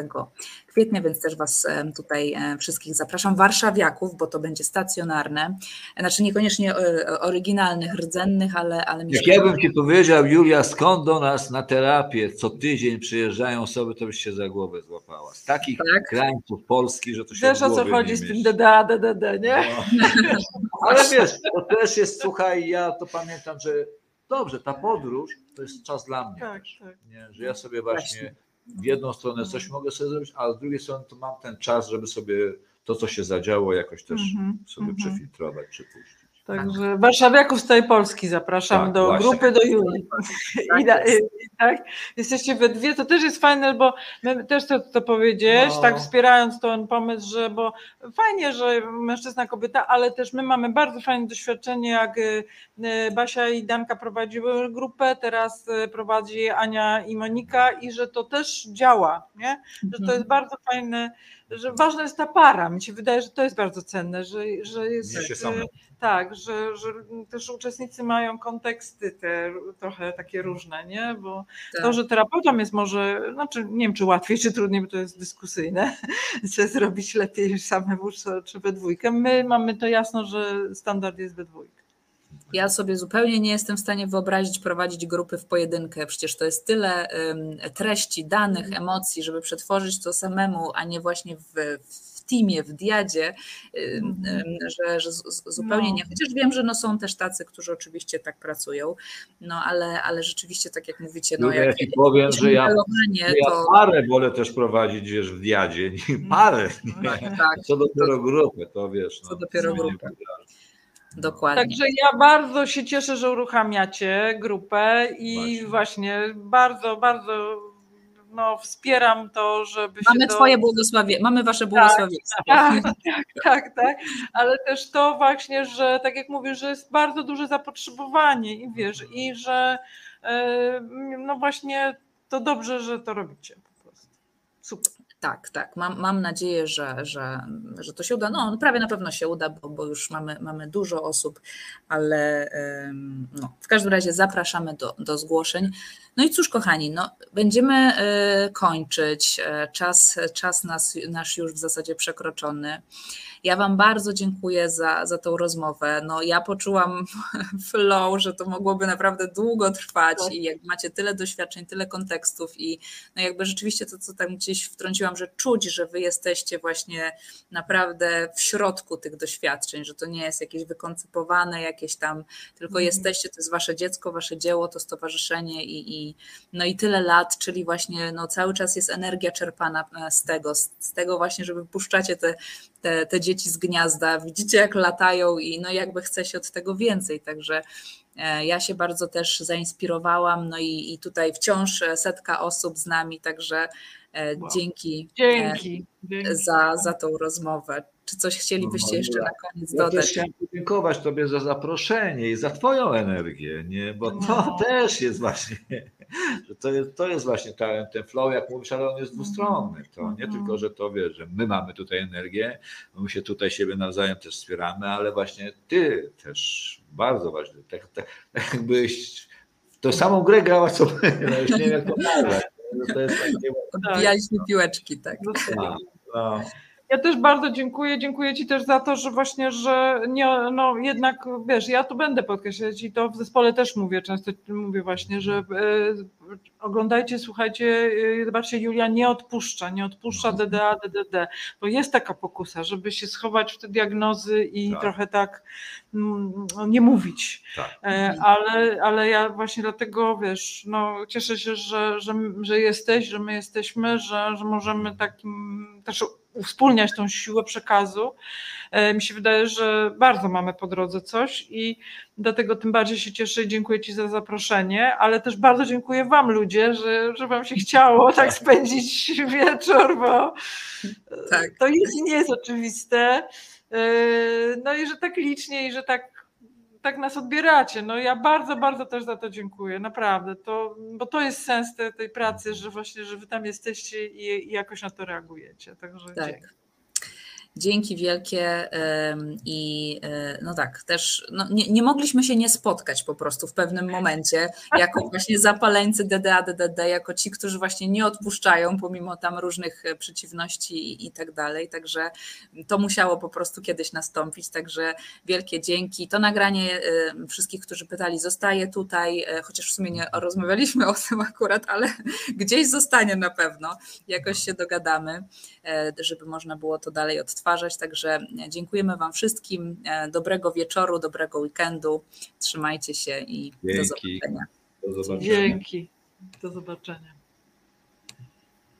kwietnia, więc też Was tutaj wszystkich zapraszam. Warszawiaków, bo to będzie stacjonarne, znaczy niekoniecznie e, oryginalnych, rdzennych, ale... ale Jak ja bym Ci powiedział, Julia, skąd do nas na terapię co tydzień przyjeżdżają osoby, to byś się za głowę złapała. Z takich tak? krańców Polski, że to się Wiesz o co chodzi z tym DDA, DDD, nie? No. Ale wiesz, to też jest, słuchaj, ja to pamiętam, że dobrze, ta podróż to jest czas dla mnie. Tak, też, tak. Nie? Że ja sobie właśnie w jedną stronę coś mogę sobie zrobić, a z drugiej strony to mam ten czas, żeby sobie to, co się zadziało, jakoś też mm -hmm, sobie mm -hmm. przefiltrować, przypuścić. Także tak. warszawiaków z tej Polski zapraszam tak, do właśnie. grupy do Julii. Tak, [LAUGHS] I, da, i, tak, jesteście we dwie, to też jest fajne, bo my też to, to powiedzieć, no. tak wspierając ten pomysł, że bo fajnie, że mężczyzna, kobieta, ale też my mamy bardzo fajne doświadczenie, jak y, Basia i Danka prowadziły grupę, teraz y, prowadzi Ania i Monika i że to też działa, nie? że to jest mhm. bardzo fajne że ważna jest ta para. Mi się wydaje, że to jest bardzo cenne, że, że jest. Tak, że, że też uczestnicy mają konteksty te trochę takie różne, nie? Bo tak. to, że terapeutą jest może, znaczy nie wiem, czy łatwiej, czy trudniej, bo to jest dyskusyjne, [LAUGHS] czy zrobić lepiej samemu, czy we dwójkę. My mamy to jasno, że standard jest we dwójkę. Ja sobie zupełnie nie jestem w stanie wyobrazić prowadzić grupy w pojedynkę. Przecież to jest tyle treści, danych, emocji, żeby przetworzyć to samemu, a nie właśnie w, w teamie, w diadzie, że, że zupełnie no. nie. Chociaż wiem, że no są też tacy, którzy oczywiście tak pracują, no ale, ale rzeczywiście, tak jak mówicie, no jak, ja powiem, że ja, ja to... parę wolę też prowadzić, wiesz, w diadzie, parę. Tak, tak, Co dopiero grupę, to wiesz. No, Co dopiero grupę. Dokładnie. Także ja bardzo się cieszę, że uruchamiacie grupę i właśnie, właśnie bardzo, bardzo no, wspieram to, żeby Mamy Twoje błogosławie, mamy Wasze tak, błogosławieństwo. Tak, tak, tak, tak, ale też to właśnie, że tak jak mówię, że jest bardzo duże zapotrzebowanie i wiesz, i że e, no właśnie to dobrze, że to robicie po prostu. Super. Tak, tak. Mam, mam nadzieję, że, że, że to się uda. No, prawie na pewno się uda, bo, bo już mamy, mamy dużo osób, ale no, w każdym razie zapraszamy do, do zgłoszeń. No i cóż, kochani, no, będziemy e, kończyć. E, czas, czas nas, nasz już w zasadzie przekroczony. Ja Wam bardzo dziękuję za, za tą rozmowę. No, ja poczułam [LAUGHS] flow, że to mogłoby naprawdę długo trwać tak. i jak macie tyle doświadczeń, tyle kontekstów i no jakby rzeczywiście to, co tam gdzieś wtrąciłam, że czuć, że Wy jesteście właśnie naprawdę w środku tych doświadczeń, że to nie jest jakieś wykoncypowane, jakieś tam, tylko mhm. jesteście, to jest Wasze dziecko, Wasze dzieło, to stowarzyszenie i, i, no i tyle lat, czyli właśnie no cały czas jest energia czerpana e, z tego, z, z tego właśnie, że wypuszczacie te, te, te dzieci z gniazda, widzicie jak latają i no jakby chce się od tego więcej, także e, ja się bardzo też zainspirowałam, no i, i tutaj wciąż setka osób z nami, także e, wow. dzięki, dzięki, za, za tą rozmowę. Czy coś chcielibyście no, jeszcze na koniec ja dodać? Chciałem podziękować Tobie za zaproszenie i za Twoją energię, nie? bo to no. też jest właśnie, że to jest, to jest właśnie ten, ten flow, jak mówisz, ale on jest dwustronny. To nie mhm. tylko, że to wiesz, że my mamy tutaj energię, my się tutaj siebie nawzajem też wspieramy, ale właśnie Ty też bardzo ważny. Tak, tak, tak jakbyś to samą grę grała, co my, no już nie wiem jak to nazwać. Takie... Odbijaliśmy piłeczki, tak. No, no. Ja też bardzo dziękuję. Dziękuję Ci też za to, że właśnie, że nie, no jednak wiesz, ja tu będę podkreślać i to w zespole też mówię, często mówię właśnie, że e, oglądajcie, słuchajcie, e, zobaczcie, Julia nie odpuszcza, nie odpuszcza DDA, DDD, bo jest taka pokusa, żeby się schować w te diagnozy i tak. trochę tak mm, nie mówić. Tak. E, ale, ale ja właśnie dlatego, wiesz, no cieszę się, że, że, że jesteś, że my jesteśmy, że, że możemy takim też uwspólniać tą siłę przekazu. E, mi się wydaje, że bardzo mamy po drodze coś i dlatego tym bardziej się cieszę i dziękuję Ci za zaproszenie, ale też bardzo dziękuję Wam ludzie, że, że Wam się chciało [LAUGHS] tak spędzić wieczór, bo tak. to jest, nie jest oczywiste. E, no i że tak licznie i że tak tak nas odbieracie. No ja bardzo, bardzo też za to dziękuję, naprawdę. To, bo to jest sens tej, tej pracy, że właśnie, że wy tam jesteście i, i jakoś na to reagujecie. Także tak. dzięki. Dzięki wielkie i e, no tak, też no nie, nie, mogliśmy się nie spotkać po prostu w pewnym momencie, jako właśnie zapaleńcy DDA, DDD, jako ci, którzy właśnie nie odpuszczają pomimo tam różnych e, przeciwności i tak dalej, także to musiało po prostu kiedyś nastąpić, także wielkie dzięki. To nagranie e, wszystkich, którzy pytali zostaje tutaj, chociaż w sumie nie rozmawialiśmy o tym akurat, ale gdzieś zostanie na pewno, jakoś się dogadamy, żeby można było to dalej odtworzyć odtwarzać. Także dziękujemy Wam wszystkim. E, dobrego wieczoru, dobrego weekendu. Trzymajcie się i Dzięki. do zobaczenia. Do zobaczenia. Dzięki. Do zobaczenia.